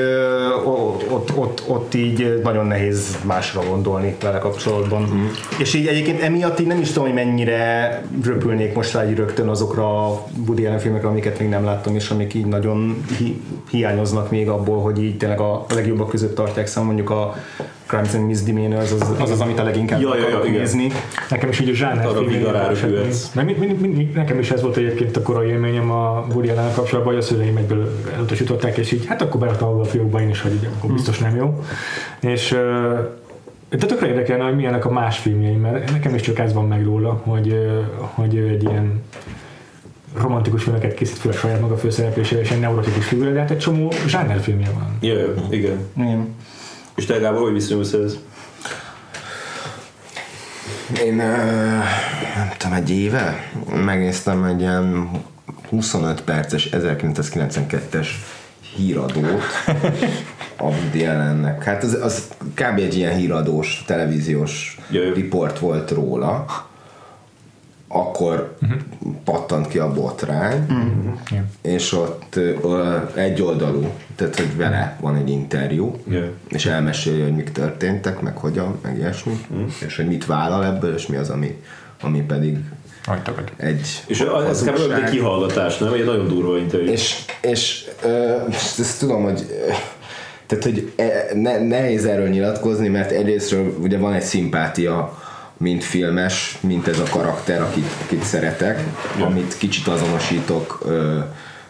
ott, ott, ott így nagyon nehéz másra gondolni vele kapcsolatban. Mm. És így egyébként emiatt így nem is tudom, hogy mennyire röpülnék most rá így rögtön azokra a Woody Allen filmekre, amiket még nem láttam, és amik így nagyon hi- hiányoznak még abból, hogy így tényleg a legjobbak között tartják szem, mondjuk a Crimes and Misdemeanors az az, az, amit a leginkább Ja, ja, ja, nézni. Nekem is így a zsáner Arra vigarára nekem is ez volt egyébként a korai élményem a Woody allen kapcsolatban, hogy a szüleim egyből elutasították, és így hát akkor beraktam abba a fiókba én is, hogy így, akkor biztos nem jó. És de tökre érdekelne, hogy milyenek a más filmjeim, mert nekem is csak ez van meg róla, hogy, hogy egy ilyen romantikus filmeket készít főleg saját maga főszereplésével, és egy neurotikus figura, de hát egy csomó zsánerfilmje van. Ja, igen. Igen. És te Gábor, hogy viszonyulsz ez? Én nem tudom, egy éve megnéztem egy ilyen 25 perces 1992-es híradót a Woody Allennek. Hát az, az kb. egy ilyen híradós, televíziós Jaj. riport volt róla. Akkor pattant ki a botrány, Igen. és ott ö, egy oldalú, tehát hogy vele van egy interjú, Ja. és elmeséli, hogy mik történtek, meg hogyan, meg ilyesmi, és hogy mit vállal ebből, és mi az, ami, ami pedig egy És ez kb. egy kihallgatás, nem? Egy nagyon durva interjú. És, és ö, ezt tudom, hogy tehát, hogy e- ne, nehéz erről nyilatkozni, mert egyrésztről ugye van egy szimpátia, mint filmes, mint ez a karakter, akit, akit szeretek, Ja. amit kicsit azonosítok, ö,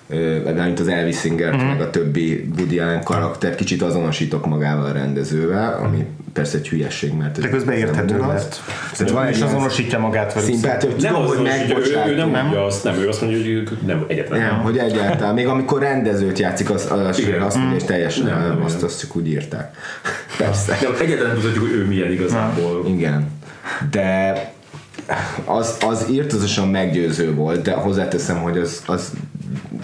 ö, mint az Elvis Singer, mm. meg a többi Woody Allen karakter, kicsit azonosítok magával a rendezővel, ami persze egy hülyesség, mert De közben nem érthető, mert Tehát van ilyen azonosítja magát velük. szimpátia, hogy nem tudom, az, hogy hogy ő, ő, ő nem mondja azt, nem, ő azt mondja, hogy ők nem egyetlen. Nem, hogy egyáltalán. Még amikor rendezőt játszik, az, az Igen. azt mondja, és teljesen Nem, nem, nem, azt, azt csak úgy írták. Persze. Nem, egyetlen nem tudjuk, hogy ő milyen igazából. Igen. De az, az írtozosan meggyőző volt, de hozzáteszem, hogy az, az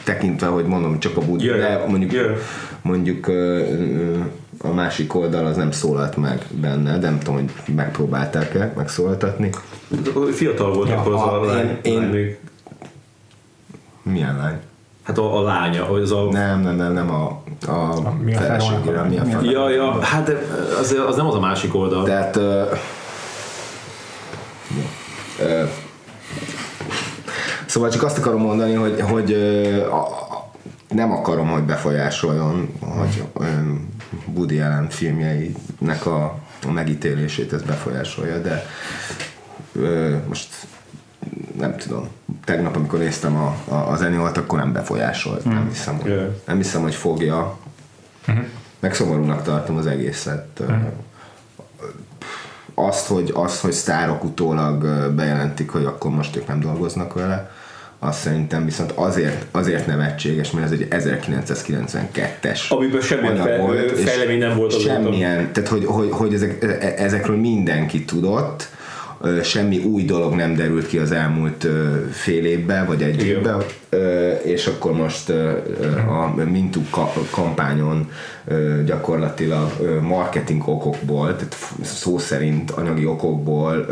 tekintve, hogy mondom, csak a bud, Yeah. de mondjuk, Yeah. mondjuk a másik oldal az nem szólalt meg benne, de nem tudom, hogy megpróbálták-e megszólaltatni. Fiatal volt Ja, akkor az a a- lány. én- én- lány még. Milyen lány? Hát a, a lánya, hogy az a... Nem, nem, nem, nem a, a, mi a feleségére, mi a Mi a- fel- Ja, ja, hát de az, az nem az a másik oldal. Tehát ö, szóval csak azt akarom mondani, hogy, hogy nem akarom, hogy befolyásoljon, hogy Woody Allen filmjeinek a, a megítélését ez befolyásolja, de ö, most nem tudom, tegnap, amikor néztem a, a, az Annie akkor nem befolyásolt, nem hiszem, hogy, Yeah. nem hiszem, hogy fogja. Meg szomorúnak tartom az egészet. Azt, hogy, azt, hogy sztárok utólag bejelentik, hogy akkor most ők nem dolgoznak vele, azt szerintem viszont azért, azért nevetséges, mert ez egy 1992-es Amiben semmilyen anyag fe- volt, fejlemény nem volt azóta. Semmilyen, tehát hogy, hogy, hogy ezek, e- ezekről mindenki tudott, semmi új dolog nem derült ki az elmúlt fél évben, vagy egy Igen. évben, és akkor most a Mintu ka- kampányon gyakorlatilag marketing okokból, tehát szó szerint anyagi okokból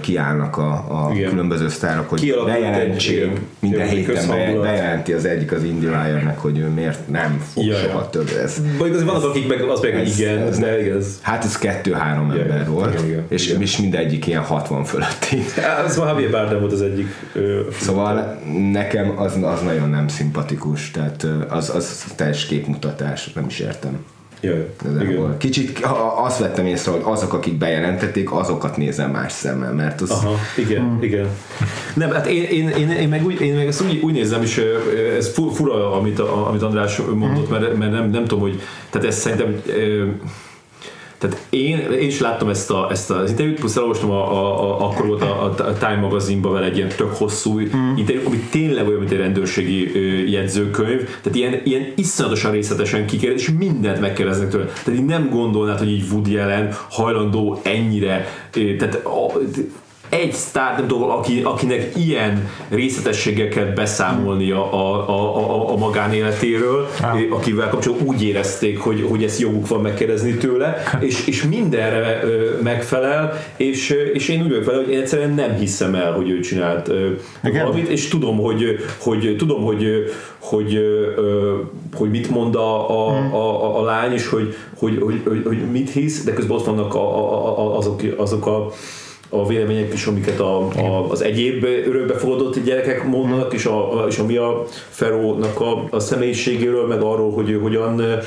kiállnak a, a Igen. különböző sztárok, hogy bejelentsék, minden héten be, bejelenti az egyik az IndieWire-nek, hogy ő miért nem fog Ja, ja. soha több ez. Vagy az vannak, akik meg az meg Ez- igen, ez- de igaz. Hát ez kettő-három Ja, ember volt, igen, igen, és, igen. és mindegyik ilyen 60 fölötti. Ez már Javier Bardem volt az egyik. ö, Szóval nekem az, az nagyon nem szimpatikus, tehát az, az teljes képmutatás, nem is értem. Jaj, igen. Kicsit ha- azt vettem észre, hogy azok, akik bejelentették, azokat nézem más szemmel, mert az Aha, igen, Hmm. igen. Nem, hát én, én, én, én, meg, úgy, én meg ezt úgy, úgy nézem, és ez fu- fura, amit, a, amit András mondott, mert, mert nem, nem tudom, hogy, tehát ez szerintem ö, tehát én, én is láttam ezt, a, ezt az interjút, plusz elolvastam, a, a, a, akkor volt a, a Time magazinban vele egy ilyen tök hosszú mm. interjú, ami tényleg olyan, mint egy rendőrségi ö, jegyzőkönyv, tehát ilyen, ilyen iszonyatosan részletesen kikérdez, és mindent megkérdeznek tőle. Tehát így nem gondolnád, hogy így Woody Allen hajlandó ennyire, tehát a, egy sztár, nem tudom, aki, akinek ilyen részletességgel kell beszámolnia a, a, a, a magánéletéről, Ah. akivel kapcsolatban úgy érezték, hogy, hogy ezt joguk van megkérdezni tőle, és, és mindenre megfelel, és, ö, és én úgy vagyok vele, hogy én egyszerűen nem hiszem el, hogy ő csinált Igen? valamit, és tudom, hogy, hogy tudom, hogy, hogy, hogy mit mond a, a, a, a, a lány, és hogy, hogy, hogy, hogy, hogy mit hisz, de közben ott vannak a, a, a, azok, azok a a vélemények is, amiket a, a, az egyéb örökbefogadott gyerekek mondanak, és, a, és ami a Ferónak a, a személyiségéről, meg arról, hogy ő hogyan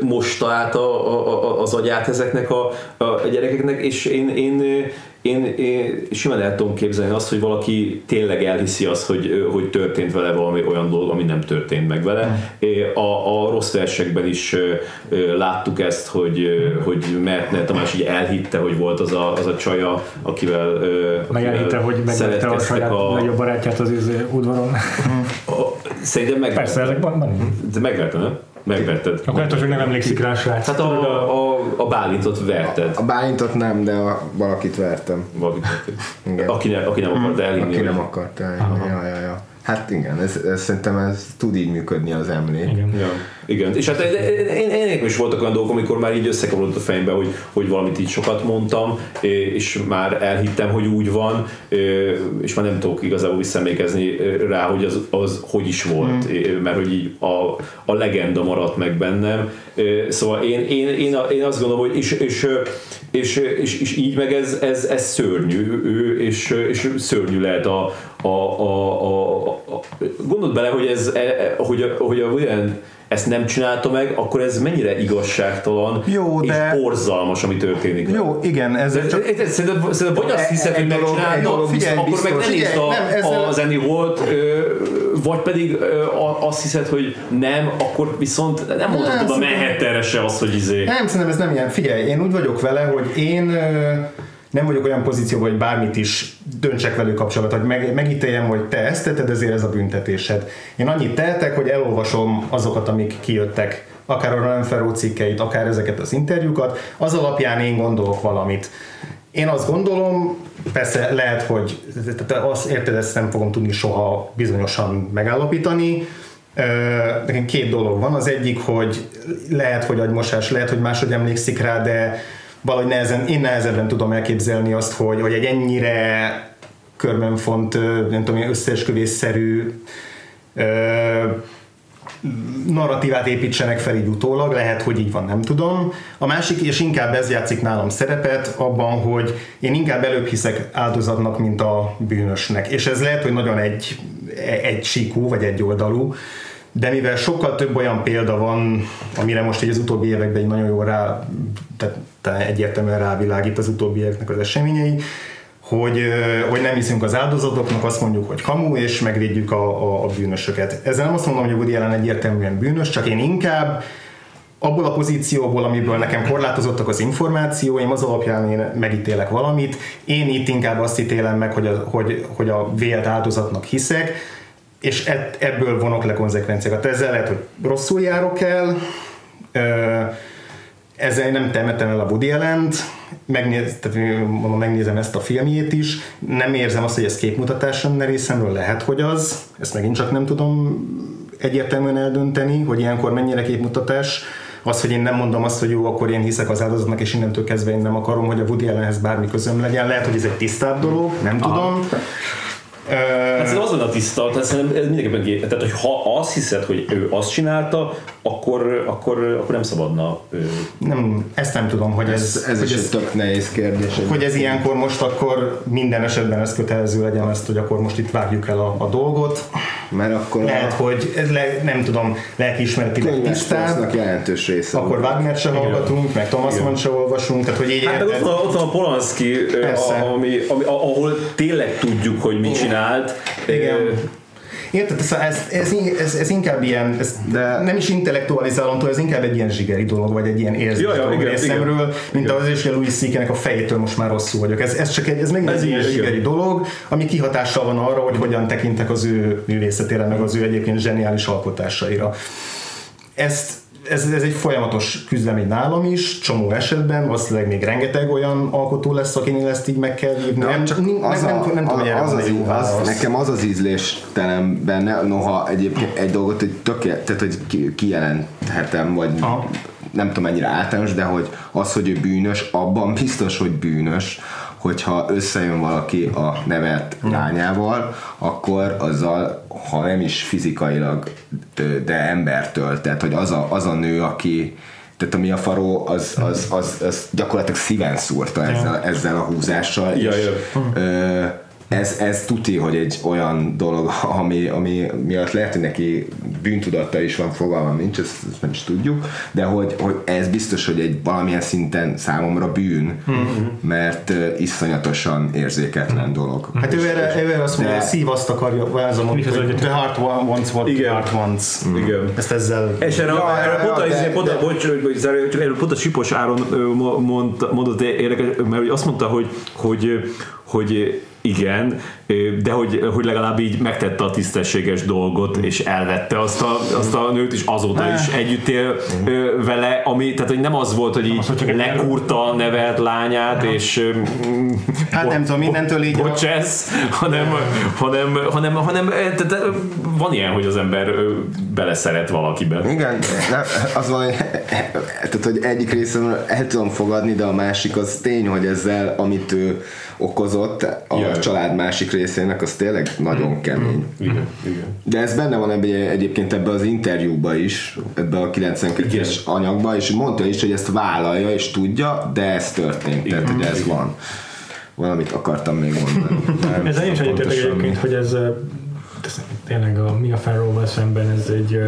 most találta a, a, az agyát ezeknek a, a gyerekeknek, és én, én, én, én simán el tudom képzelni azt, hogy valaki tényleg elhiszi azt, hogy, hogy történt vele valami olyan dolog, ami nem történt meg vele. A, a rossz versekben is láttuk ezt, hogy, hogy Mertner Tamás így elhitte, hogy volt az a, az a csaja, akivel, ö, Meg akivel elhitte, hogy megvette a saját a, legjobb barátját az izé udvaron. a, Szerintem meg, Persze, ezek van. de megverte, nem? Megverted. Akkor lehet, hogy nem emlékszik rá a srác. Hát a, a, a Bálintot verted. a bálintot nem, de a, valakit vertem. Valakit, Igen. aki, ne, aki nem akart elhinni. Aki nem akart el. Ja, ja, ja. Hát igen, ez, ez, szerintem ez tud így működni az emlék. Igen. Ja, igen. És hát én, én, én is voltak olyan dolgok, amikor már így összekavarodott a fejembe, hogy, hogy valamit így sokat mondtam, és már elhittem, hogy úgy van, és már nem tudok igazából visszaemlékezni rá, hogy az, az hogy is volt, mert hogy így a, a legenda maradt meg bennem. Szóval én, én, én, én azt gondolom, hogy és, és, és, és, és így meg ez, ez, ez szörnyű, ő, és, és szörnyű lehet a, a, a, a, a gondold bele, hogy ez, e- e- hogy, a- hogy a olyan ezt nem csinálta meg, akkor ez mennyire igazságtalan Jó, és de- borzalmas, ami történik. Jó, igen, ez De, csak... de, szerintem, szerintem vagy azt hiszed, Egy hogy megcsinálta, figyelj, akkor meg biztos. ne nézd a, nem, ezzel- az Annie volt, vagy pedig azt hiszed, hogy nem, akkor viszont nem mondhatod a Manhattanre se azt, hogy izé. Nem, szerintem ez nem ilyen. Figyelj, én úgy vagyok vele, hogy én nem vagyok olyan pozícióban, hogy bármit is döntsek velük kapcsolatban, hogy meg, megítéljem, hogy te ezt tetted, ezért ez a büntetésed. Én annyit tehetek, hogy elolvasom azokat, amik kijöttek, akár a Ferro cikkeit, akár ezeket az interjúkat, az alapján én gondolok valamit. Én azt gondolom, persze lehet, hogy tehát azt érted, ezt nem fogom tudni soha bizonyosan megállapítani, Nekem két dolog van. Az egyik, hogy lehet, hogy agymosás, lehet, hogy máshogy emlékszik rá, de valahogy nehezen, én nehezebben tudom elképzelni azt, hogy, hogy egy ennyire körbenfont, nem tudom, összeesküvésszerű narratívát építsenek fel így utólag, lehet, hogy így van, nem tudom. A másik, és inkább ez játszik nálam szerepet, abban, hogy én inkább előbb hiszek áldozatnak, mint a bűnösnek. És ez lehet, hogy nagyon egy, egy síkú, vagy egy oldalú, de mivel sokkal több olyan példa van, amire most így az utóbbi években egy nagyon jól rá, tehát, egyértelműen rávilágít az utóbbi éveknek az eseményei, hogy, hogy nem hiszünk az áldozatoknak, azt mondjuk, hogy kamu, és megvédjük a, a, a bűnösöket. Ezzel nem azt mondom, hogy Woody Allen egyértelműen bűnös, csak én inkább abból a pozícióból, amiből nekem korlátozottak az információim, az alapján én megítélek valamit. Én itt inkább azt ítélem meg, hogy a, hogy, hogy a vélt áldozatnak hiszek, és ebb- ebből vonok le konzekvenciákat. Ezzel lehet, hogy rosszul járok el, ezzel nem temetem el a Woody allen megnéz, tehát mondom, megnézem ezt a filmjét is, nem érzem azt, hogy ez képmutatás lenne részemről, lehet, hogy az, ezt megint csak nem tudom egyértelműen eldönteni, hogy ilyenkor mennyire képmutatás, az, hogy én nem mondom azt, hogy jó, akkor én hiszek az áldozatnak, és innentől kezdve én nem akarom, hogy a Woody Allenhez bármi közöm legyen. Lehet, hogy ez egy tisztább dolog, nem Aha. tudom. Hát ez az lenne a tiszta, tehát szerintem ez mindenképpen Tehát, hogy ha azt hiszed, hogy ő azt csinálta, akkor, akkor, akkor nem szabadna. Ő... Nem, ezt nem tudom, hogy ez, Ez, ez hogy is ez, egy tök nehéz kérdés. hogy ez ilyenkor most akkor minden esetben ez kötelező legyen ezt, hogy akkor most itt vágjuk el a, a dolgot. Mert akkor Lehet, a hogy ez le, nem tudom, lelkiismeretileg tisztább, jelentős része. akkor. Wagner se hallgatunk, meg Thomas Mann se olvasunk, tehát hogy így Hát ott van, ott van a Polanski, a- ami, ami, ahol tényleg tudjuk, hogy mit csinált. Igen. Ö, Érted, ez, ez, ez, ez, ez inkább ilyen, ez De- nem is intellektualizálom, ez inkább egy ilyen zsigeri dolog, vagy egy ilyen érzés Ja, ja, dolog igen, részemről, mint Igen. az is, hogy a Louis ck a fejétől most már rosszul vagyok. Ez, ez csak egy, ez megint Ez egy ilyen igen, zsigeri igen. dolog, ami kihatással van arra, hogy hogyan tekintek az ő művészetére, meg az ő egyébként zseniális alkotásaira. Ezt ez, ez egy folyamatos küzdelem nálam is, csomó esetben, valószínűleg még rengeteg olyan alkotó lesz, akinél ezt így meg kell hívni. Nem, csak nem, az nem, a- nem, nem tudom, hogy erre az az, jó az, válasz. nekem az az ízléstelen benne, noha egyébként egy dolgot, hogy tökélet, tehát hogy ki- kijelenthetem, vagy Aha. nem tudom mennyire általános, de hogy az, hogy ő bűnös, abban biztos, hogy bűnös, hogyha összejön valaki a nevelt lányával, akkor azzal, ha nem is fizikailag, de embertől, tehát hogy az a, az a nő, aki tehát a Mia Faró az, az, az, az gyakorlatilag szíven szúrta ezzel, ezzel a húzással, Ja, és ja. ö, ez, ez tuti, hogy egy olyan dolog, ami, ami miatt lehet, hogy neki bűntudata is van, fogalmam nincs, ezt, ezt nem is tudjuk, de hogy, hogy ez biztos, hogy egy valamilyen szinten számomra bűn, mert ö, iszonyatosan érzéketlen dolog. Hát ő erre, ő erre azt mondja, De- hogy szív azt akarja, vagy az a mondja, az hogy the heart wants what Igen. the heart wants. Igen. Ezt ezzel... És erre, Ja, erre ja, pont, a, de- izé, pont, de- bocs, hogy- zárja, csak erről pont a Sipos Áron mondott érdekes, mert azt mondta, hogy, hogy, hogy igen, de hogy, hogy legalább így megtette a tisztességes dolgot, és elvette azt a, azt a nőt, és azóta is együtt él vele, ami, tehát hogy nem az volt, hogy így az, lekúrta a nevelt lányát, és ö, mm, Hát nem tudom, mindentől így a- bocs ez, hanem, hanem, hanem, hanem tehát, van ilyen, hogy az ember beleszeret valakiben. Igen, nem, az van, hogy, tehát, hogy egyik részemről el tudom fogadni, de a másik az tény, hogy ezzel, amit ő okozott a Jaj. család másik részének, az tényleg nagyon kemény. Igen, igen. De ez benne van ebbe, egyébként ebbe az interjúba is, ebbe a 92-es anyagba, és mondta is, hogy ezt vállalja és tudja, de ez történt, tehát hogy ez van. Valamit akartam még mondani. Nem Ez én is egyetértek egyébként, hogy ez tényleg a Mia Farrow-val szemben ez egy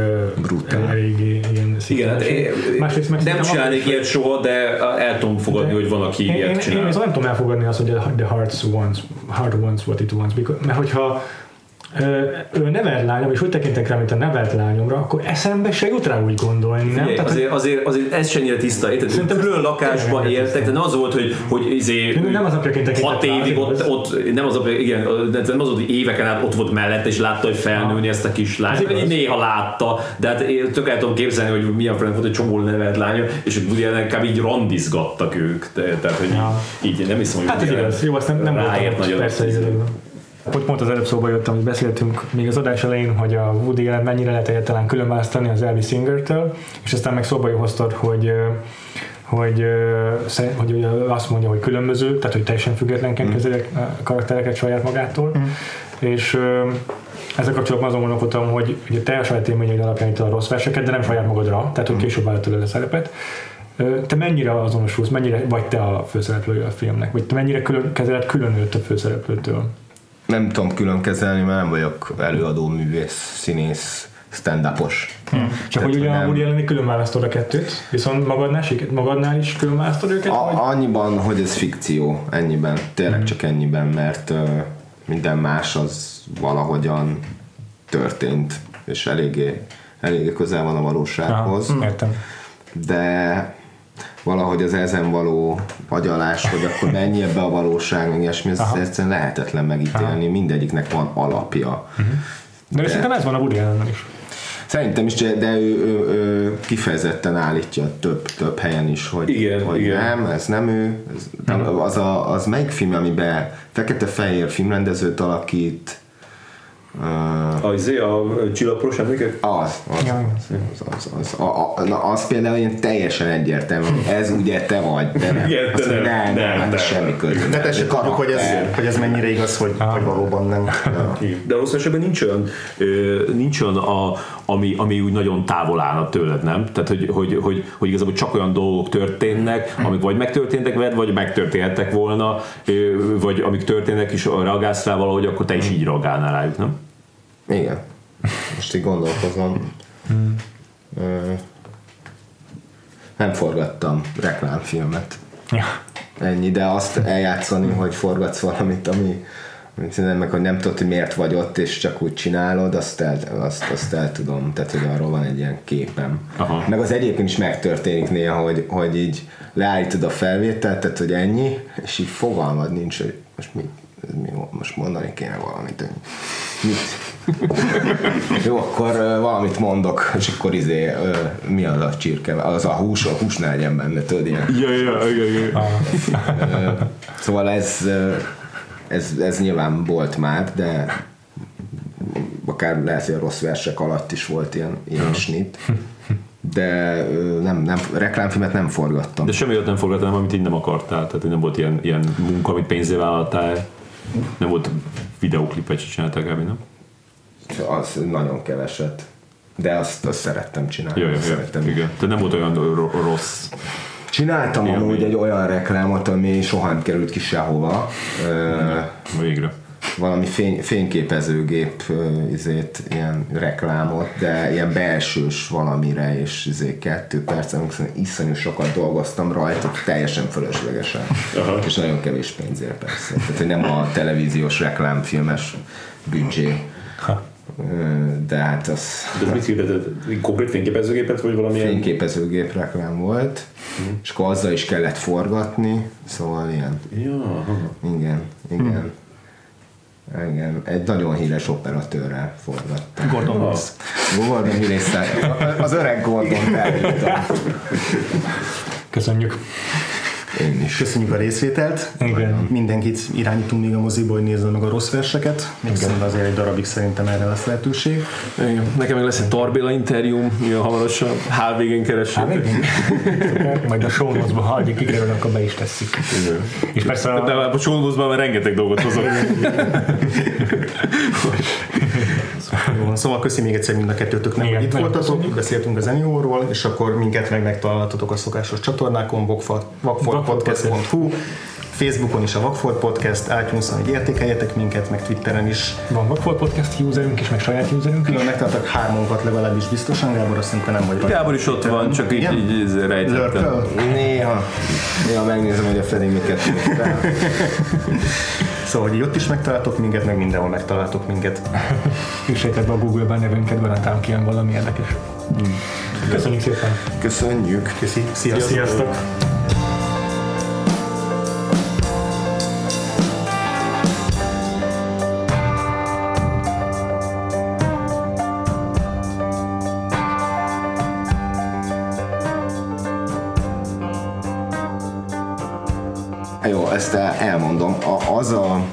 Brutál. eléggé ilyen Igen, hát én, Másrészt meg nem csinálnék ilyet soha, de el tudom fogadni, hogy van, aki én, én, ilyet én, csinál. viszont nem tudom elfogadni azt, hogy the heart wants, heart wants what it wants, because, mert hogyha ő nevelt lányom, és úgy tekintek rá, mint a nevelt lányomra, akkor eszembe se jut rá úgy gondolni, nem? Figyelj, Tehát, azért, azért, azért ez se ennyire tiszta, érted? Szerintem Külön lakásban éltek, de nem az volt, hogy, hogy izé, Nem az apjaként tekintett hat évig ott, ott, nem az apja, igen, nem az hogy éveken át ott volt mellette, és látta, hogy felnőni ezt a kislányt. Ez igaz. néha látta, de hát én tök el tudom képzelni, hogy milyen friend volt egy csomó nevelt lánya, és Allen kb. így randizgattak ők, te- tehát hogy Ja. így, nem hiszem, hogy Hát igaz, jó, azt nem, nem ráért nagyon. persze Hogy pont az előbb szóba jöttem, hogy beszéltünk még az adás elején, hogy a Woody Allen mennyire lehet egyáltalán külön választani az Elvis Singer-től, és aztán meg szóba hoztad, hogy hogy, hogy azt mondja, hogy különböző, tehát hogy teljesen függetlenként kezeli a karaktereket saját magától, és ö, ezzel kapcsolatban azon gondolkodtam, hogy ugye te a saját élményeid alapján itt a rossz verseket, de nem saját magadra, tehát hogy később vállalt tőle a szerepet. Te mennyire azonosulsz, mennyire vagy te a főszereplője a filmnek, vagy te mennyire külön, kezeled külön őt a főszereplőtől? Nem tudom külön kezelni, mert nem vagyok előadó, művész, színész, stand-upos. Csak hogy ugye a nem. Allen külön választod a kettőt, viszont magadnál, magadnál is külön választod őket? vagy? A, annyiban, hogy ez fikció, ennyiben, Hmm. tényleg csak ennyiben, mert minden más az valahogyan történt, és eléggé, eléggé közel van a valósághoz, Aha, értem. de valahogy az ezen való agyalás, hogy akkor mennyi ebbe a valóság, meg ilyesmi, ez Aha. egyszerűen lehetetlen megítélni, mindegyiknek van alapja. De, de szerintem ez van a Woody Allen is. Szerintem is, de ő, ő, ő kifejezetten állítja több, több helyen is, hogy, Igen, hogy igen. nem, ez nem ő. Ez, az, a, az melyik film, amiben fekete-fehér filmrendezőt alakít? Uh, A, izé, a csillagporos emlékek? az, az, az, az, az, a, a, na, az például ilyen teljesen egyértelmű, ez ugye te vagy, de nem. Igen, de Azt nem, nem, nem, nem, hát nem. semmi köze. De tessék tudjuk, hogy ez, hogy ez mennyire igaz, hogy, hogy valóban nem. De valószínűleg esetben nincs olyan, nincs olyan a, ami, ami úgy nagyon távol állna tőled, nem? Tehát, hogy, hogy, hogy, hogy igazából csak olyan dolgok történnek, amik vagy megtörténtek veled, vagy megtörténhettek volna, vagy amik történnek is reagálsz rá valahogy, akkor te is így reagálnál rájuk, nem? Igen. Most így gondolkozom. Ö, Nem forgattam reklámfilmet. Ja. Ennyi, de azt eljátszani, hogy forgatsz valamit, ami meg hogy nem tudod, hogy miért vagy ott, és csak úgy csinálod, azt el, azt, azt el tudom, tehát hogy arról van egy ilyen képem. Aha. Meg az egyébként is megtörténik néha, hogy, hogy így leállítod a felvételt, tehát hogy ennyi, és így fogalmad nincs, hogy most mi, mi most mondani kéne valamit, hogy. Jó, akkor ö, valamit mondok, és akkor izé, ö, mi az a csirke, az a hús, a hús ne legyen benne, tudod, ilyen. Ja, ja, ja, ja. Ö, Szóval ez, ö, ez, ez nyilván volt már, de akár lehet, hogy a rossz versek alatt is volt ilyen, ilyen snit. De nem, nem, reklámfilmet nem forgattam. De semmi olyat nem forgattál, amit így nem akartál, tehát nem volt ilyen, ilyen munka, amit pénzé vállaltál, nem volt videóklipet sem csináltál kb. nem? Az nagyon keveset. De azt, azt szerettem csinálni. Ja, ja, ja, szerettem. igen. Tehát nem volt olyan ro- rossz. Csináltam Élmény. amúgy egy olyan reklámot, ami soha nem került ki sehova. Végre. Valami fény, fényképezőgép izét, ilyen reklámot, de ilyen belsős valamire, és izé kettő perc, amikor iszonyú sokat dolgoztam rajta, teljesen fölöslegesen. Aha. És nagyon kevés pénzért persze. Tehát, hogy nem a televíziós reklámfilmes büdzsé. De hát az De ez mit hirdetett? Konkrét fényképezőgépet, vagy valamilyen? fényképezőgép reklám volt, és akkor azzal is kellett forgatni, szóval ilyen. Ja. Igen, igen. Igen, egy nagyon híres operatőrrel forgattam. Gordon Willis. Gordon willis az öreg Gordon. Köszönjük. Én is. Köszönjük a részvételt. Igen. Mindenkit irányítunk még a moziba, hogy nézze meg a rossz verseket. Még szerintem azért egy darabig szerintem erre lesz lehetőség. Igen. Nekem meg lesz egy Tarbéla interjúm, jön hamarosan, HVG-n keresünk. Majd a show notes-ba, ha addig kikerül, akkor be is tesszük. És persze De a, a shownotes-ban már rengeteg dolgot hozok. Jó, szóval köszi még egyszer mind a kettőtöknek, Igen, hogy itt voltatok, beszéltünk az Enióról, és akkor minket meg megtaláltatok a szokásos csatornákon, vakfoltpodcast.hu, Facebookon is a Vakfolt Podcast, iTunes-on, hogy értékeljetek minket, meg Twitteren is. van Vagfolt Podcast userünk is, meg saját userünk is. Külön megtaláltak hármunkat legalábbis biztosan, Gábor, azt mondta nem vagy rajta. Gábor is ott van, csak így, Igen? így, így rejtettem. Néha, néha megnézem, hogy a Freddy miket. Szóval, hogy ott is megtaláltok minket, meg mindenhol megtaláltok minket. Üssétek be a Google-ben nevünket, garantálom kijön valami érdekes. Köszönjük szépen! Köszönjük. Köszi, sziasztok! Sziasztok! Elmondom. A, az a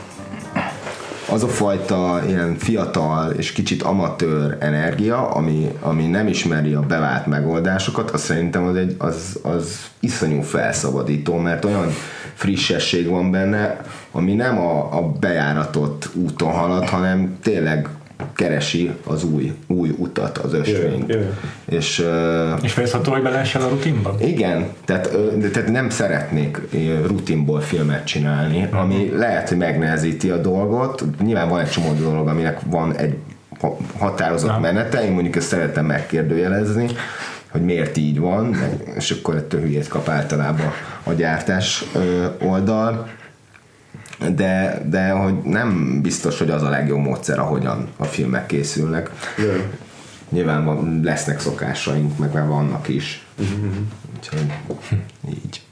az a fajta ilyen fiatal és kicsit amatőr energia, ami, ami nem ismeri a bevált megoldásokat, az szerintem az, egy, az, az iszonyú felszabadító, mert olyan frissesség van benne, ami nem a, a bejáratott úton halad, hanem tényleg keresi az új, új utat, az ösvényt. Jö, jö. És ö, És fejezhető, hogy beleessel a rutinba? igen, tehát, de- tehát nem szeretnék rutinból filmet csinálni, ami lehet, hogy megnehezíti a dolgot. Nyilván van egy csomó dolog, aminek van egy ha- határozott Ja. menete, én mondjuk ezt szeretem megkérdőjelezni, hogy miért így van, és akkor ettől hülyét kap általában a gyártás oldal. De, de hogy nem biztos, hogy az a legjobb módszer, ahogyan a filmek készülnek. Nyilván van, lesznek szokásaink, meg már vannak is. Úgyhogy így.